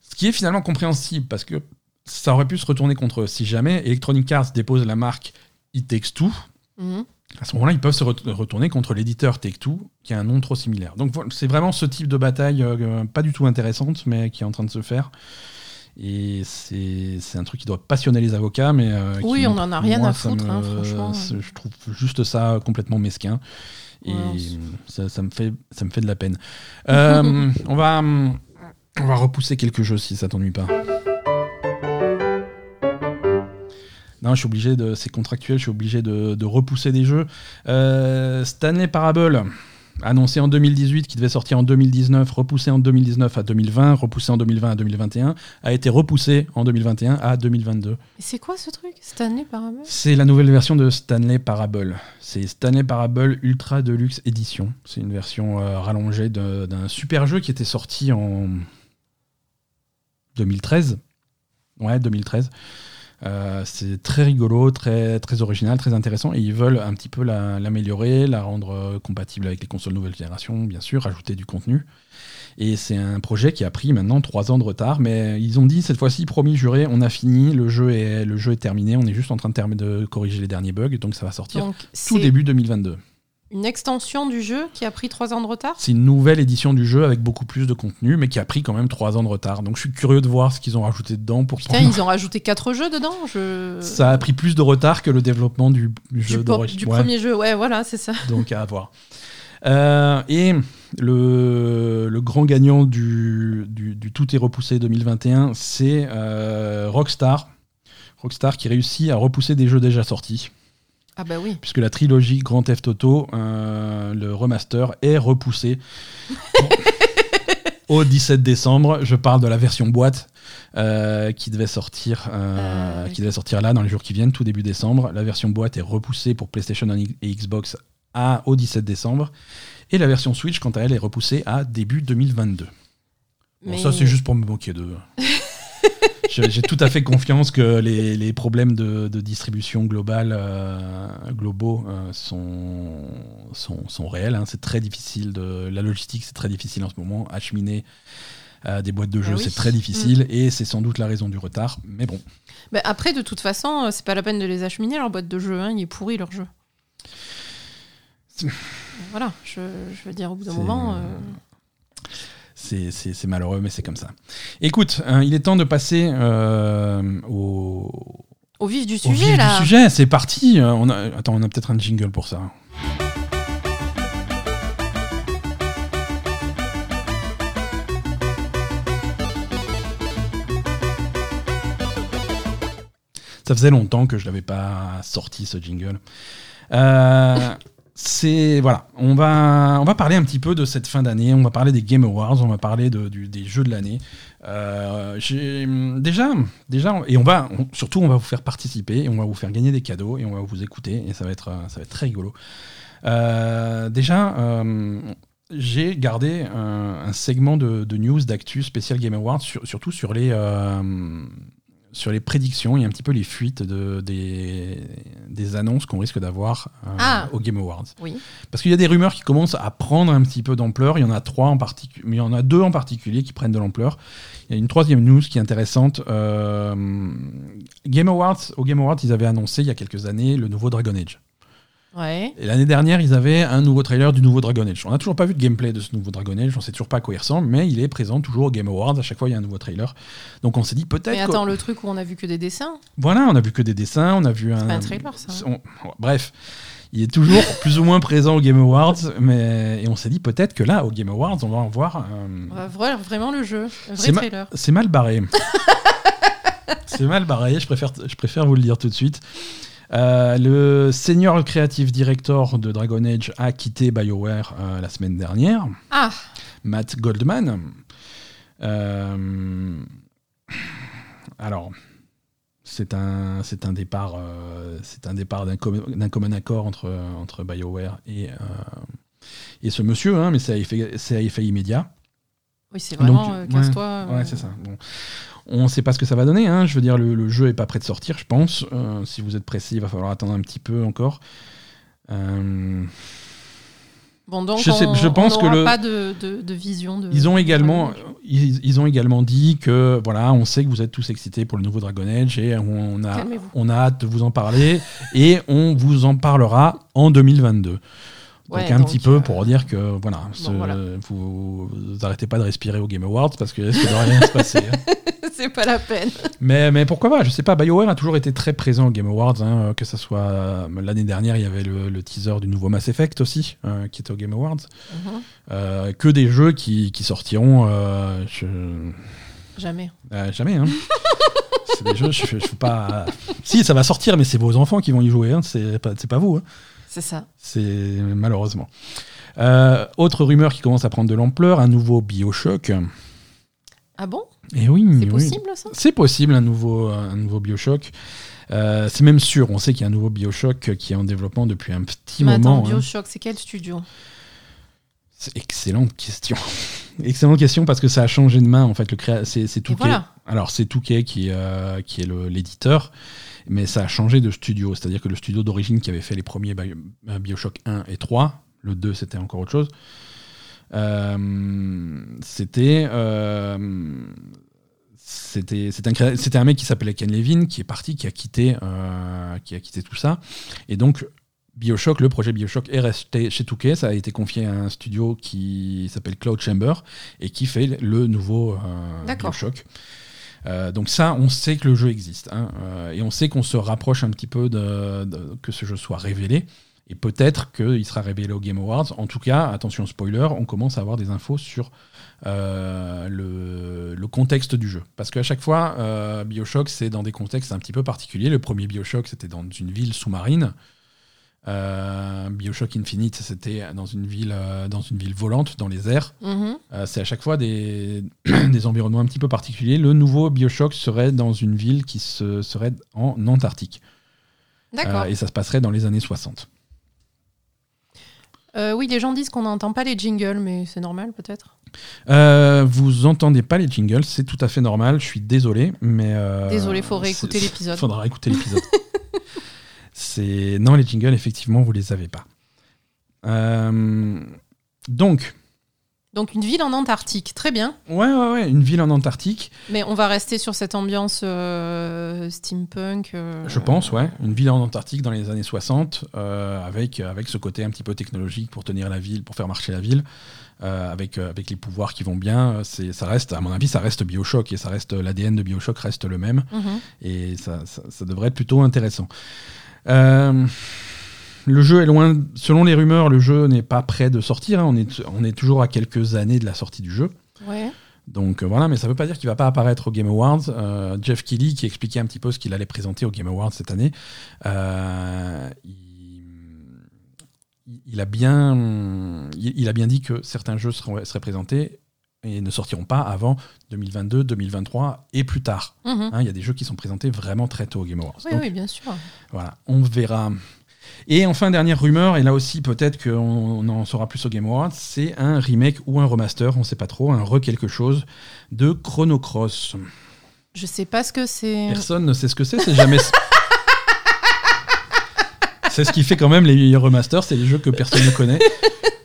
Ce qui est finalement compréhensible, parce que ça aurait pu se retourner contre eux. Si jamais Electronic Arts dépose la marque It Takes Two, Mhm. À ce moment-là, ils peuvent se re- retourner contre l'éditeur Take-Two, qui a un nom trop similaire. Donc c'est vraiment ce type de bataille euh, pas du tout intéressante, mais qui est en train de se faire. Et c'est un truc qui doit passionner les avocats, mais... euh, Oui, qui, on en a rien moi, à foutre, me- hein, franchement. Je trouve juste ça complètement mesquin. Et Ouais, ça, ça me fait, ça me fait de la peine. Euh, on, va, on va repousser quelques jeux si ça t'ennuie pas. Non, je suis obligé de. C'est contractuel, je suis obligé de, de repousser des jeux. Euh, Stanley Parable, annoncé en 2018, qui devait sortir en 2019, repoussé en 2019 à 2020, repoussé en 2020 à 2021, a été repoussé en 2021 à 2022. Et c'est quoi ce truc Stanley Parable C'est la nouvelle version de Stanley Parable. C'est Stanley Parable Ultra Deluxe Edition. C'est une version euh, rallongée d'un super jeu qui était sorti en 2013. Ouais, 2013. Euh, c'est très rigolo, très, très original, très intéressant. Et ils veulent un petit peu la- l'améliorer, la, rendre euh, compatible avec les consoles nouvelle génération, bien sûr, rajouter du contenu. Et c'est un projet qui a pris maintenant trois ans de retard, mais ils ont dit cette fois-ci, promis, juré, on a fini, le jeu est, le jeu est terminé, on est juste en train de, corriger les derniers bugs, donc ça va sortir Donc, tout début 2022. Une extension du jeu qui a pris trois ans de retard? C'est une nouvelle édition du jeu avec beaucoup plus de contenu, mais qui a pris quand même trois ans de retard. Donc je suis curieux de voir ce qu'ils ont rajouté dedans pour Putain, prendre- ils ont rajouté quatre jeux dedans je... Ça a pris plus de retard que le développement du, du jeu d'origine. du Ouais. premier jeu. Ouais, voilà, c'est ça. Donc à voir. Euh, et le, le grand gagnant du, du, du Tout est repoussé 2021, c'est euh, Rockstar. Rockstar qui réussit à repousser des jeux déjà sortis, Ah bah oui. puisque la trilogie Grand Theft Auto, euh, le remaster, est repoussé. au 17 décembre. Je parle de la version boîte euh, qui devait sortir, euh, Ah, qui devait sortir là dans les jours qui viennent, tout début décembre. La version boîte est repoussée pour PlayStation et Xbox à, au 17 décembre. Et la version Switch, quant à elle, est repoussée à début 2022. Bon, ça, c'est juste pour me moquer d'eux. J'ai tout à fait confiance que les, les problèmes de, de distribution globale, euh, globaux, euh, sont, sont, sont réels. hein. C'est très difficile. De, la logistique, c'est très difficile en ce moment. Acheminer euh, des boîtes de jeux, Ah oui. c'est très difficile. Et c'est sans doute la raison du retard. Mais bon, Bah, après, de toute façon, c'est pas la peine de les acheminer leur boîte de jeu. Hein. Il est pourri leur jeu. Voilà, je, je veux dire, au bout d'un moment. C'est malheureux, mais c'est comme ça. Écoute, hein, il est temps de passer euh, au, Au vif du au sujet, vif là. du sujet. C'est parti. Euh, On a, attends, on a peut-être un jingle pour ça. Ça faisait longtemps que je n'avais pas sorti ce jingle. Euh, c'est voilà, on va parler un petit peu de cette fin d'année. On va parler des Game Awards, on va parler des jeux de l'année. Euh, j'ai- déjà, déjà, et on va surtout on va vous faire participer et on va vous faire gagner des cadeaux et on va vous écouter et ça va être euh, très rigolo. Euh, déjà. euh, j'ai gardé un, segment de, news, d'actu spécial Game Awards, sur- surtout sur les, sur les prédictions et un petit peu les fuites de, des, des annonces qu'on risque d'avoir euh, Ah. au Game Awards. Oui. Parce qu'il y a des rumeurs qui commencent à prendre un petit peu d'ampleur. Il y en a trois en particulier, mais il y en a deux en particulier qui prennent de l'ampleur. Il y a une troisième news qui est intéressante. Euh, Game Awards, au Game Awards, ils avaient annoncé il y a quelques années le nouveau Dragon Age. Ouais. Et l'année dernière, ils avaient un nouveau trailer du nouveau Dragon Age. On n'a toujours pas vu de gameplay de ce nouveau Dragon Age, on sait toujours pas à quoi il ressemble, mais il est présent toujours au Game Awards. À chaque fois, il y a un nouveau trailer. Donc on s'est dit peut-être. Mais attends, le truc où on a vu que des dessins, Voilà, on a vu que des dessins, on a vu un. pas un trailer, ça. on- Bref, il est toujours plus ou moins présent au Game Awards, mais et on s'est dit peut-être que là, au Game Awards, on va en voir. un- On va voir vraiment le jeu, un vrai ma- trailer. C'est mal barré. C'est mal barré, je préfère, je préfère vous le dire tout de suite. Euh, le senior creative director de Dragon Age a quitté BioWare euh, la semaine dernière, Ah, Matt Goldman. Euh, alors, c'est un, c'est un départ, c'est un départ d'un com- d'un commun accord entre, entre BioWare et, et ce monsieur, hein, mais c'est à effet, c'est à effet immédiat. oui, c'est vraiment ouais, casse-toi. Ouais, c'est ça. Bon. On ne sait pas ce que ça va donner. hein. Je veux dire, le, le jeu est pas prêt de sortir, je pense. Euh, si vous êtes pressé, il va falloir attendre un petit peu encore. Euh, Bon, donc Je sais- on, je pense on que n'aura le- pas de, de- de vision de. ils ont également, ils, ils ont également dit que voilà, on sait que vous êtes tous excités pour le nouveau Dragon Age et on a, on a hâte de vous en parler et on vous en parlera en 2022. Donc Ouais, un donc, petit peu euh, pour dire que voilà, ce- voilà. Vous, vous arrêtez pas de respirer au Game Awards parce que risque de rien se passer. hein. c'est pas la peine. Mais, mais pourquoi pas Je sais pas. BioWare a toujours été très présent au Game Awards. hein, que ça soit euh, l'année dernière, il y avait le, le teaser du nouveau Mass Effect aussi, euh, qui était au Game Awards. Mhm. Euh, que des jeux qui, qui sortiront. je- Jamais. jamais. Hein. c'est des jeux. Je, je, je pas. Si, ça va sortir, mais c'est vos enfants qui vont y jouer. Hein, c'est pas, pas vous. hein. C'est ça. C'est malheureusement. Euh, autre rumeur qui commence à prendre de l'ampleur, un nouveau Bioshock. Ah bon? Et oui, C'est oui. possible ça? C'est possible, un nouveau, un nouveau Bioshock. Euh, c'est même sûr, on sait qu'il y a un nouveau Bioshock qui est en développement depuis un petit Mais moment. attends, hein. Bioshock, c'est quel studio? C'est excellente question. excellente question parce que ça a changé de main en fait. Le créa... c'est, Touquet. voilà. Alors c'est Touquet qui, euh, qui est le- l'éditeur, mais ça a changé de studio. C'est-à-dire que le studio d'origine qui avait fait les premiers Bio- euh, Bioshock 1 et 3, le 2 c'était encore autre chose. euh, c'était euh, c'était c'était un, un mec qui s'appelait Ken Levin qui est parti, qui a quitté, euh, qui a quitté tout ça. Et donc, Bioshock, le projet Bioshock est resté chez Touquet. Ça a été confié à un studio qui s'appelle Cloud Chamber et qui fait le nouveau euh. Bioshock. Euh, donc ça, on sait que le jeu existe. hein, euh, et on sait qu'on se rapproche un petit peu de, que ce jeu soit révélé. Et peut-être qu'il sera révélé au Game Awards. En tout cas, attention spoiler, on commence à avoir des infos sur euh, le, contexte du jeu. Parce qu'à chaque fois, Bioshock, c'est dans des contextes un petit peu particuliers. Le premier Bioshock, c'était dans une ville sous-marine. Euh, Bioshock Infinite, c'était dans une ville, euh, dans une ville volante, dans les airs. Mhm. Euh, c'est à chaque fois des, des environnements un petit peu particuliers. Le nouveau Bioshock serait dans une ville qui se, serait en Antarctique. D'accord. Et ça se passerait dans les années 60. Euh, oui, les gens disent qu'on n'entend pas les jingles, mais c'est normal peut-être. Vous entendez pas les jingles, c'est tout à fait normal. Je suis désolé, mais Désolé, faut réécouter c'est- l'épisode. Faudra écouter l'épisode. c'est non les jingles, effectivement, vous les avez pas. Euh, donc, Donc une ville en Antarctique, très bien. ouais, ouais, ouais, une ville en Antarctique, Mais on va rester sur cette ambiance euh, steampunk. euh, je pense, ouais, une ville en Antarctique dans les années 60, euh, avec avec ce côté un petit peu technologique pour tenir la ville, pour faire marcher la ville. avec, avec les pouvoirs qui vont bien, ça reste, à mon avis, ça reste Bioshock et ça reste l'ADN de Bioshock reste le même. mhm. et ça, ça- ça devrait être plutôt intéressant. Euh, le jeu est loin, selon les rumeurs, le jeu n'est pas prêt de sortir. hein. On, est, on est toujours à quelques années de la sortie du jeu. Ouais. Donc euh, voilà, mais ça ne veut pas dire qu'il va pas apparaître au Game Awards. Euh, Jeff Keighley, qui expliquait un petit peu ce qu'il allait présenter au Game Awards cette année, euh, il, il a bien, il, il a bien dit que certains jeux seraient présentés et ne sortiront pas avant 2022, 2023 et plus tard. Mhm. Hein, Il y a des jeux qui sont présentés vraiment très tôt au Game Awards. Oui, Donc, oui, bien sûr. voilà, on verra. Et enfin, dernière rumeur, et là aussi peut-être qu'on on en saura plus au Game Awards, c'est un remake ou un remaster, on sait pas trop, un re quelque chose de Chrono Cross. Je sais pas ce que c'est. Personne ne sait ce que c'est, c'est jamais. c'est ce qui fait quand même les remasters, c'est les jeux que personne ne connaît.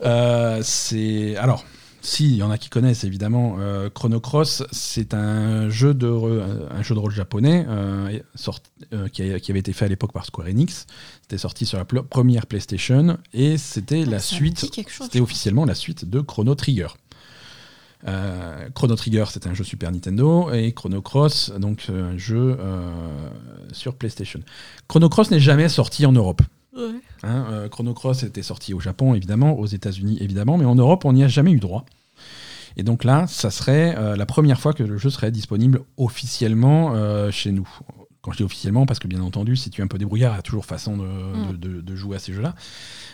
Euh, c'est alors. Si, il y en a qui connaissent évidemment. Euh, Chrono Cross, c'est un jeu de un jeu de rôle japonais euh, sorti- euh, qui, a- qui avait été fait à l'époque par Square Enix. C'était sorti sur la pl- première PlayStation et c'était la Ah, me suite. C'était officiellement la suite de Chrono Trigger. Euh, Chrono Trigger, c'était un jeu Super Nintendo, et Chrono Cross, donc euh, un jeu euh, sur PlayStation. Chrono Cross n'est jamais sorti en Europe. Ouais. Hein, euh, Chrono Cross était sorti au Japon, évidemment, aux États-Unis, évidemment, mais en Europe, on n'y a jamais eu droit. Et donc là, ça serait euh, la première fois que le jeu serait disponible officiellement euh, chez nous. Quand je dis officiellement, parce que bien entendu, si tu es un peu débrouillard, il y a toujours façon de, Mm. de- de- de jouer à ces jeux-là.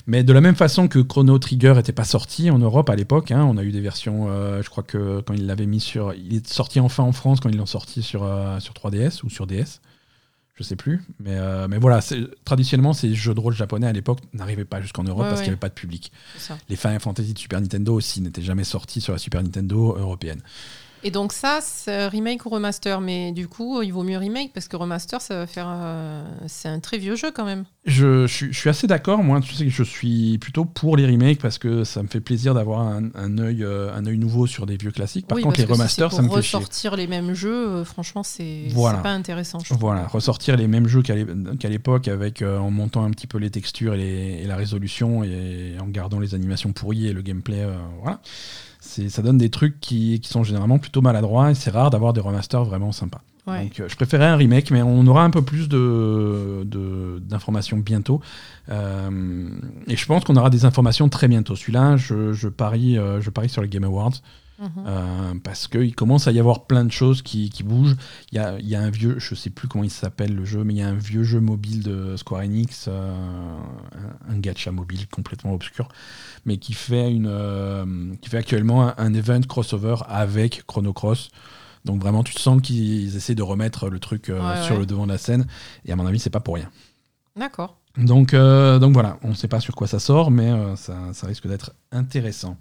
Mais de la même façon que Chrono Trigger n'était pas sorti en Europe à l'époque, hein, on a eu des versions, euh, je crois que quand ils l'avaient mis sur. Il est sorti enfin en France quand ils l'ont sorti sur, sur 3DS ou sur DS. Je sais plus. Mais, euh, mais voilà, traditionnellement, ces jeux de rôle japonais à l'époque n'arrivaient pas jusqu'en Europe Ouais, parce qu'il n'y avait pas de public. Les Final Fantasy de Super Nintendo aussi n'étaient jamais sortis sur la Super Nintendo européenne. Et donc ça, c'est remake ou remaster, mais du coup, il vaut mieux remake parce que remaster, ça va faire, euh, c'est un très vieux jeu quand même. Je, je suis- je suis assez d'accord, moi, tu sais que je suis plutôt pour les remakes parce que ça me fait plaisir d'avoir un, un œil, euh, un œil nouveau sur des vieux classiques. Par oui, contre, les si remasters, ça me fait chier. ressortir les mêmes jeux, euh, franchement, c'est Voilà. pas intéressant. je. Voilà, ressortir les mêmes jeux qu'à l'é- qu'à l'époque avec euh, en montant un petit peu les textures et, les- et la résolution et en gardant les animations pourries et le gameplay, euh, voilà. Ça donne des trucs qui, qui sont généralement plutôt maladroits et c'est rare d'avoir des remasters vraiment sympas. Ouais. Donc euh, je préférais un remake, mais on aura un peu plus de- de- d'informations bientôt. Euh, et je pense qu'on aura des informations très bientôt. Celui-là, je, je parie, euh, je parie sur les Game Awards. Mhm. Euh, parce qu'il commence à y avoir plein de choses qui, qui bougent. Il y a, il y a un vieux, je sais plus comment il s'appelle le jeu, mais il y a un vieux jeu mobile de Square Enix, euh, un, un gacha mobile complètement obscur, mais qui fait, une, euh, qui fait actuellement un, un event crossover avec Chrono Cross. Donc vraiment, tu sens qu'ils essaient de remettre le truc Ouais, sur ouais. le devant de la scène. Et à mon avis, c'est pas pour rien. D'accord. Donc, donc voilà, on ne sait pas sur quoi ça sort, mais ça, ça risque d'être intéressant.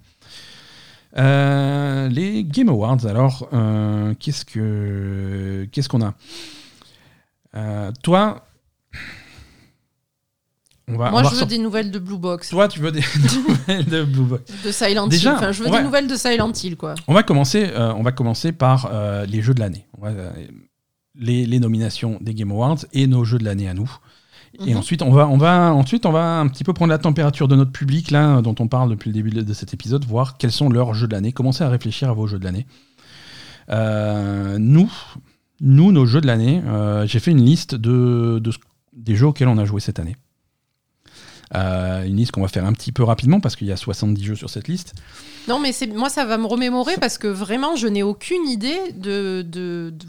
Euh, les Game Awards, alors, euh, qu'est-ce que qu'est-ce qu'on a? Euh, Toi, on va. Moi, on va je veux des nouvelles de Blue Box, Toi, tu veux des nouvelles de Blue Box. de Silent Déjà, Hill. Enfin, je veux des nouvelles de Silent Hill, quoi. On va commencer, on va commencer par les jeux de l'année. Les, les nominations des Game Awards et nos jeux de l'année à nous. Et Mhm. ensuite, on va, on va, ensuite, on va un petit peu prendre la température de notre public, là, dont on parle depuis le début de cet épisode, voir quels sont leurs jeux de l'année. Commencez à réfléchir à vos jeux de l'année. Euh, nous, nous, nos jeux de l'année, euh, j'ai fait une liste de, de des jeux auxquels on a joué cette année. Euh, une liste qu'on va faire un petit peu rapidement parce qu'il y a 70 jeux sur cette liste. Non, mais moi, ça va me remémorer parce que vraiment, je n'ai aucune idée de, de, de,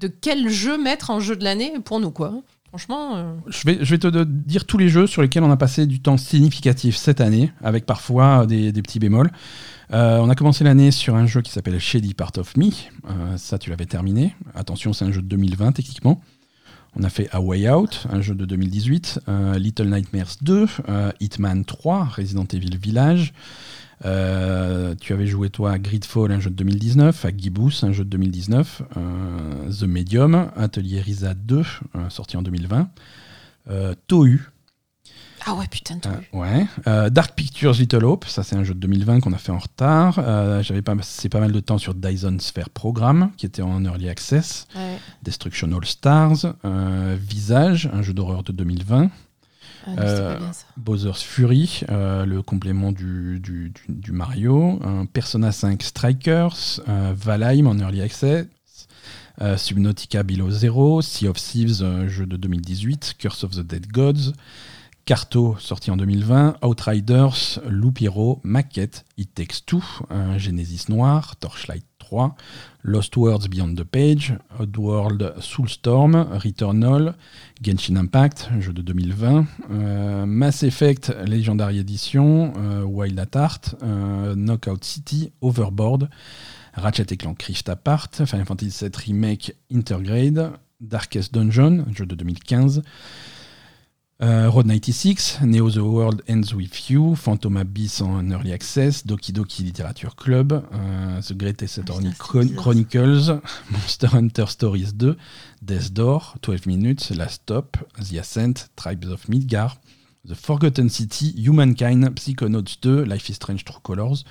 de quel jeu mettre en jeu de l'année pour nous, quoi. Franchement. euh, Je vais, te dire tous les jeux sur lesquels on a passé du temps significatif cette année, avec parfois des, petits bémols. Euh, on a commencé l'année sur un jeu qui s'appelle Shady Part of Me. Euh, ça, tu l'avais terminé. Attention, c'est un jeu de 2020 techniquement. On a fait A Way Out, un jeu de 2018, euh, Little Nightmares 2, euh, Hitman 3, Resident Evil Village. Euh, tu avais joué toi à Gridfall, un jeu de 2019, à Gibbous, un jeu de 2019, euh, The Medium, Atelier Risa 2, euh, sorti en 2020, euh, Tohu, Ah ouais, putain, toi. euh, ouais, Dark Pictures Little Hope, ça c'est un jeu de 2020 qu'on a fait en retard. J'avais pas, c'est pas mal de temps sur Dyson Sphere Program, qui était en early access. Ouais. Destruction All Stars, Visage, un jeu d'horreur de 2020. Ah, Euh. Bowser's Fury, euh, le complément du, du, du- du Mario, Persona 5 Strikers, euh, Valheim en Early Access, Subnautica Below Zero, Sea of Thieves, jeu de 2018, Curse of the Dead Gods, Carto, sorti en 2020, Outriders, Loop Hero, Maquette, It Takes Two, Genesis Noir, Torchlight 3, Lost Worlds Beyond the Page, Oddworld Soulstorm, Returnal, Genshin Impact, jeu de 2020, euh, Mass Effect Legendary Edition, euh, Wild at Heart, euh, Knockout City, Overboard, Ratchet et Clank Rift Apart, Final Fantasy VII Remake Intergrade, Darkest Dungeon, jeu de 2015, euh, Road 96, Neo The World Ends With You, Phantom Abyss en Early Access, Doki Doki Literature Club, euh, The Greatest Attorney Chron- bizarre, ça. Chronicles, Monster Hunter Stories 2, Death Door, 12 Minutes, Last Stop, The Ascent, Tribes of Midgar, The Forgotten City, Humankind, Psychonauts 2, Life is Strange True Colors,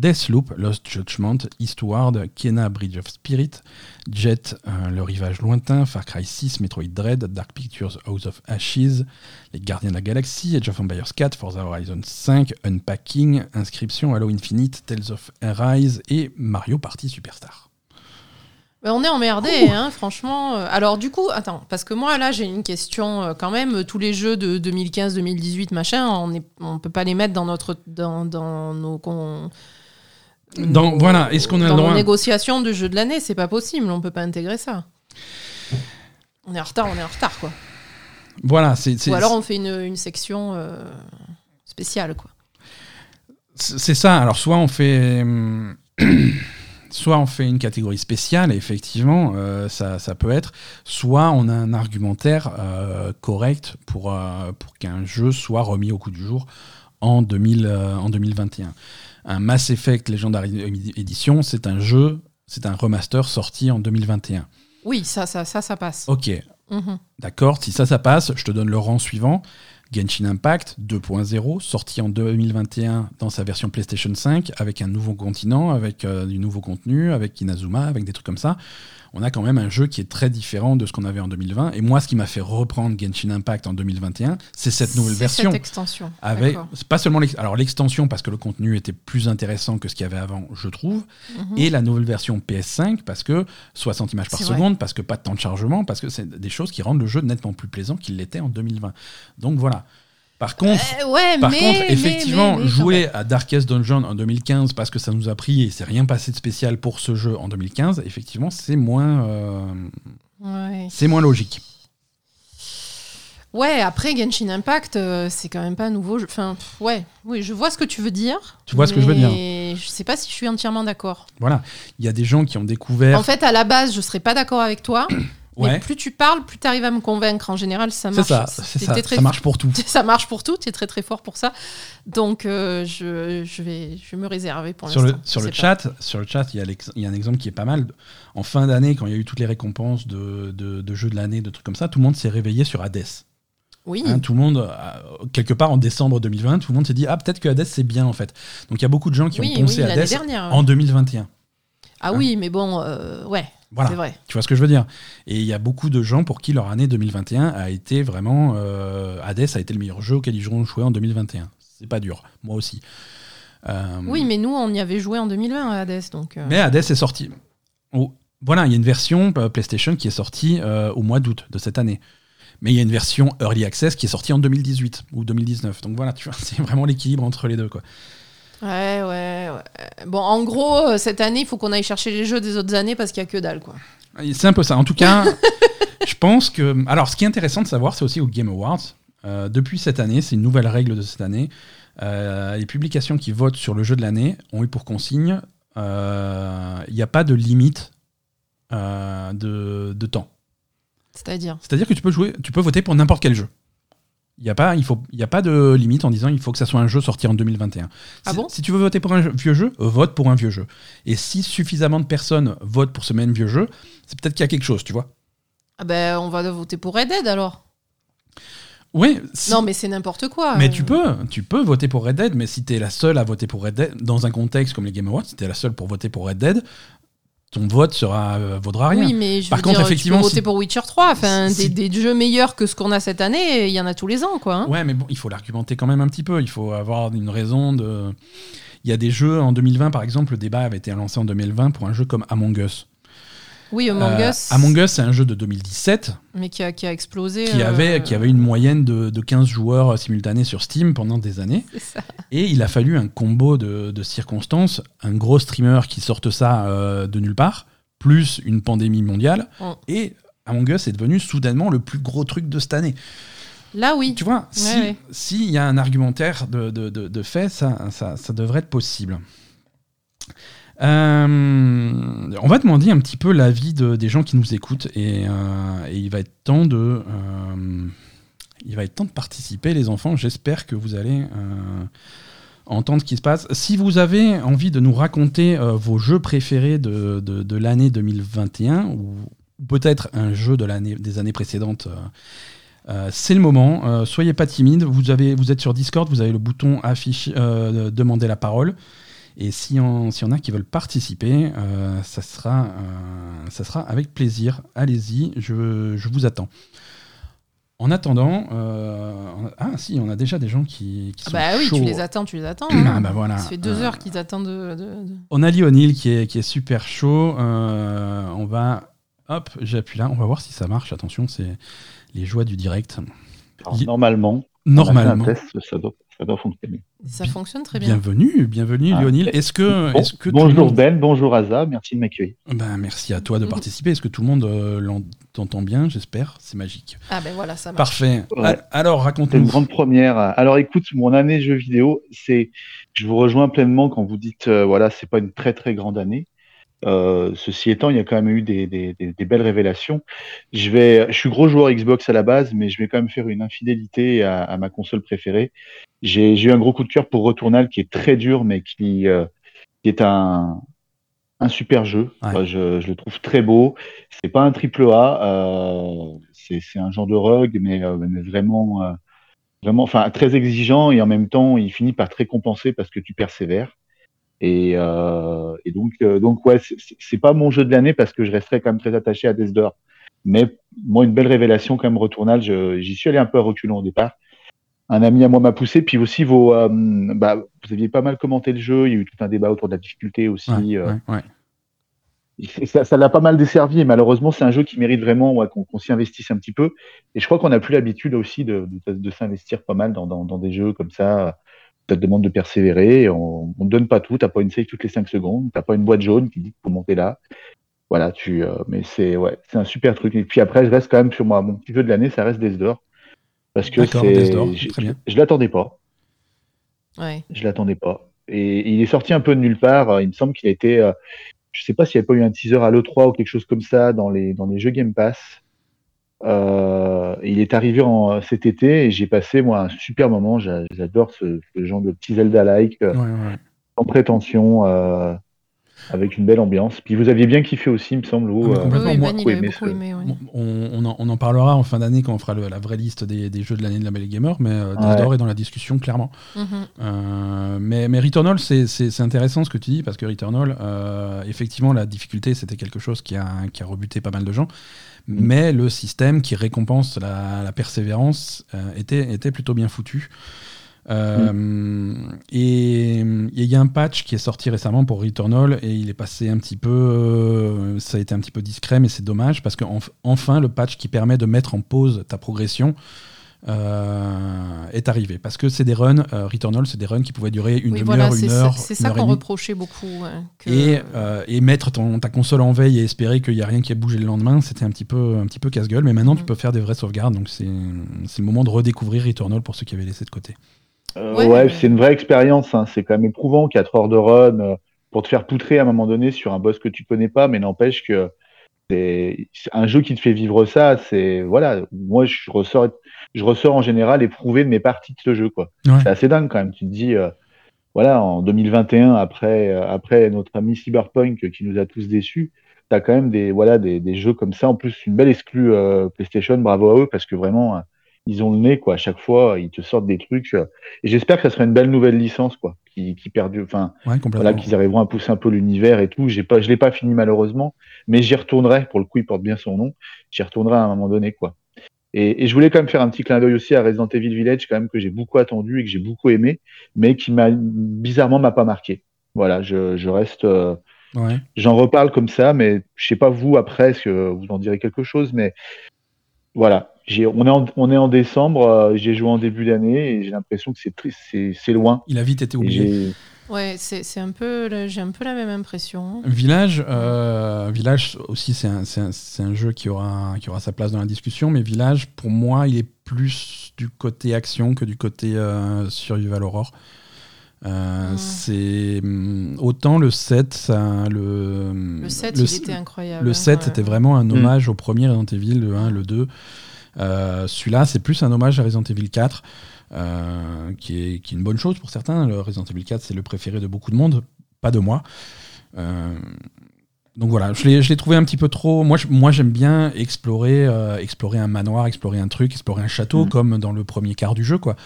Deathloop, Lost Judgment, Eastward, Kena Bridge of Spirit, Jet, euh, Le Rivage Lointain, Far Cry 6, Metroid Dread, Dark Pictures House of Ashes, Les Gardiens de la Galaxie, Age of Empires 4, Forza Horizon 5, Unpacking, Inscription, Halo Infinite, Tales of Arise et Mario Party Superstar. On est emmerdé, hein, franchement. Euh, Alors du coup, attends, parce que moi là j'ai une question euh, quand même. Tous les jeux de 2015, 2018, machin, on on peut pas les mettre dans notre, dans, dans nos, con- Dans- voilà, est-ce qu'on a le dans nos droit négociations de jeux de l'année, c'est pas possible. On peut pas intégrer ça. On est en retard, on est en retard, quoi. Voilà, c'est Ou alors on fait une, une section euh, spéciale, quoi. c'est ça. Alors soit on fait soit on fait une catégorie spéciale, et effectivement, euh, ça, ça peut être, soit on a un argumentaire euh, correct pour, euh, pour qu'un jeu soit remis au coup du jour en, 2000, euh, en 2021. Un Mass Effect Legendary Edition, c'est un jeu, c'est un remaster sorti en 2021. Oui, ça, ça, ça, ça passe. Ok, Mhm. D'accord, si ça, ça passe, je te donne le rang suivant. Genshin Impact 2.0, sorti en 2021 dans sa version PlayStation 5, avec un nouveau continent, avec euh, du nouveau contenu, avec Inazuma, avec des trucs comme ça. On a quand même un jeu qui est très différent de ce qu'on avait en 2020. Et moi, ce qui m'a fait reprendre Genshin Impact en 21, c'est cette nouvelle version. Cette extension. Avec, pas seulement alors l'extension parce que le contenu était plus intéressant que ce qu'il y avait avant, je trouve, Mhm. et la nouvelle version PS5 parce que 60 images par vrai. seconde, parce que pas de temps de chargement, parce que c'est des choses qui rendent le jeu nettement plus plaisant qu'il l'était en 2020. Donc voilà. Par contre, Euh, ouais, par mais, contre, effectivement, mais, mais, quand jouer à Darkest Dungeon en 2015 parce que ça nous a pris et c'est rien passé de spécial pour ce jeu en 2015, effectivement, c'est moins, euh, Ouais. c'est moins logique. Ouais, après Genshin Impact, euh, c'est quand même pas nouveau. Enfin, ouais, oui, je vois ce que tu veux dire. Tu vois ce que je veux dire. Mais je sais pas si je suis entièrement d'accord. Voilà. Il y a des gens qui ont découvert. En fait, à la base, je serais pas d'accord avec toi. Ouais, Mais plus tu parles, plus tu arrives à me convaincre. En général, ça marche. ça, ça. très- Ça marche pour tout. Ça marche pour tout, tu es très très fort pour ça. Donc, euh, je, je, vais, je vais me réserver pour Sur le, sur le chat, sur le chat, il y, a l'ex- il y a un exemple qui est pas mal. En fin d'année, quand il y a eu toutes les récompenses de, de, de jeux de l'année, de trucs comme ça, tout le monde s'est réveillé sur Hades. Oui, Hein, tout le monde, euh, quelque part en décembre 2020, tout le monde s'est dit ah peut-être que Hades c'est bien en fait. Donc il y a beaucoup de gens qui oui, ont poncé oui, Hades dernière. en 2021. Ah oui, mais bon, euh, ouais, Voilà. c'est vrai. Tu vois ce que je veux dire Et il y a beaucoup de gens pour qui leur année 2021 a été vraiment euh, Hades a été le meilleur jeu auquel ils ont joué en 2021. C'est pas dur, moi aussi. Euh, Oui, mais nous, on y avait joué en 2020 à Hades. Donc, euh, Mais Hades est sorti. Oh, voilà, il y a une version euh, PlayStation qui est sortie euh, au mois d'août de cette année. Mais il y a une version Early Access qui est sortie en 2018 ou 2019. Donc voilà, tu vois, c'est vraiment l'équilibre entre les deux. Quoi. Ouais, ouais, ouais. Bon, en gros, euh, cette année, il faut qu'on aille chercher les jeux des autres années parce qu'il y a que dalle, quoi. C'est un peu ça. En tout cas, je pense que. Alors, ce qui est intéressant de savoir, c'est aussi au Game Awards. Euh, depuis cette année, c'est une nouvelle règle de cette année. Euh, les publications qui votent sur le jeu de l'année ont eu pour consigne euh, il n'y a pas de limite de, de, temps. C'est-à-dire? C'est-à-dire que tu peux, jouer, tu peux voter pour n'importe quel jeu. Il n'y a, pas, il faut, il y a pas de limite en disant il faut que ça soit un jeu sorti en 2021. Ah si, bon? si tu veux voter pour un vieux jeu, vote pour un vieux jeu. Et si suffisamment de personnes votent pour ce même vieux jeu, c'est peut-être qu'il y a quelque chose, tu vois. Ah ben, on va voter pour Red Dead alors. Oui. Non, mais c'est n'importe quoi. Mais tu peux, tu peux voter pour Red Dead, mais si tu es la seule à voter pour Red Dead, dans un contexte comme les Game Awards, si tu es la seule pour voter pour Red Dead, ton vote sera, euh, vaudra rien. Oui, mais je Par veux contre, dire, effectivement, tu peux voter si- pour Witcher 3. Enfin, si- des, des jeux meilleurs que ce qu'on a cette année, il y en a tous les ans, quoi. hein. Ouais, mais bon, il faut l'argumenter quand même un petit peu. Il faut avoir une raison de. Il y a des jeux en 2020, par exemple, le débat avait été lancé en 2020 pour un jeu comme Among Us. Oui, Among Euh, Us, Among Us, c'est un jeu de 2017 mais qui a, qui a explosé. qui euh, avait, qui avait une moyenne de, de 15 joueurs simultanés sur Steam pendant des années. ça. Et il a fallu un combo de, de circonstances, un gros streamer qui sorte ça euh, de nulle part, plus une pandémie mondiale, Mm. et Among Us est devenu soudainement le plus gros truc de cette année. Là, oui. Tu vois, si- ouais. s'il y a un argumentaire de, de, de- de fait, ça, ça, ça devrait être possible. Euh, on va demander un petit peu l'avis de- des gens qui nous écoutent et, euh, et il va être temps de euh, il va être temps de participer les enfants j'espère que vous allez entendre ce qui se passe si vous avez envie de nous raconter vos jeux préférés de, l'année 2021 ou peut-être un jeu des années précédentes c'est le moment. Soyez pas timide. Vous, êtes sur Discord, vous avez le bouton affiche, demander la parole. Et si on, si on a qui veulent participer, euh, ça, sera, euh, ça sera avec plaisir. Allez-y, je, je vous attends. En attendant, euh, ah si, on a déjà des gens qui, qui Ah sont bah oui, chauds. tu les attends, tu les attends. hein. Ah bah voilà. Ça fait deux Euh, heures qu'ils attendent de. de- de- On a Lionel qui est, qui est super chaud. Euh, on va. Hop, j'appuie là. On va voir si ça marche. Attention, c'est les joies du direct. Alors, normalement, Normalement. on a fait un test, ça doit, ça doit fonctionner. Ça fonctionne très bien. Bienvenue, bienvenue Ah. Lionel. Est-ce que, Bon, que tout le bonjour monde- Ben, bonjour Aza, merci de m'accueillir. Ben, merci à toi de participer. Est-ce que tout le monde euh, l'entend bien? J'espère. C'est magique. Ah ben voilà, ça marche. Parfait. Ouais. Al- Alors, C'est une raconte-nous. grande première. Alors écoute, mon année jeux vidéo, c'est, je vous rejoins pleinement quand vous dites, euh, voilà, c'est pas une très très grande année. Euh, ceci étant, il y a quand même eu des, des, des, des belles révélations. Je vais, je suis gros joueur Xbox à la base, mais je vais quand même faire une infidélité à, à ma console préférée. J'ai eu un gros coup de cœur pour Returnal, qui est très dur, mais qui, euh, qui est un, un super jeu. Ouais. Enfin, je, je le trouve très beau. C'est pas un triple A, euh, c'est un genre de rogue, mais, euh, mais vraiment, euh, vraiment, enfin très exigeant et en même temps, il finit par te récompenser parce que tu persévères. Et, euh, et donc, euh, donc ouais, c'est- pas mon jeu de l'année parce que je resterai quand même très attaché à Death Door. Mais moi, une belle révélation quand même, Returnal. je- J'y suis allé un peu à reculons au départ. Un ami à moi m'a poussé, puis aussi vos, euh, bah, vous aviez pas mal commenté le jeu. Il y a eu tout un débat autour de la difficulté aussi. Ouais, euh, ouais, ça l'a pas mal desservi et malheureusement c'est un jeu qui mérite vraiment ouais, qu'on qu'on s'y investisse un petit peu et je crois qu'on n'a plus l'habitude aussi de, de, de s'investir pas mal dans, dans, dans des jeux comme ça ça te demande de persévérer on ne donne pas tout t'as pas une save toutes les 5 secondes t'as pas une boîte jaune qui dit qu'il faut monter là voilà tu euh, mais c'est ouais c'est un super truc et puis après je reste quand même sur moi mon petit jeu de l'année ça reste Death Door parce que c'est je, très bien. je l'attendais pas Ouais. je l'attendais pas. Et il est sorti un peu de nulle part. Il me semble qu'il a été, euh, je sais pas s'il n'y avait pas eu un teaser à l'E3 ou quelque chose comme ça dans les, dans les jeux Game Pass. Euh, il est arrivé en, cet été et j'ai passé moi un super moment. J'a- J'adore ce, ce genre de petit Zelda-like, euh, Ouais, ouais. sans prétention, euh, avec une belle ambiance. Puis vous aviez bien kiffé aussi, il me semble. Vous, Ah, euh, complètement. Oui, moi, Ben, aimé beaucoup ce- aimé. ouais. Bon, On, on en, on en parlera en fin d'année quand on fera le- la vraie liste des, des jeux de l'année de la Belle Gamer, mais euh. Door est dans la discussion clairement. Mhm. Euh, mais, mais Returnal, c'est- intéressant ce que tu dis, parce que Returnal, euh, effectivement, la difficulté, c'était quelque chose qui a, qui a rebuté pas mal de gens. Mais le système qui récompense la, la persévérance euh, était, était plutôt bien foutu. Euh, Et il y a un patch qui est sorti récemment pour Returnal et il est passé un petit peu. euh, ça a été un petit peu discret, mais c'est dommage parce que enf- enfin le patch qui permet de mettre en pause ta progression euh, est arrivé. Parce que c'est des runs, euh, Returnal, c'est des runs qui pouvaient durer une Oui, demi-heure, voilà, une c'est heure. c'est une ça heure et qu'on reprochait beaucoup. que- Et, euh, et mettre ton, ta console en veille et espérer qu'il n'y a rien qui a bougé le lendemain, c'était un petit peu, un petit peu casse-gueule. Mais maintenant, tu Mhm. peux faire des vraies sauvegardes. Donc, c'est c'est le moment de redécouvrir Returnal pour ceux qui avaient laissé de côté. Euh, Ouais, ouais, mais- c'est une vraie expérience. hein. C'est quand même éprouvant, 4 heures de run euh, pour te faire poutrer à un moment donné sur un boss que tu connais pas, mais n'empêche que c'est c'est un jeu qui te fait vivre ça. C'est voilà, moi je ressors, je ressors en général éprouvé de mes parties de ce jeu quoi. Ouais. C'est assez dingue quand même. Tu te dis euh, voilà, en 2021 après euh, après notre ami Cyberpunk qui nous a tous déçus. T'as quand même des voilà des, des jeux comme ça en plus une belle exclue euh, PlayStation bravo à eux parce que vraiment euh, ils ont le nez quoi à chaque fois ils te sortent des trucs euh, et j'espère que ça sera une belle nouvelle licence quoi qui qui perdure enfin Ouais, voilà qu'ils arriveront à pousser un peu l'univers et tout j'ai pas je l'ai pas fini malheureusement mais j'y retournerai pour le coup il porte bien son nom j'y retournerai à un moment donné quoi et, et je voulais quand même faire un petit clin d'œil aussi à Resident Evil Village quand même que j'ai beaucoup attendu et que j'ai beaucoup aimé mais qui m'a bizarrement m'a pas marqué voilà je, je reste euh, Ouais. J'en reparle comme ça, mais je sais pas vous après, est-ce que vous en direz quelque chose, mais voilà. On, est en, on est en décembre, euh, j'ai joué en début d'année et j'ai l'impression que c'est, loin. Il a vite été oublié. Ouais, c'est c'est un peu, le- j'ai un peu la même impression. Village, euh, Village aussi, c'est un, c'est un- c'est un jeu qui aura, qui aura sa place dans la discussion, mais Village, pour moi, il est plus du côté action que du côté euh, survival horror. Euh, Mm. C'est hum, autant le 7, ça, le, Le 7, le, il était incroyable. le hein, 7 ouais. c'était vraiment un Mm. hommage au premier Resident Evil, le 1, le 2. Euh, Celui-là, c'est plus un hommage à Resident Evil 4, euh, qui, est, qui est une bonne chose pour certains. Le Resident Evil 4, c'est le préféré de beaucoup de monde, pas de moi. Euh, donc voilà, je l'ai trouvé un petit peu trop. Moi, je- moi j'aime bien explorer, euh, explorer un manoir, explorer un truc, explorer un château, Mm. comme dans le premier quart du jeu, quoi.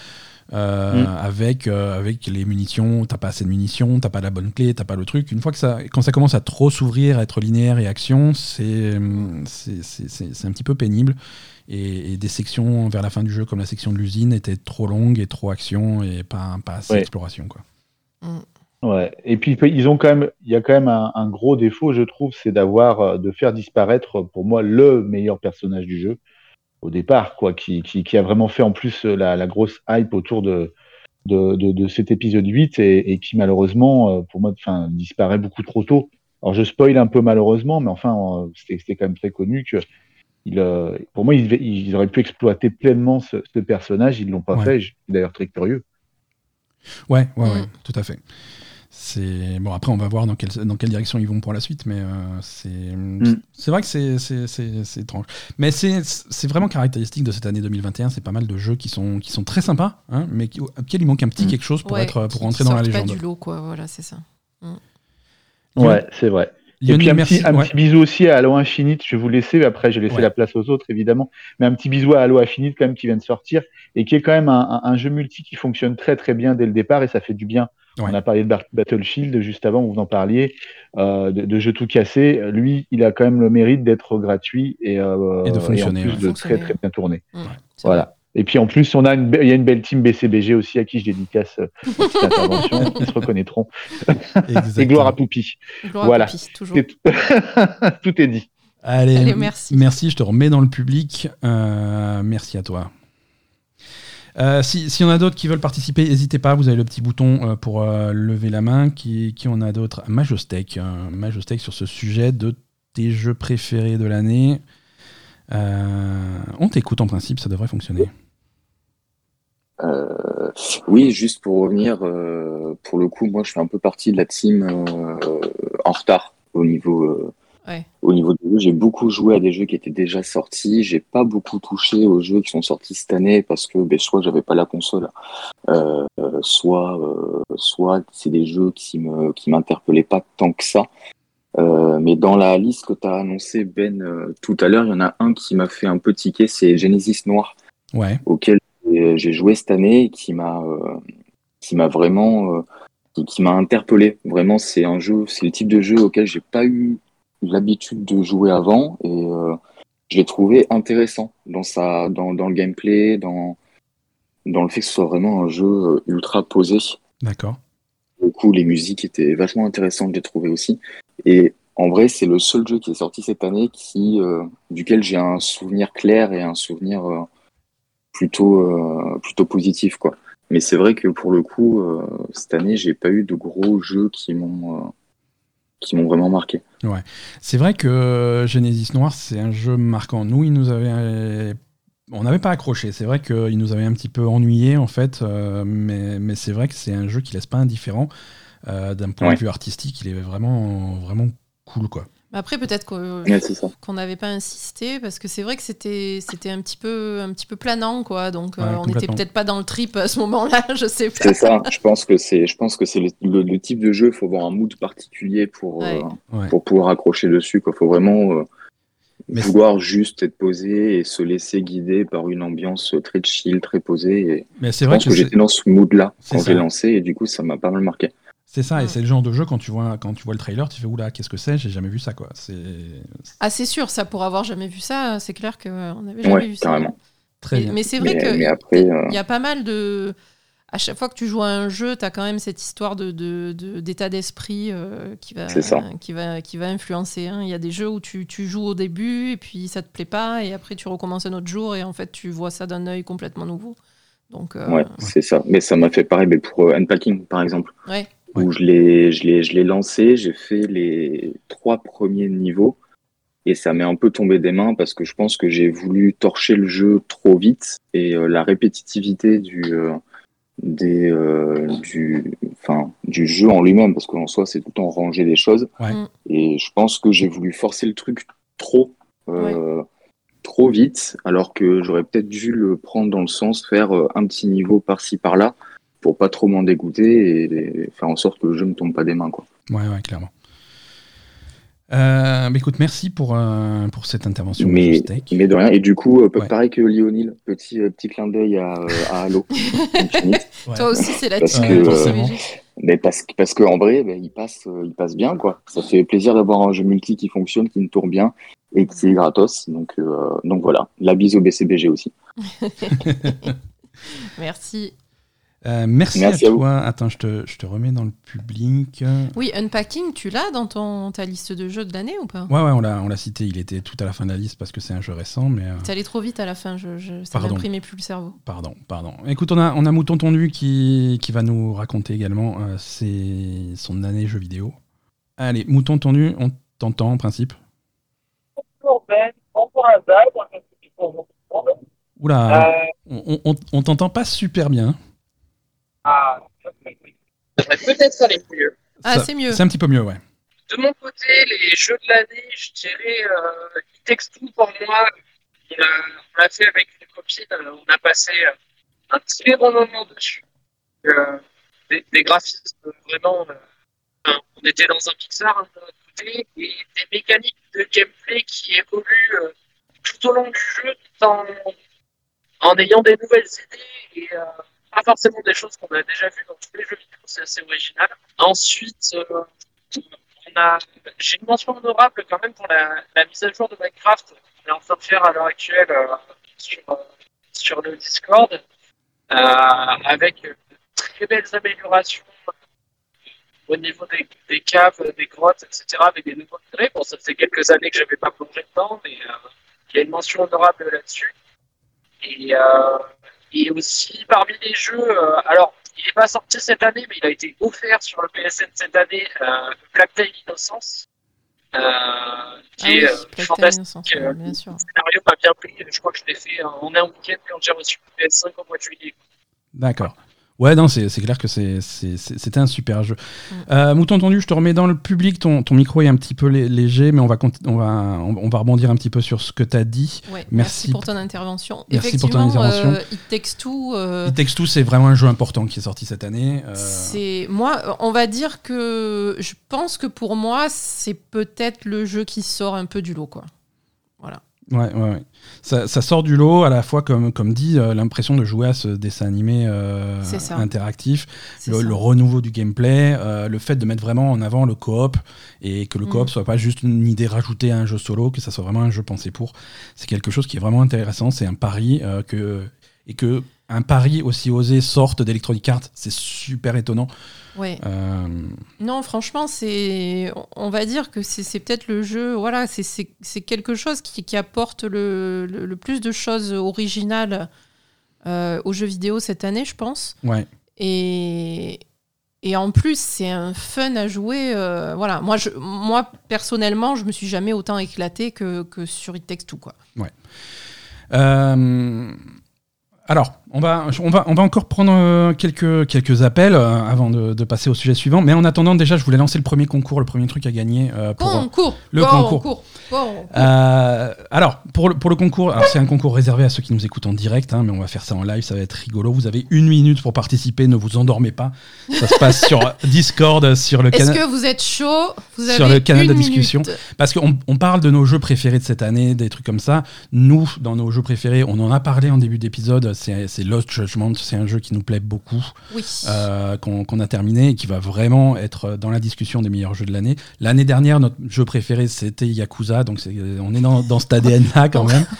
Euh, Mm. avec, euh, avec les munitions, t'as pas assez de munitions, t'as pas la bonne clé, t'as pas le truc. Une fois que ça, quand ça commence à trop s'ouvrir, à être linéaire et action, c'est un petit peu pénible. Et, et des sections vers la fin du jeu, comme la section de l'usine, étaient trop longues et trop action et pas, pas assez Ouais. exploration. Quoi. Ouais. Et puis ils ont quand même, il y a quand même un, un gros défaut, je trouve, c'est d'avoir, euh, de faire disparaître pour moi le meilleur personnage du jeu au départ, quoi, qui, qui, qui a vraiment fait en plus la, la grosse hype autour de de, de, de cet épisode 8 et, et qui malheureusement, euh, pour moi, enfin, disparaît beaucoup trop tôt. Alors je spoil un peu malheureusement, mais enfin, euh, c'était quand même très connu que il, euh, pour moi, ils, ils auraient pu exploiter pleinement ce, ce personnage, ils l'ont pas Ouais. fait. Je suis d'ailleurs très curieux. Ouais, ouais, ouais, Mm. tout à fait. C'est bon. Après, on va voir dans quelle, dans quelle direction ils vont pour la suite, mais euh, c'est c'est vrai que c'est c'est- c'est- c'est étrange. Mais c'est c'est vraiment caractéristique de cette année 2021. C'est pas mal de jeux qui sont qui sont très sympas, hein, mais qui, auxquels il manque un petit Mm. quelque chose pour Ouais, être pour qui- rentrer qui dans la légende. pas du lot, quoi. Voilà, c'est ça. Ouais, c'est vrai. Et puis un, merci. petit, un Ouais. petit bisou aussi à Halo Infinite, je vais vous laisser, après je vais laisser Ouais. la place aux autres évidemment, mais un petit bisou à Halo Infinite quand même qui vient de sortir et qui est quand même un, un- un jeu multi qui fonctionne très très bien dès le départ et ça fait du bien. Ouais. On a parlé de Battlefield juste avant, vous en parliez, euh, de, de jeux tout cassés. Lui, il a quand même le mérite d'être gratuit et, euh, Et de fonctionner, en plus ouais. de Fonctionner. très très bien tourné. Mm, c'est Voilà. Et puis en plus, on a une, il y a une belle team BCBG aussi à qui je dédicace euh, cette petite intervention. Ils se reconnaîtront. Et gloire à Poupi. Gloire à Voilà. Poppy, toujours. Tout. tout est dit. Allez, Allez, merci. Merci, je te remets dans le public. Euh, merci à toi. Euh, si- S'il y en a d'autres qui veulent participer, n'hésitez pas, vous avez le petit bouton euh, pour euh, lever la main. Qui, qui en a d'autres? Majostec. euh, Majostec sur ce sujet de tes jeux préférés de l'année. Euh, on t'écoute en principe, ça devrait fonctionner. Euh, oui, juste pour revenir, euh, pour le coup, moi, je fais un peu partie de la team euh, en retard au niveau. euh, Ouais. Au niveau des jeux, j'ai beaucoup joué à des jeux qui étaient déjà sortis. J'ai pas beaucoup touché aux jeux qui sont sortis cette année parce que ben, soit j'avais pas la console, euh, soit euh, soit c'est des jeux qui me qui m'interpellaient pas tant que ça. Euh, mais dans la liste que tu as annoncé Ben euh, tout à l'heure, il y en a un qui m'a fait un peu tiquer, c'est Genesis Noir Ouais, auquel j'ai- j'ai joué cette année et qui m'a euh, qui m'a vraiment euh, qui, qui m'a interpellé. Vraiment, c'est un jeu, c'est le type de jeu auquel j'ai pas eu l'habitude de jouer avant et euh, je l'ai trouvé intéressant dans sa dans, dans le gameplay, dans dans le fait que ce soit vraiment un jeu euh, ultra posé. d'accord. Du coup, les musiques étaient vachement intéressantes, j'ai trouvé aussi. Et en vrai, c'est le seul jeu qui est sorti cette année qui, euh, duquel j'ai un souvenir clair et un souvenir euh, plutôt euh, plutôt positif quoi. Mais c'est vrai que pour le coup, euh, cette année, j'ai pas eu de gros jeux qui m'ont euh, qui m'ont vraiment marqué. Ouais. C'est vrai que Genesis Noir, c'est un jeu marquant. Nous, il nous avait. On n'avait pas accroché. C'est vrai qu'il nous avait un petit peu ennuyé, en fait. mais mais c'est vrai que c'est un jeu qui laisse pas indifférent. D'un point de vue artistique, il est vraiment, vraiment cool, quoi. Après, peut-être qu'on n'avait pas insisté parce que c'est vrai que c'était c'était un petit peu un petit peu planant quoi. Donc euh, on n'était peut-être pas dans le trip à ce moment-là, je sais pas. C'est ça. Je pense que c'est je pense que c'est le, type de jeu. Il faut avoir un mood particulier pour euh, pour pouvoir accrocher dessus. Il faut vraiment euh, vouloir juste être posé et se laisser guider par une ambiance très chill, très posée. Et Mais c'est vrai que, que j'étais dans ce mood-là quand j'ai lancé et du coup ça m'a pas mal marqué. C'est ça, et c'est le genre de jeu quand tu vois quand tu vois le trailer, tu fais oula, qu'est-ce que c'est? J'ai jamais vu ça quoi. C'est ah c'est sûr, ça pour avoir jamais vu ça, c'est clair qu'on n'avait jamais vu ça. Très bien. Mais c'est vrai que il y a pas mal de à chaque fois que tu joues à un jeu, tu as quand même cette histoire de, d'état d'esprit euh, qui, va, qui, va, qui va influencer. Hein. Il y a des jeux où tu, tu, joues au début et puis ça te plaît pas et après tu recommences un autre jour et en fait tu vois ça d'un œil complètement nouveau. Donc, euh, Ouais, c'est ça. Mais ça m'a fait pareil mais pour euh, Unpacking par exemple. Ouais où je l'ai, je l'ai, je l'ai lancé, j'ai fait les trois premiers niveaux et ça m'est un peu tombé des mains parce que je pense que j'ai voulu torcher le jeu trop vite et euh, la répétitivité du euh, des euh, du enfin du jeu en lui-même parce qu'en soi c'est tout le temps ranger des choses. Mm. et je pense que j'ai voulu forcer le truc trop trop vite alors que j'aurais peut-être dû le prendre dans le sens faire un petit niveau par-ci par-là pour pas trop m'en dégoûter et, faire en sorte que le jeu ne tombe pas des mains. Quoi. Ouais, ouais, clairement. Euh, bah, écoute, merci pour, euh, pour cette intervention. Mais, mais de rien. Et du coup, euh, pareil que Lionel, petit, petit clin d'œil à, à Halo. Toi aussi, c'est la parce que, mais parce, parce qu'en vrai, bah, il, passe, il passe bien. quoi. Ça fait plaisir d'avoir un jeu multi qui fonctionne, qui ne tourne bien et qui est gratos. Donc, donc voilà. La bise au BCBG aussi. merci. Euh, merci, à, toi. Attends, je te, je te, remets dans le public. Oui, Unpacking, tu l'as dans ton, ta liste de jeux de l'année ou pas? Ouais, ouais, on l'a, on l'a cité. Il était tout à la fin de la liste parce que c'est un jeu récent. mais... Euh... allé trop vite à la fin, je, je, ça m'imprimait plus le cerveau. Pardon, pardon. Écoute, on a, on a Mouton Tondu qui, qui va nous raconter également euh, ses, son année jeu vidéo. Allez, Mouton Tondu, on t'entend en principe? Oula, euh, on, on, on t'entend pas super bien. Ah, peut-être aller mieux. Ah, c'est mieux. C'est un petit peu mieux, ouais. De mon côté, les jeux de l'année, je dirais, euh, It pour moi. On l'a fait avec une copine, euh, on a passé euh, un très bon moment dessus. Euh, des, graphismes vraiment. on était dans un Pixar hein, de côté, et des mécaniques de gameplay qui évoluent tout au long du jeu, en, en ayant des nouvelles idées et pas forcément des choses qu'on a déjà vues dans tous les jeux vidéo, c'est assez original. Ensuite, euh, j'ai une mention honorable quand même pour la, mise à jour de Minecraft qu'on est en train de faire à l'heure actuelle euh, sur, euh, sur le Discord, avec de très belles améliorations au niveau des, caves, des grottes, etc., avec des nouveaux degrés. Bon, ça fait quelques années que je n'avais pas plongé dedans, mais il y a une mention honorable là-dessus. Et et aussi, parmi les jeux, euh, alors, il n'est pas sorti cette année, mais il a été offert sur le PSN cette année, euh, Black Tail Innocence. Euh, qui ah est oui, fantastique. Euh, bien sûr. Le scénario m'a bien pris. Je crois que je l'ai fait en un week-end quand j'ai reçu le PS5 au mois de juillet. D'accord. Ouais, non, c'est clair que c'était un super jeu. Mm. Euh, Mouton tendu, je te remets dans le public. Ton, ton micro est un petit peu léger, mais on va, on va, on va rebondir un petit peu sur ce que tu as dit. merci. pour ton intervention. Merci pour ton intervention. Euh, It Takes Two. Euh, It Takes Two, c'est vraiment un jeu important qui est sorti cette année. Euh. C'est moi, on va dire que je pense que pour moi, c'est peut-être le jeu qui sort un peu du lot, quoi. Voilà. Ouais, ouais, ouais. Ça, ça, sort du lot à la fois, comme, comme dit, euh, l'impression de jouer à ce dessin animé euh, interactif, le, renouveau du gameplay, euh, le fait de mettre vraiment en avant le coop et que le coop mm. soit pas juste une idée rajoutée à un jeu solo, que ça soit vraiment un jeu pensé pour. C'est quelque chose qui est vraiment intéressant. C'est un pari que et que un pari aussi osé sorte d'Electronic Arts, c'est super étonnant. Ouais. Euh, non, franchement, c'est, on va dire que c'est peut-être le jeu. Voilà, c'est quelque chose qui, qui apporte le, le, plus de choses originales euh, aux jeux vidéo cette année, je pense. Ouais. Et, et en plus, c'est un fun à jouer. euh, voilà, moi, je, moi, personnellement, je me suis jamais autant éclaté que, que sur It Takes Two, quoi. Euh, alors, on va, on, va, on va encore prendre euh, quelques, quelques appels euh, avant de, de passer au sujet suivant. Mais en attendant, déjà, je voulais lancer le premier concours, le premier truc à gagner. euh, pour, Concours le concours, concours. Euh, alors, pour le, pour le concours, c'est un concours réservé à ceux qui nous écoutent en direct, hein, mais on va faire ça en live, ça va être rigolo. Vous avez une minute pour participer, ne vous endormez pas. Ça se passe sur Discord, sur le Est-ce canal. que vous êtes chaud? Vous avez Sur le canal de discussion. minute. Parce qu'on on parle de nos jeux préférés de cette année, des trucs comme ça. Nous, dans nos jeux préférés, on en a parlé en début d'épisode, c'est Lost Judgment, c'est un jeu qui nous plaît beaucoup, Oui. euh, qu'on qu'on a terminé et qui va vraiment être dans la discussion des meilleurs jeux de l'année. L'année dernière, notre jeu préféré, c'était Yakuza, donc on est dans, dans cet ADN-là quand même.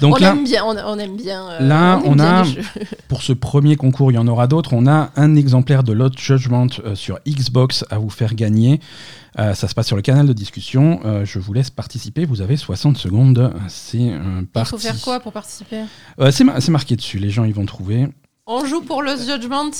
Donc on là, aime bien, on, on aime bien. euh, Là, on bien a- pour ce premier concours, il y en aura d'autres. On a un exemplaire de Lost Judgment euh, sur Xbox à vous faire gagner. Euh, ça se passe sur le canal de discussion. Je vous laisse participer. Vous avez 60 secondes. C'est euh, Il parti. faut faire quoi pour participer? C'est ma- c'est marqué dessus. Les gens, ils vont trouver. On joue pour Lost Judgment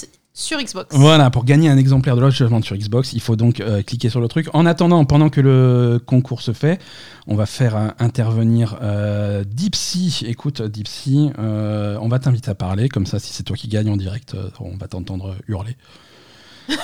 sur Xbox. Voilà, pour gagner un exemplaire de Lost Judgment sur Xbox, il faut donc euh, cliquer sur le truc. En attendant, pendant que le concours se fait, on va faire euh, intervenir euh, Dipsy. Écoute, Dipsy, euh, on va t'inviter à parler. Comme ça, si c'est toi qui gagne en direct, euh, on va t'entendre hurler.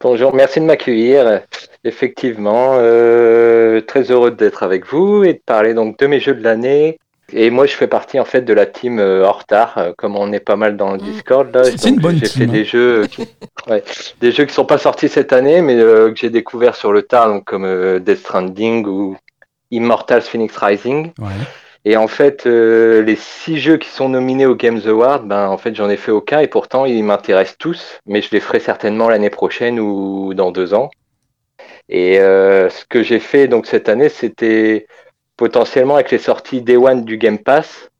Bonjour, merci de m'accueillir. Effectivement, euh, très heureux d'être avec vous et de parler donc de mes jeux de l'année. Et moi, je fais partie en fait de la team euh, en retard, euh, comme on est pas mal dans le. Discord. Là, C'est- une bonne J'ai fait hein. des jeux, euh, qui, ouais, des jeux qui sont pas sortis cette année, mais euh, que j'ai découvert sur le tard, donc comme euh, Death Stranding ou Immortals Phoenix Rising. Ouais. Et en fait, euh, les six jeux qui sont nominés aux Games Awards, ben en fait, j'en ai fait aucun et pourtant ils m'intéressent tous, mais je les ferai certainement l'année prochaine ou dans deux ans. Et euh, ce que j'ai fait donc cette année, c'était potentiellement avec les sorties Day One du Game Pass.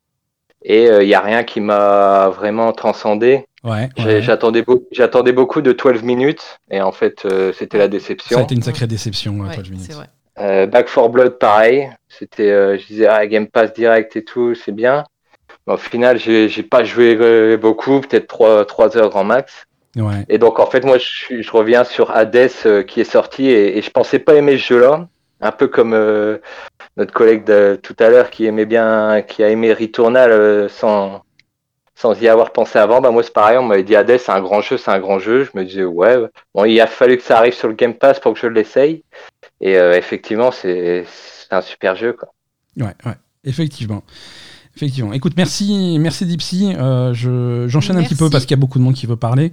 Et il n'y a rien qui m'a vraiment transcendé. Ouais, J'ai- ouais. J'attendais beau- j'attendais beaucoup de 12 minutes et en fait, euh, c'était la Ça a déception. été une sacrée déception, ouais, Ouais, 12 minutes. vrai. Euh, Back 4 Blood, pareil. C'était, euh, je disais, ah, Game Pass direct et tout, c'est bien. Mais au final, j'ai j'ai pas joué euh, beaucoup, peut-être 3, trois heures grand max. Ouais. Et donc, en fait, moi, je, reviens sur Hades euh, qui est sorti et, et je pensais pas aimer ce jeu-là. Un peu comme euh, notre collègue de tout à l'heure qui aimait bien, qui a aimé Returnal euh, sans, sans y avoir pensé avant. Bah, moi, c'est pareil, on m'avait dit Hades, c'est un grand jeu, c'est un grand jeu. Je me disais, ouais. Bon, il a fallu que ça arrive sur le Game Pass pour que je l'essaye. Et euh, effectivement, c'est c'est un super jeu. Quoi. Ouais, ouais, effectivement. Effectivement. Écoute, merci, merci Dipsy. Euh, je- J'enchaîne un petit peu parce qu'il y a beaucoup de monde qui veut parler.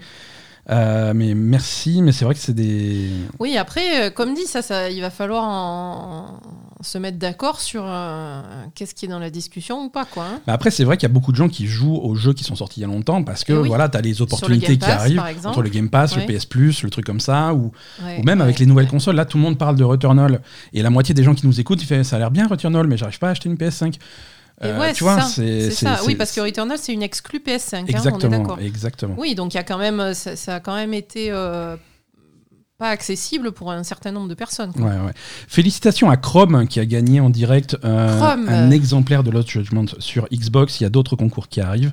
Euh, mais merci, mais c'est vrai que c'est des. Oui, après, comme dit, ça, ça, il va falloir en- se mettre d'accord sur euh, qu'est-ce qui est dans la discussion ou pas, quoi. hein. Bah après, c'est vrai qu'il y a beaucoup de gens qui jouent aux jeux qui sont sortis il y a longtemps parce que oui. voilà, tu as les opportunités qui arrivent entre le Game Pass, Ouais. le PS Plus, le truc comme ça, ou, Ouais, ou même avec les nouvelles consoles. Là, tout le monde parle de Returnal et la moitié des gens qui nous écoutent, ils font ça a l'air bien Returnal, mais j'arrive pas à acheter une PS5. Et Euh, ouais, tu vois, c'est ça. Oui, parce que Returnal, c'est une exclue PS5. hein, on est exactement, exactement. Oui, donc il y a quand même, euh, ça, ça a quand même été euh, pas accessible pour un certain nombre de personnes. quoi. Ouais, ouais. Félicitations à Chrome qui a gagné en direct euh, Chrome. un exemplaire de Lost Judgment sur Xbox. Il y a d'autres concours qui arrivent.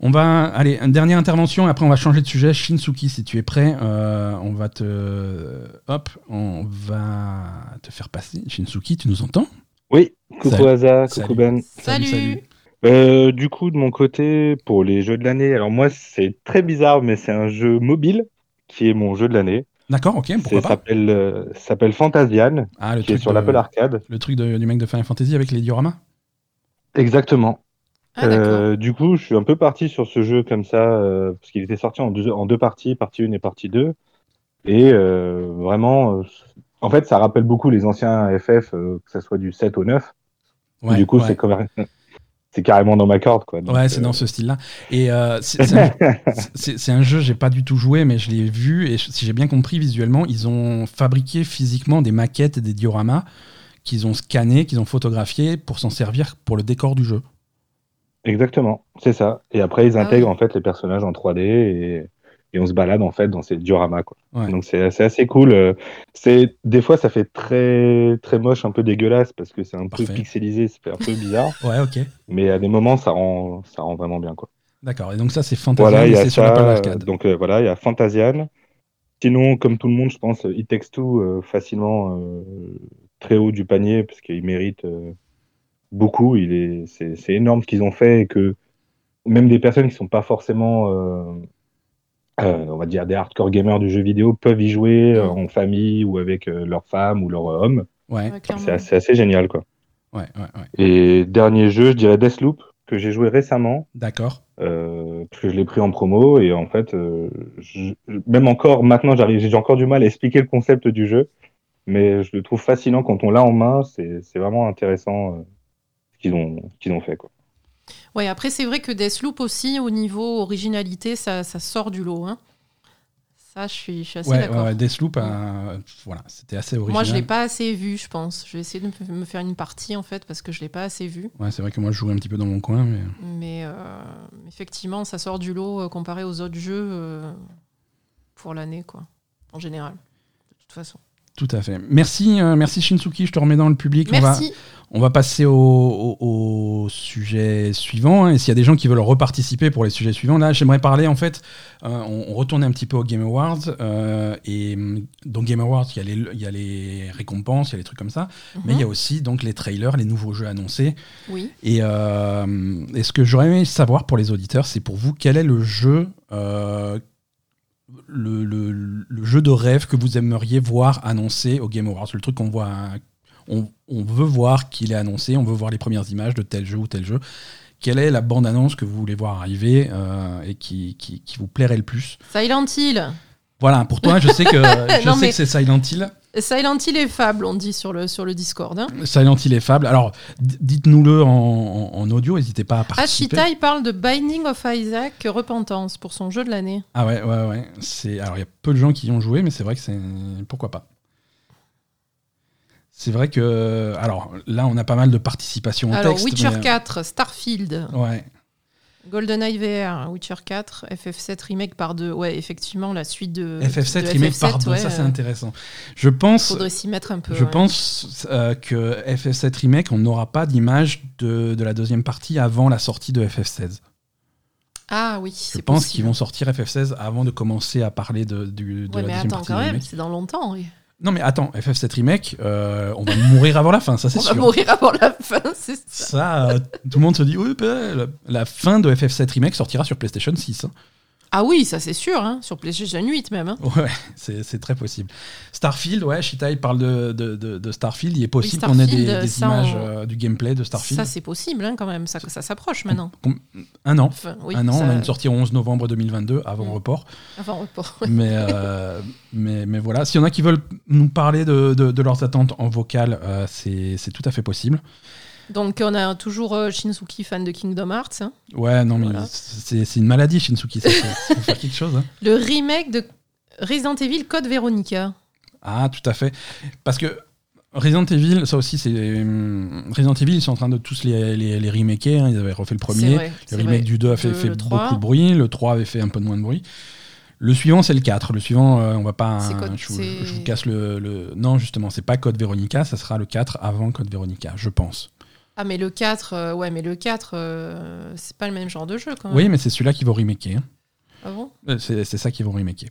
On va, allez, une dernière intervention, après on va changer de sujet. Shinsuki, si tu es prêt, euh, on va te. Hop, on va te faire passer. Shinsuki, tu nous entends? Oui, coucou Salut. Asa, Salut. coucou Ben. Salut. Euh, du coup, de mon côté, pour les jeux de l'année, alors moi, c'est très bizarre, mais c'est un jeu mobile qui est mon jeu de l'année. D'accord, ok, pourquoi pas s'appelle euh, s'appelle Fantasian, Ah, le qui est truc, sur de- l'Apple Arcade. le truc de- du mec de Final Fantasy avec les dioramas Exactement. Ah. Euh, du coup, je suis un peu parti sur ce jeu comme ça, euh, parce qu'il était sorti en deux, en deux parties, partie 1 et partie 2. Et euh, vraiment, euh, en fait, ça rappelle beaucoup les anciens FF, euh, que ce soit du 7 au 9. Ouais, du coup, ouais. c'est comme- c'est carrément dans ma corde. Quoi. Donc, Ouais, c'est euh, dans ce style-là. Et euh, c'est un, un jeu, j'ai pas du tout joué, mais je l'ai vu. Et si j'ai bien compris visuellement, ils ont fabriqué physiquement des maquettes et des dioramas qu'ils ont scannés, qu'ils ont photographiés pour s'en servir pour le décor du jeu. Exactement, c'est ça. Et après, ils Ah intègrent en fait les personnages en 3D et, et on se balade en fait dans ces dioramas quoi. Ouais. Donc c'est assez cool. euh, C'est des fois ça fait très très moche, un peu dégueulasse parce que c'est un Parfait. peu pixelisé, ça fait un peu bizarre. Ouais, ok. Mais à des moments ça rend ça rend vraiment bien quoi. D'accord. Et donc ça, c'est Fantasia, Voilà, c'est sur l'Apple euh, Arcade. Donc euh, voilà, il y a Fantasian. Sinon, comme tout le monde, je pense, It Takes Two euh, facilement euh, très haut du panier parce qu'il mérite euh, beaucoup. Il est, c'est, c'est énorme ce qu'ils ont fait et que même des personnes qui sont pas forcément, euh, on va dire, des hardcore gamers du jeu vidéo peuvent y jouer euh, en famille ou avec euh, leur femme ou leur homme. Ouais. C'est assez, assez génial, quoi. ouais, ouais, ouais. Et dernier jeu, je dirais Deathloop que j'ai joué récemment. D'accord. Euh, parce que je l'ai pris en promo et en fait, euh, je- même encore maintenant, j'ai encore du mal à expliquer le concept du jeu, mais je le trouve fascinant quand on l'a en main. C'est, vraiment intéressant euh, ce qu'ils ont, ce qu'ils ont fait. Quoi. Ouais, après, c'est vrai que Deathloop aussi, au niveau originalité, ça, ça sort du lot. hein. Ça, je suis, je suis assez Ouais, d'accord. ouais, ouais, Deathloop, euh, voilà, c'était assez original. Moi, je l'ai pas assez vu, je pense. Je vais essayer de me- faire une partie, en fait, parce que je l'ai pas assez vu. Ouais, c'est vrai que moi, je jouais un petit peu dans mon coin, mais Mais euh, effectivement, ça sort du lot euh, comparé aux autres jeux pour l'année, quoi. En général. De toute façon. Tout à fait. Merci, euh, merci Shinsuki. Je te remets dans le public. On va, on va passer au, au- au sujet suivant. hein. Et s'il y a des gens qui veulent reparticiper pour les sujets suivants, là, j'aimerais parler en fait. euh, on, on retournait un petit peu au Game Awards. euh, et hum, dans Game Awards, il y, a les, il y a les récompenses, il y a les trucs comme ça. Mais il y a aussi donc les trailers, les nouveaux jeux annoncés. Oui. Et, euh, et ce que j'aurais aimé savoir pour les auditeurs, c'est pour vous quel est le jeu, euh, le, le- le jeu de rêve que vous aimeriez voir annoncé au Game Awards, le truc qu'on voit, on, on veut voir qu'il est annoncé, on veut voir les premières images de tel jeu ou tel jeu. Quelle est la bande annonce que vous voulez voir arriver euh, et qui, qui, qui vous plairait le plus? Silent Hill. Voilà, pour toi, je sais que, je Non, sais mais- que c'est Silent Hill. Silent Hill et Fable, on dit sur le, sur le Discord. hein. Silent Hill est fable. Alors, dites-nous-le en, en- en audio, n'hésitez pas à participer. Ashita, il parle de Binding of Isaac Repentance pour son jeu de l'année. Ah ouais, ouais, ouais. C'est... Alors, il y a peu de gens qui y ont joué, mais c'est vrai que c'est... Pourquoi pas C'est vrai que... Alors, là, on a pas mal de participation au Alors, texte. Witcher mais- 4, Starfield, Ouais. GoldenEye VR, Witcher 4, FF7 Remake par deux. Ouais, effectivement, la suite de. FF7 de remake FF7, par deux, ouais, ça c'est euh, intéressant. Je pense, Faudrait s'y mettre un peu. je ouais. pense euh, que FF7 remake, on n'aura pas d'image de, de la deuxième partie avant la sortie de FF16. Ah oui, Je c'est pense possible. qu'ils vont sortir FF16 avant de commencer à parler de, du, de Ouais, la mais deuxième attends, partie quand même, c'est dans longtemps, oui. Non mais attends, FF7 remake, euh, on va mourir avant la fin, ça c'est On sûr. va mourir avant la fin, c'est ça. Ça, euh, tout le monde se dit, oui, bah, la, la fin de FF7 Remake sortira sur PlayStation 6. hein. Ah oui, ça c'est sûr, hein, sur PlayStation 8 même. hein. Ouais, c'est c'est très possible. Starfield, ouais, Shitai parle de, de, de- de Starfield. Il est possible Oui, qu'on ait des, des images on- euh, du gameplay de Starfield. Ça c'est possible hein, quand même, ça, ça s'approche maintenant. Un an. Enfin, oui, un an, ça- on a une sortie au 11 novembre 2022, avant Mm. report. Avant report. mais, euh, mais, mais voilà, s'il y en a qui veulent nous parler de, de- de leurs attentes en vocal, euh, c'est c'est tout à fait possible. Donc on a toujours euh, Shinsuki, fan de Kingdom Hearts. hein. Ouais, non, mais Voilà. c'est c'est une maladie, Shinsuki. Ça, faut, faut faire quelque chose. hein. Le remake de Resident Evil Code Veronica. Ah, tout à fait. Parce que Resident Evil, ça aussi, c'est. hum, Resident Evil, ils sont en train de tous les, les, les remaker. hein. Ils avaient refait le C'est premier. vrai, Le c'est remake vrai. du 2 a fait, Le- fait le 3. beaucoup de bruit. Le 3 avait fait un peu moins de bruit. Le suivant, c'est le 4. Le suivant, euh, on va pas. C'est Code- je, vous, c'est- je vous casse le, le- Non, justement, c'est pas Code Veronica, ça sera le 4 avant Code Veronica, je pense. Ah mais le 4, euh, ouais mais le 4, euh, c'est pas le même genre de jeu quand même. Oui, mais c'est celui-là qui vont remaker. hein. Ah bon? Euh, C'est c'est ça qu'ils vont remaker.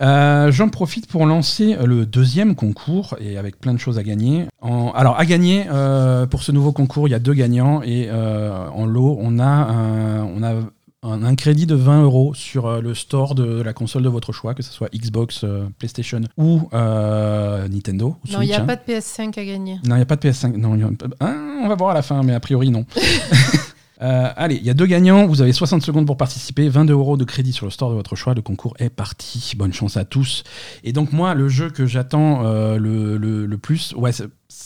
Euh, J'en profite pour lancer le deuxième concours et avec plein de choses à gagner. En- alors à gagner euh, pour ce nouveau concours, il y a deux gagnants et euh, en lot on a un, on a un, un crédit de 20 euros sur euh, le store de la console de votre choix, que ce soit Xbox, euh, PlayStation ou euh, Nintendo. ou Non, il n'y a hein. pas de PS5 à gagner. Non, il n'y a pas de PS5. Non, il y a- Ah, on va voir à la fin, mais a priori, non. Euh, allez, il y a deux gagnants. Vous avez 60 secondes pour participer. 22 euros de crédit sur le store de votre choix. Le concours est parti. Bonne chance à tous. Et donc, moi, le jeu que j'attends euh, le, le- le plus, ouais,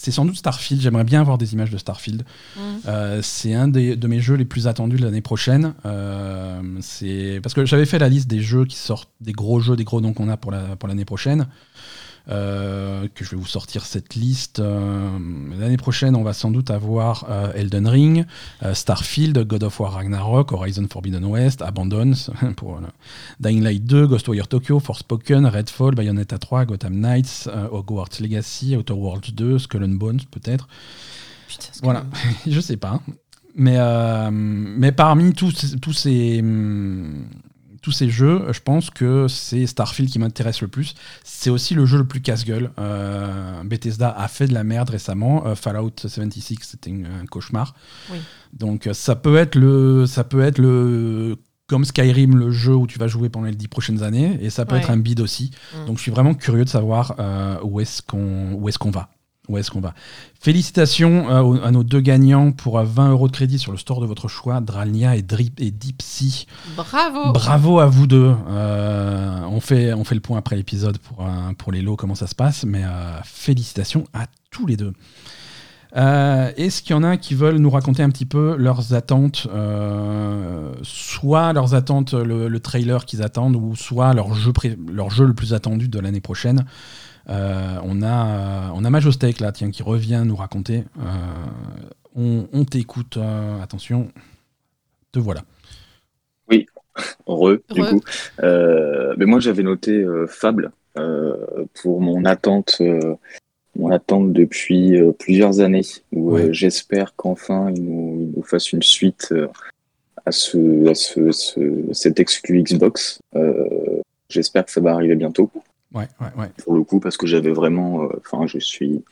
c'est- sans doute Starfield. J'aimerais bien avoir des images de Starfield. Mhm. Euh, c'est un des, de mes jeux les plus attendus de l'année prochaine. Euh, c'est parce que j'avais fait la liste des jeux qui sortent, des gros jeux, des gros noms qu'on a pour la- pour l'année prochaine. Euh, que je vais vous sortir cette liste. Euh, l'année prochaine, on va sans doute avoir euh, Elden Ring, Starfield, God of War Ragnarok, Horizon Forbidden West, Abandons, pour Dying Light 2, Ghostwire Tokyo, Forspoken, Redfall, Bayonetta 3, Gotham Knights, Hogwarts Legacy, Outer Worlds 2, Skull and Bones peut-être. Voilà, je sais pas. Mais, euh, mais parmi tous, tous, ces, hum, tous ces jeux, je pense que c'est Starfield qui m'intéresse le plus. C'est aussi le jeu le plus casse-gueule. Euh, Bethesda a fait de la merde récemment. Euh, Fallout 76, c'était un cauchemar. Oui. Donc euh, ça peut être le, ça peut être le comme Skyrim, le jeu où tu vas jouer pendant les dix prochaines années, et ça peut Ouais. être un bid aussi. Mm. Donc je suis vraiment curieux de savoir euh, où est-ce qu'on où est-ce qu'on va. Où est-ce qu'on va? Félicitations euh, à nos deux gagnants pour euh, 20 euros de crédit sur le store de votre choix, Dralnia et, Drip et Dipsy. Bravo Bravo à vous deux. Euh, on, fait, on fait le point après l'épisode pour, euh, pour les lots, comment ça se passe, mais euh, félicitations à tous les deux. Euh, Est-ce qu'il y en a qui veulent nous raconter un petit peu leurs attentes, euh, soit leurs attentes, le, le trailer qu'ils attendent, ou soit leur jeu, leur jeu le plus attendu de l'année prochaine? Euh, on, a, on a Majostec là, tiens, qui revient nous raconter. Euh, on on t'écoute, euh, attention, te voilà. Heureux, du Heureux. coup. Euh, mais moi, j'avais noté euh, Fable euh, pour mon attente, euh, mon attente depuis euh, plusieurs années, où Ouais. euh, j'espère qu'enfin il nous, il nous fasse une suite euh, à ce, à ce, ce- cet exclu Xbox. Euh, j'espère que ça va arriver bientôt, Ouais, ouais, ouais. pour le coup, parce que j'avais vraiment, euh, enfin, je suis,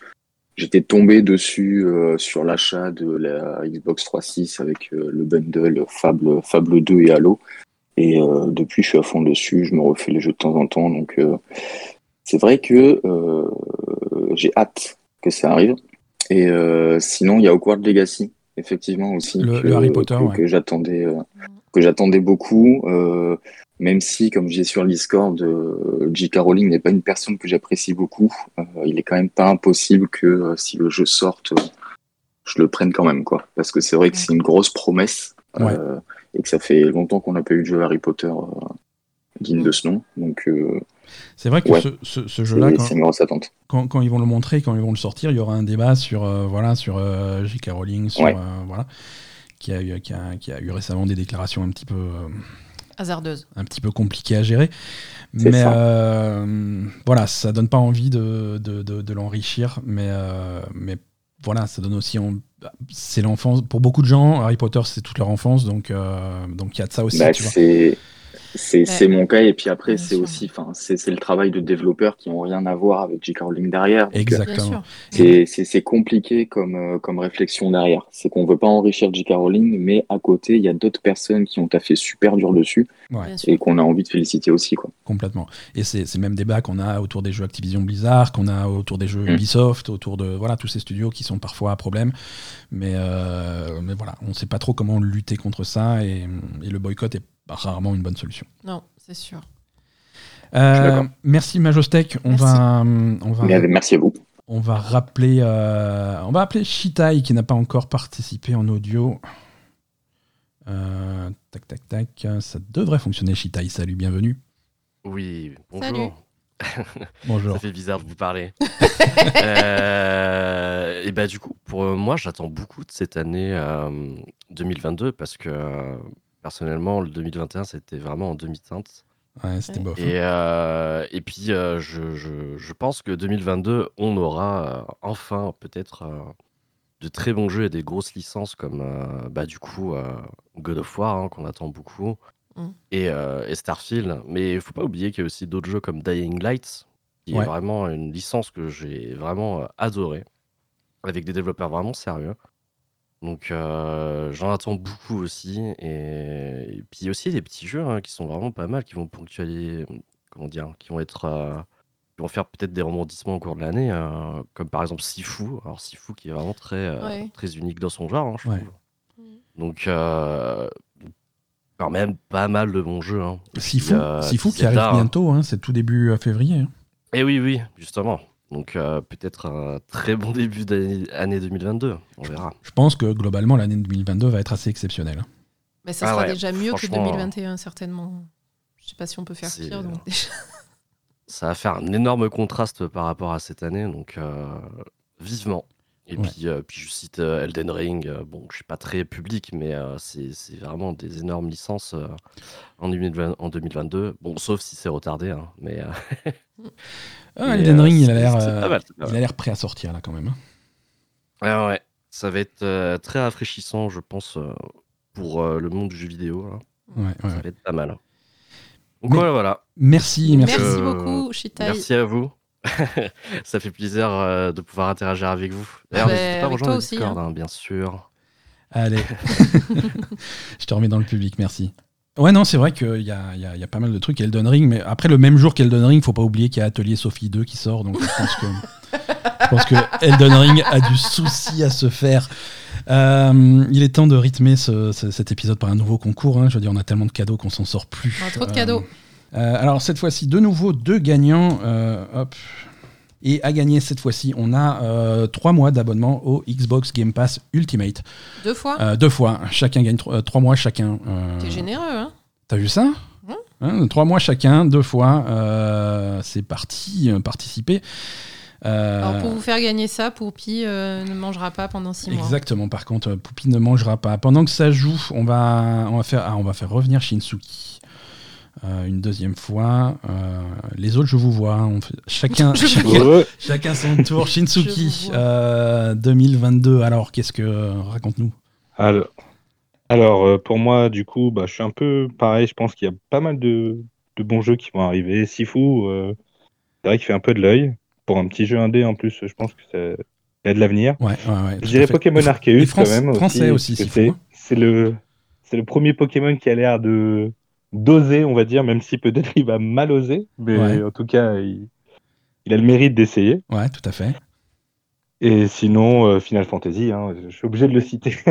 j'étais tombé dessus euh, sur l'achat de la Xbox 360 avec euh, le bundle Fable, Fable 2 et Halo. Et euh, depuis, je suis à fond dessus. Je me refais les jeux de temps en temps. Donc, euh, c'est vrai que euh, j'ai hâte que ça arrive. Et euh, sinon, il y a Hogwarts Legacy, effectivement aussi, Le- que, le Harry Potter, que, ouais. que j'attendais, euh, que j'attendais beaucoup. Même si, comme je disais sur le Discord, euh, J.K. Rowling n'est pas une personne que j'apprécie beaucoup, euh, il est quand même pas impossible que euh, si le jeu sorte, euh, je le prenne quand même, quoi. Parce que c'est vrai que c'est une grosse promesse. euh, et que ça fait longtemps qu'on n'a pas eu de jeu Harry Potter euh, digne de ce nom. Donc, euh, C'est vrai que Ouais. ce, ce- ce jeu-là, quand, ils vont le montrer, quand ils vont le sortir, il y aura un débat sur, euh, voilà, sur euh, J.K. Rowling, sur, Ouais. euh, voilà, qui a, eu, qui, a, qui a eu récemment des déclarations un petit peu, euh, Hasardeuse. un petit peu compliquées à gérer. Mais ça. euh, voilà, ça donne pas envie de, de, de- de l'enrichir, mais, euh, mais voilà, ça donne aussi. en- C'est l'enfance. Pour beaucoup de gens, Harry Potter, c'est toute leur enfance, donc euh, donc il y a de ça aussi. Bah, tu vois. C'est c'est Ouais. mon cas et puis après c'est aussi enfin c'est c'est le travail de développeurs qui ont rien à voir avec J.K. Rowling derrière euh, Exactement. c'est c'est c'est compliqué comme euh, comme réflexion derrière c'est qu'on veut pas enrichir J.K. Rowling mais à côté il y a d'autres personnes qui ont taffé super dur dessus Ouais. Et qu'on a envie de féliciter aussi quoi Complètement. Et c'est c'est le même débat qu'on a autour des jeux Activision Blizzard, qu'on a autour des jeux Mm. Ubisoft, autour de voilà tous ces studios qui sont parfois à problème. Mais, euh, mais voilà, on ne sait pas trop comment lutter contre ça et, et le boycott est rarement une bonne solution. Non, c'est sûr. Euh, merci Majostec. On Merci. va, on va, merci à vous on va rappeler, euh, on va appeler Shitai qui n'a pas encore participé en audio. Euh, tac tac tac, ça devrait fonctionner. Shitai, salut, bienvenue. Oui, Salut. bonjour. Bonjour. Ça fait bizarre de vous parler. Euh, et bah du coup, pour euh, moi, j'attends beaucoup de cette année euh, 2022 parce que euh, personnellement, le 2021, c'était vraiment en demi-teinte. Ouais, c'était Ouais. bof. Et, euh, et puis, euh, je, je- je pense que 2022, on aura euh, enfin peut-être euh, de très bons jeux et des grosses licences comme euh, bah, du coup euh, God of War hein, qu'on attend beaucoup Mm. et, euh, et Starfield. Mais il faut pas oublier qu'il y a aussi d'autres jeux comme Dying Light qui Ouais. est vraiment une licence que j'ai vraiment euh, adorée avec des développeurs vraiment sérieux. Donc euh, j'en attends beaucoup aussi. Et, et puis il y a aussi des petits jeux hein, qui sont vraiment pas mal, qui vont ponctuer, comment dire, qui vont être, euh, qui vont faire peut-être des rebondissements au cours de l'année, euh, comme par exemple Sifu. Alors Sifu qui est vraiment très, euh, Ouais. très unique dans son genre, hein, je Ouais. trouve. Mhm. Donc euh, quand même pas mal de bons jeux. Hein. Et puis, Sifu, euh, Sifu qui arrive bientôt, hein, c'est tout début euh, février. hein. Eh oui, oui, justement. Donc euh, peut-être un très bon début d'année année 2022. On verra. Je pense que globalement, l'année 2022 va être assez exceptionnelle. hein. Mais ça Ah sera ouais, déjà mieux que franchement, 2021, certainement. Je sais pas si on peut faire pire. Donc déjà. ça va faire un énorme contraste par rapport à cette année, donc euh, vivement. Et Ouais. puis, euh, puis je cite euh, Elden Ring. euh, bon, je suis pas très public, mais euh, c'est c'est vraiment des énormes licences euh, en, 2020 en 2022. Bon, sauf si c'est retardé, hein, mais euh, Ah, Mais, Elden euh, Ring, il a l'air euh, il a mal. l'air prêt à sortir là quand même. hein. ouais, ouais, ça va être euh, très rafraîchissant, je pense, euh, pour euh, le monde du jeu vidéo. là. Ouais, ouais, Ça ouais. va être pas mal. Donc Mais- voilà, voilà. Merci, merci. Merci Euh, beaucoup, Shitai. Merci à vous. ça fait plaisir euh, de pouvoir interagir avec vous. D'ailleurs, bah, n'hésitez pas à avec rejoindre toi le aussi, Discord, hein. hein, bien sûr. Allez. Je te remets dans le public, merci. Ouais, non, c'est vrai qu'il y a, il y a- il y a pas mal de trucs. Elden Ring, mais après, le même jour qu'Elden Ring, faut pas oublier qu'il y a Atelier Sophie 2 qui sort. Donc, je pense que, je pense que Elden Ring a du souci à se faire. Euh, il est temps de rythmer ce- ce- cet épisode par un nouveau concours. hein. Je veux dire, on a tellement de cadeaux qu'on s'en sort plus. On a trop de cadeaux. euh, alors cette fois-ci, de nouveau, deux gagnants. euh, hop. Et à gagner cette fois-ci, on a euh, trois mois d'abonnement au Xbox Game Pass Ultimate. Deux fois. Euh, deux fois, chacun gagne tro- euh, trois mois chacun. euh, T'es généreux, hein T'as vu ça. Hein, Trois mois chacun, deux fois. euh, c'est parti, euh, participer. Euh, Alors pour vous faire gagner ça, Poupi euh, ne mangera pas pendant six mois. Exactement. Par contre, euh, Poupie ne mangera pas. Pendant que ça joue, on va, on va faire, ah, on va faire revenir Shinsuki euh, une deuxième fois. Euh, les autres, je vous vois. hein. On fait chacun, chacun, son tour. Shinsuki vous vois. euh, 2022. Alors, qu'est-ce que raconte-nous? Alors, alors, pour moi, du coup, bah, je suis un peu pareil. Je pense qu'il y a pas mal de, de bons jeux qui vont arriver. Sifu, euh, c'est vrai qu'il fait un peu de l'œil. Pour un petit jeu indé, en plus, je pense que c'est il y a de l'avenir. Ouais, ouais, ouais. Je dirais. Pokémon Arceus France- quand même. français aussi, Sifu, c'est hein. c'est le, c'est le premier Pokémon qui a l'air de d'oser, on va dire, même si peut-être il va mal oser. Mais Ouais. en tout cas, il, il a le mérite d'essayer. Ouais, tout à fait. Et sinon, euh, Final Fantasy, hein, je suis obligé de le citer.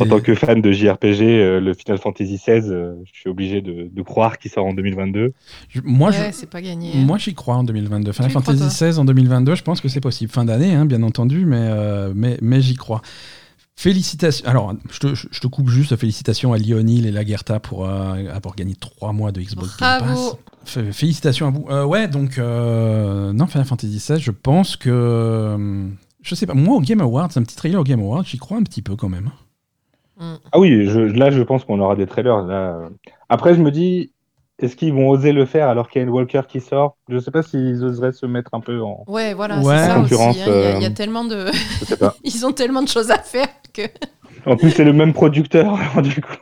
En tant que fan de JRPG, euh, le Final Fantasy XVI, euh, je suis obligé de, de croire qu'il sort en 2022. je- moi, je- ouais, c'est pas gagné. hein. Moi, j'y crois en 2022. Final Fantasy XVI en 2022, je pense que c'est possible. Fin d'année, hein, bien entendu, mais, euh, mais, mais j'y crois. Félicitations. Alors, je te, je te coupe juste. Félicitations à Lionel et Lagerta pour euh, avoir gagné trois mois de Xbox Game Bravo. Pass. F- Félicitations à vous. Euh, ouais, donc, euh, non, Final Fantasy XVI, je pense que. Je sais pas, moi au Game Awards, un petit trailer au Game Awards, j'y crois un petit peu quand même. Ah oui, je- là, je pense qu'on aura des trailers. Là. Après, je me dis, est-ce qu'ils vont oser le faire alors qu'il y a une Walker qui sort? Je sais pas s'ils oseraient se mettre un peu en. Ouais, voilà, Ouais. c'est ça aussi. Concurrence, hein. Il y, a- il y a tellement de. Je sais pas. Ils ont tellement de choses à faire que. En plus, c'est le même producteur, alors du coup.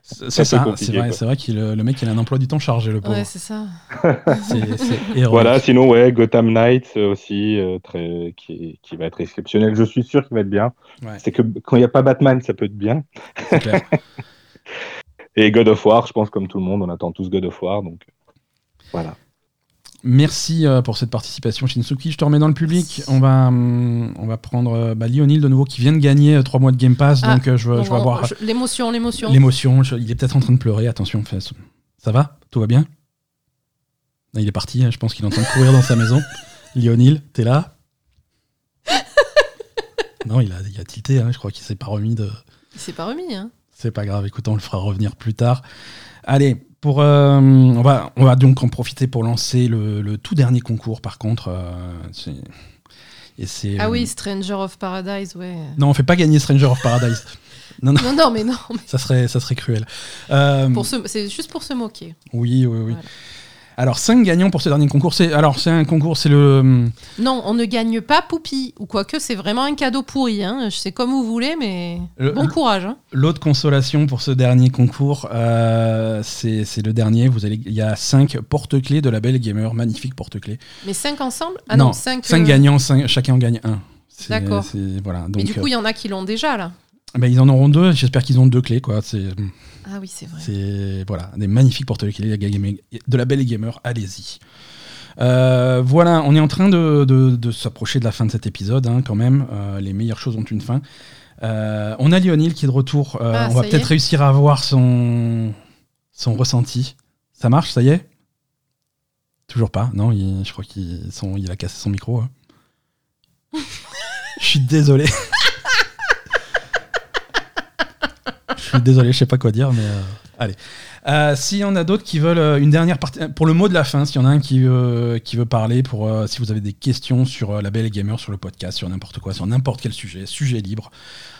C'est ça, c'est vrai, vrai que le mec il a un emploi du temps chargé, le pauvre. Ouais, c'est ça. C'est- c'est héroïque. Voilà, sinon, ouais, Gotham Knights euh, aussi, euh, très, qui, qui va être exceptionnel. Je suis sûr qu'il va être bien. Ouais. C'est que quand il n'y a pas Batman, ça peut être bien. clair. Et God of War, je pense, comme tout le monde, on attend tous God of War. Donc, voilà. Merci euh, pour cette participation, Shinsuki. Je te remets dans le public. On va, hum, on va prendre euh, bah, Lionel de nouveau qui vient de gagner 3 mois de Game Pass. Ah, donc euh, je, je vais L'émotion, l'émotion. l'émotion. Il est peut-être en train de pleurer. Attention, ça va? Tout va bien? Il est parti. hein. Je pense qu'il est en train de courir dans sa maison. Lionel, t'es là? Non, il a, il a tilté. hein. Je crois qu'il s'est pas remis de. Il s'est pas remis, hein. C'est pas grave, écoute, on le fera revenir plus tard. Allez, pour, euh, on, va, on va donc en profiter pour lancer le, le tout dernier concours, par contre. euh, et c'est, Ah euh, oui, Stranger of Paradise, ouais. Non, on fait pas gagner Stranger of Paradise. Non, non, Non, non, mais non. mais ça serait, ça serait cruel. Euh, pour se- C'est juste pour se moquer. Oui, oui, oui. Voilà. Alors, 5 gagnants pour ce dernier concours. C'est, alors, c'est un concours, c'est le. Non, on ne gagne pas Poupi. Ou quoique, c'est vraiment un cadeau pourri. Hein. Je sais comme vous voulez, mais Le- bon courage. Hein. L'autre consolation pour ce dernier concours, euh, c'est, c'est le dernier. Vous allez, il y a 5 porte-clés de la Belle Gamer, magnifiques porte-clés. Mais 5 ensemble? Ah non, 5. cinq gagnants, cinq- chacun en gagne un. C'est- D'accord. c'est- Voilà. Donc, Mais du coup, euh, il y en a qui l'ont déjà, là. ben, ils en auront deux. J'espère qu'ils ont deux clés. Quoi. C'est, Ah oui, c'est vrai. c'est voilà, des magnifiques porte-clés de la Belle Gamer. Allez-y. Euh, voilà, on est en train de, de- de s'approcher de la fin de cet épisode, hein, quand même. Euh, les meilleures choses ont une fin. Euh, on a Lionel qui est de retour. Ah, on va peut-être réussir à avoir son, son ressenti. Ça marche, ça y est? Toujours pas, non il- Je crois qu'il il a cassé son micro. hein. Je suis désolé. Je suis désolé, je sais pas quoi dire, mais euh, allez. Euh, S'il y en a d'autres qui veulent euh, une dernière partie, pour le mot de la fin, s'il y en a un qui veut, qui veut parler, pour euh, si vous avez des questions sur euh, la Belle et Gamer, sur le podcast, sur n'importe quoi, sur n'importe quel sujet, sujet libre.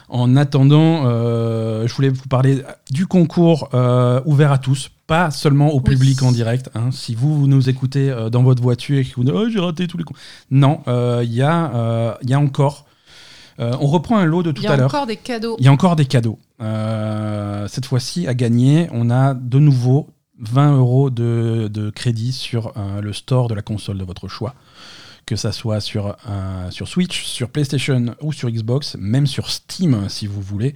En attendant, euh, je voulais vous parler du concours euh, ouvert à tous, pas seulement au public en direct. hein. Si vous, vous nous écoutez euh, dans votre voiture et que vous dites oh, j'ai raté tous les concours. Non, euh, il y, a, euh, il y a encore. Euh, on reprend un lot de tout Il y à a l'heure. encore des cadeaux. Il y a encore des cadeaux. Euh, cette fois-ci, à gagner, on a de nouveau 20 euros de, de crédit sur euh, le store de la console de votre choix. Que ça soit sur, euh, sur Switch, sur PlayStation ou sur Xbox, même sur Steam si vous voulez.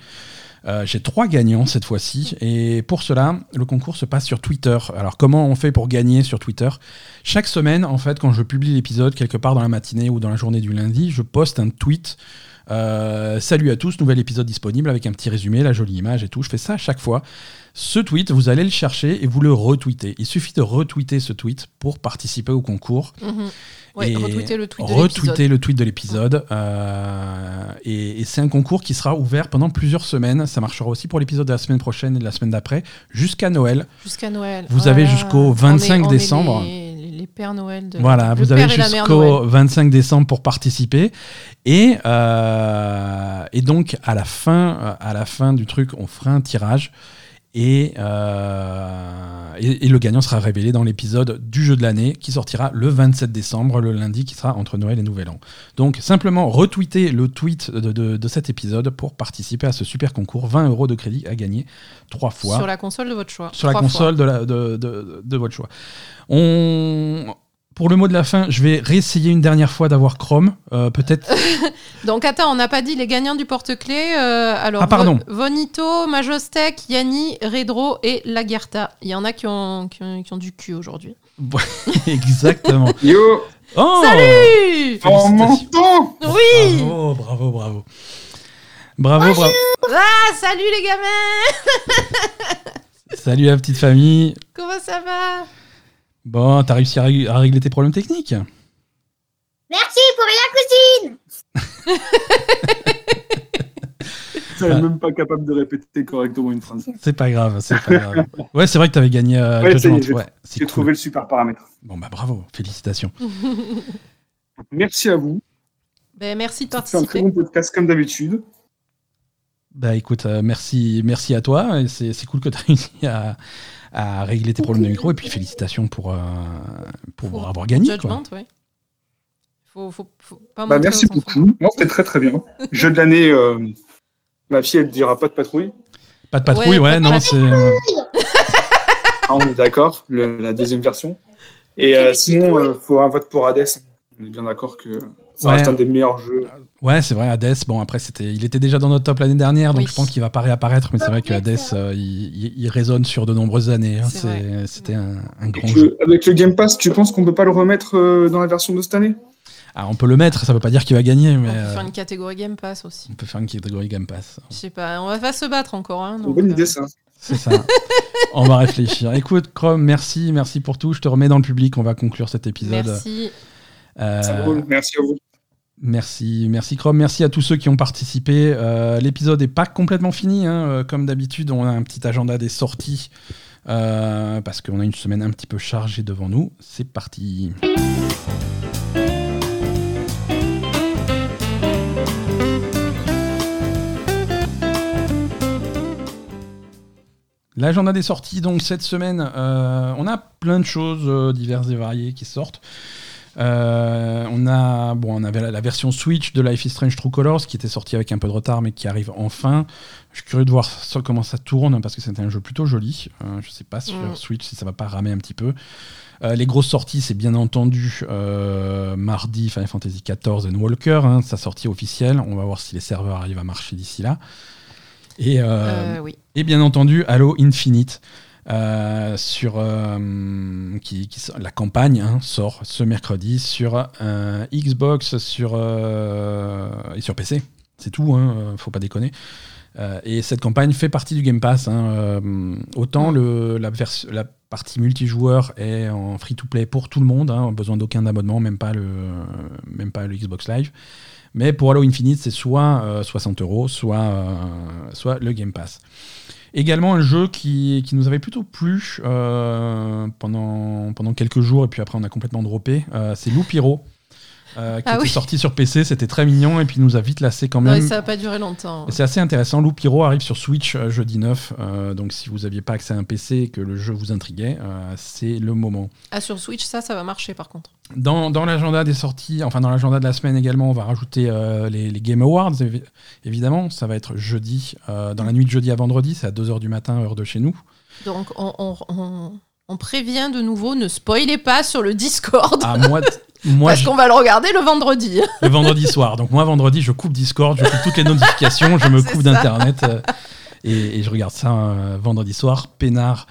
Euh, J'ai trois gagnants cette fois-ci et pour cela, le concours se passe sur Twitter. Alors comment on fait pour gagner sur Twitter? Chaque semaine, en fait, quand je publie l'épisode quelque part dans la matinée ou dans la journée du lundi, je poste un tweet euh, salut à tous, nouvel épisode disponible avec un petit résumé, la jolie image et tout. Je fais ça à chaque fois. Ce tweet, vous allez le chercher et vous le retweetez. Il suffit de retweeter ce tweet pour participer au concours. Ouais, Et retweeter le tweet de retweeter l'épisode. le tweet de l'épisode. Euh, et et c'est un concours qui sera ouvert pendant plusieurs semaines. Ça marchera aussi pour l'épisode de la semaine prochaine et de la semaine d'après, jusqu'à Noël. Jusqu'à Noël. Vous avez jusqu'au On 25 est- on est décembre. Les- les pères Noël de. Voilà, vous avez jusqu'au Noël. 25 décembre pour participer. Et, euh, et donc, à la, fin, euh, à la fin du truc, on fera un tirage. Et, euh, et, et le gagnant sera révélé dans l'épisode du jeu de l'année qui sortira le 27 décembre, le lundi qui sera entre Noël et Nouvel An. Donc simplement retweeter le tweet de, de- de cet épisode pour participer à ce super concours. 20 euros de crédit à gagner trois fois Sur la console de votre choix. sur la console de, la- de, de- de votre choix. On... Pour le mot de la fin, je vais réessayer une dernière fois d'avoir Chrome. Euh, Peut-être. Donc attends, on n'a pas dit les gagnants du porte-clés. euh, alors, Ah, pardon. Vo- Vonito, Majostec, Yanni, Redro et Lagerta. Il y en a qui ont, qui ont, qui ont du cul aujourd'hui. Exactement. Yo Oh Salut En Félicitations. Oui Bravo, bravo, bravo. Bravo, bravo. Ah, salut les gamins Salut la petite famille. Comment ça va? Bon, t'as réussi à, rég- à régler tes problèmes techniques Merci pour la cousine Tu n'es même pas capable de répéter correctement une phrase. C'est pas grave, c'est pas grave. Ouais, c'est vrai que t'avais gagné euh, Ouais, ça j'ai Ouais, cool. trouvé le super paramètre. Bon, bah bravo, félicitations. Merci à vous. ben, Merci de C'est un très participer. bon podcast comme d'habitude. Bah écoute, euh, merci, merci à toi. C'est c'est cool que tu as réussi à, à régler tes problèmes de micro. Et puis félicitations pour, euh, pour, Pour- avoir gagné. Judgment, Quoi. ouais. Faut, faut, faut pas Bah, merci beaucoup. Non, c'était très très bien. Jeu de l'année, euh, ma fille, elle dira pas de patrouille. Pas de patrouille, Ouais, non, c'est. Ah, on est d'accord, le- la deuxième version. Et euh, sinon, il faut un vote pour Hades. On est bien d'accord que ça Ouais. reste un des meilleurs jeux. Ouais, c'est vrai, Hades. Bon, après, c'était, il était déjà dans notre top l'année dernière, donc Oui. je pense qu'il va pas réapparaître. Mais c'est vrai que Hades, euh, il, il- il résonne sur de nombreuses années. hein. C'était un, un grand Avec jeu. le, avec le Game Pass, tu penses qu'on peut pas le remettre euh, dans la version de cette année? Ah, on peut le mettre, ça veut pas dire qu'il va gagner, mais On peut euh, faire une catégorie Game Pass aussi. on peut faire une catégorie Game Pass. Je sais pas, on va pas se battre encore. Hein, donc, bonne euh, idée, ça. C'est ça. on va réfléchir. Écoute, Chrome, merci, merci pour tout. Je te remets dans le public. On va conclure cet épisode. Merci. Euh, Ça roule. Merci à vous. Merci, merci Chrome, merci à tous ceux qui ont participé. Euh, L'épisode n'est pas complètement fini, hein. Euh, comme d'habitude, on a un petit agenda des sorties euh, parce qu'on a une semaine un petit peu chargée devant nous. C'est parti. L'agenda des sorties, donc cette semaine, on a plein de choses diverses et variées qui sortent. Euh, on a bon, on avait la, la version Switch de Life is Strange True Colors qui était sortie avec un peu de retard mais qui arrive enfin. Je suis curieux de voir ça- comment ça tourne parce que c'est un jeu plutôt joli. Euh, je sais pas sur Mm. Switch si ça va pas ramer un petit peu. Euh, les grosses sorties, c'est bien entendu euh, mardi Final Fantasy XIV and Walker, hein, sa sortie officielle. On va voir si les serveurs arrivent à marcher d'ici là. Et, Euh, oui. et bien entendu, Halo Infinite. Euh, sur euh, qui, la campagne hein, sort ce mercredi sur euh, Xbox sur et sur PC c'est tout hein, faut pas déconner. Et cette campagne fait partie du Game Pass hein, autant le, la, la partie multijoueur est en free to play pour tout le monde hein, besoin d'aucun abonnement même pas le même pas le Xbox Live. Mais pour Halo Infinite c'est soit euh, 60 euros soit soit le Game Pass Également un jeu qui, qui nous avait plutôt plu euh, pendant, pendant quelques jours et puis après on a complètement droppé. Euh, c'est Loupiro. Euh, qui Ah était oui. sorti sur PC, c'était très mignon et puis il nous a vite lassé quand même. Ouais, ça n'a pas duré longtemps. C'est assez intéressant. Loupiro arrive sur Switch euh, jeudi 9. euh, donc si vous n'aviez pas accès à un PC et que le jeu vous intriguait, euh, c'est le moment. Ah, sur Switch, ça, ça va marcher par contre. Dans, dans l'agenda des sorties, enfin dans l'agenda de la semaine également, on va rajouter les, les Game Awards, évi- évidemment. Ça va être jeudi, dans la nuit de jeudi à vendredi, c'est à 2h du matin, heure de chez nous. Donc, on, on- on- on prévient de nouveau, ne spoilez pas sur le Discord. Ah, moi, moi parce je- qu'on va le regarder le vendredi. le vendredi soir. Donc moi, vendredi, je coupe Discord, je coupe toutes les notifications, je me coupe d'Internet euh, et, et je regarde ça euh, vendredi soir, peinard.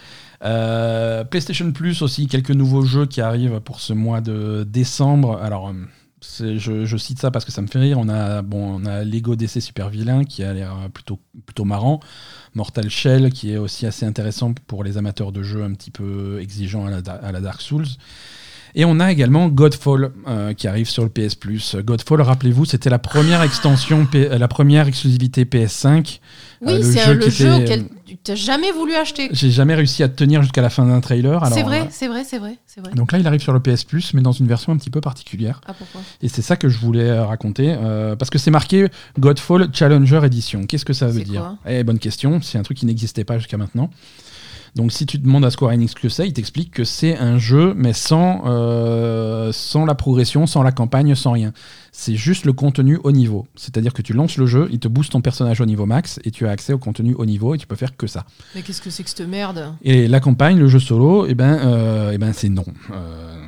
Euh, PlayStation Plus aussi, quelques nouveaux jeux qui arrivent pour ce mois de décembre. Alors, je, cite ça parce que ça me fait rire. On a, Lego DC Super Vilain qui a l'air plutôt, plutôt marrant. Mortal Shell qui est aussi assez intéressant pour les amateurs de jeux un petit peu exigeants à la Dark Souls. Et on a également Godfall euh, qui arrive sur le PS Plus. Godfall, rappelez-vous, c'était la première extension, P- euh, la première exclusivité PS5. Oui, Euh, le c'est le jeu auquel tu n'as jamais voulu acheter. J'ai jamais réussi à tenir jusqu'à la fin d'un trailer. C'est vrai, euh, c'est vrai, c'est vrai, c'est vrai. donc là, il arrive sur le PS Plus, mais dans une version un petit peu particulière. Ah, pourquoi? Et c'est ça que je voulais raconter, parce que c'est marqué Godfall Challenger Edition. Qu'est-ce que ça veut dire? Eh, Bonne question, c'est un truc qui n'existait pas jusqu'à maintenant. Donc si tu demandes à Square Enix que c'est, il t'explique que c'est un jeu, mais sans, euh, sans la progression, sans la campagne, sans rien. C'est juste le contenu au niveau. C'est-à-dire que tu lances le jeu, il te booste ton personnage au niveau max, et tu as accès au contenu au niveau, et tu peux faire que ça. Mais qu'est-ce que c'est que cette merde? Et la campagne, le jeu solo, eh ben, euh, eh ben c'est non. Euh,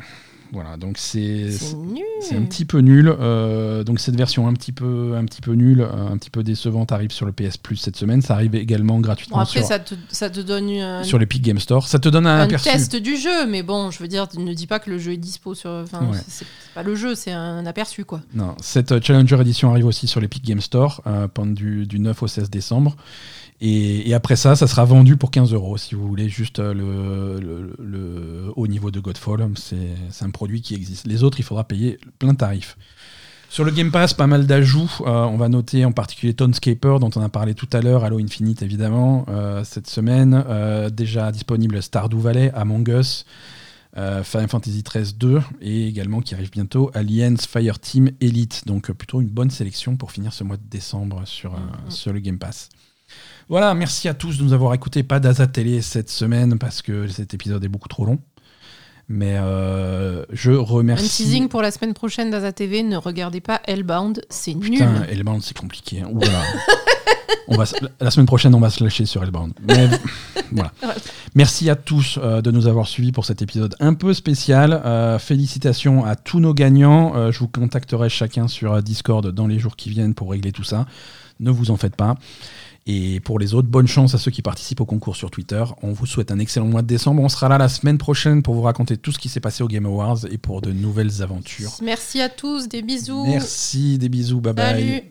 voilà, donc c'est C'est un petit peu nul. euh, donc cette version un petit peu un petit peu nulle, euh, un petit peu décevante arrive sur le PS Plus cette semaine. Ça arrive également gratuitement Bon, après, sur, ça te, ça te donne un, sur l'Epic Game Store. Ça te donne un, un aperçu. test du jeu, mais bon, je veux dire, ne dis pas que le jeu est dispo sur. Enfin, Ouais. c'est pas le jeu, c'est un aperçu, quoi. Non, cette euh, Challenger Edition arrive aussi sur l'Epic Game Store euh, pendant du, du 9 au 16 décembre. Et, et après ça, ça sera vendu pour 15 euros si vous voulez juste euh, le, le- le haut niveau de Godfall. C'est c'est un produit qui existe. Les autres, il faudra payer plein tarif. Sur le Game Pass, pas mal d'ajouts. Euh, on va noter en particulier Townscaper, dont on a parlé tout à l'heure, Halo Infinite évidemment, euh, cette semaine. Euh, déjà disponible Stardew Valley, Among Us, Final Fantasy XIII 2 et également qui arrive bientôt Alliance Fireteam Elite. Donc plutôt une bonne sélection pour finir ce mois de décembre sur, euh, sur le Game Pass. Voilà, merci à tous de nous avoir écoutés. Pas d'Aza Télé cette semaine parce que cet épisode est beaucoup trop long. Mais euh, je Un remercie. teasing pour la semaine prochaine d'Aza TV, ne regardez pas Hellbound, c'est nul. Putain, Hellbound, c'est compliqué. hein. Ouh là on va, la semaine prochaine, on va se lâcher sur Hellbound. Mais voilà. Merci à tous euh, de nous avoir suivis pour cet épisode un peu spécial. Euh, félicitations à tous nos gagnants. Euh, je vous contacterai chacun sur Discord dans les jours qui viennent pour régler tout ça. Ne vous en faites pas. Et pour les autres, bonne chance à ceux qui participent au concours sur Twitter. On vous souhaite un excellent mois de décembre. On sera là la semaine prochaine pour vous raconter tout ce qui s'est passé au Game Awards et pour de nouvelles aventures. Merci à tous, des bisous. Merci, des bisous, bye bye. Salut.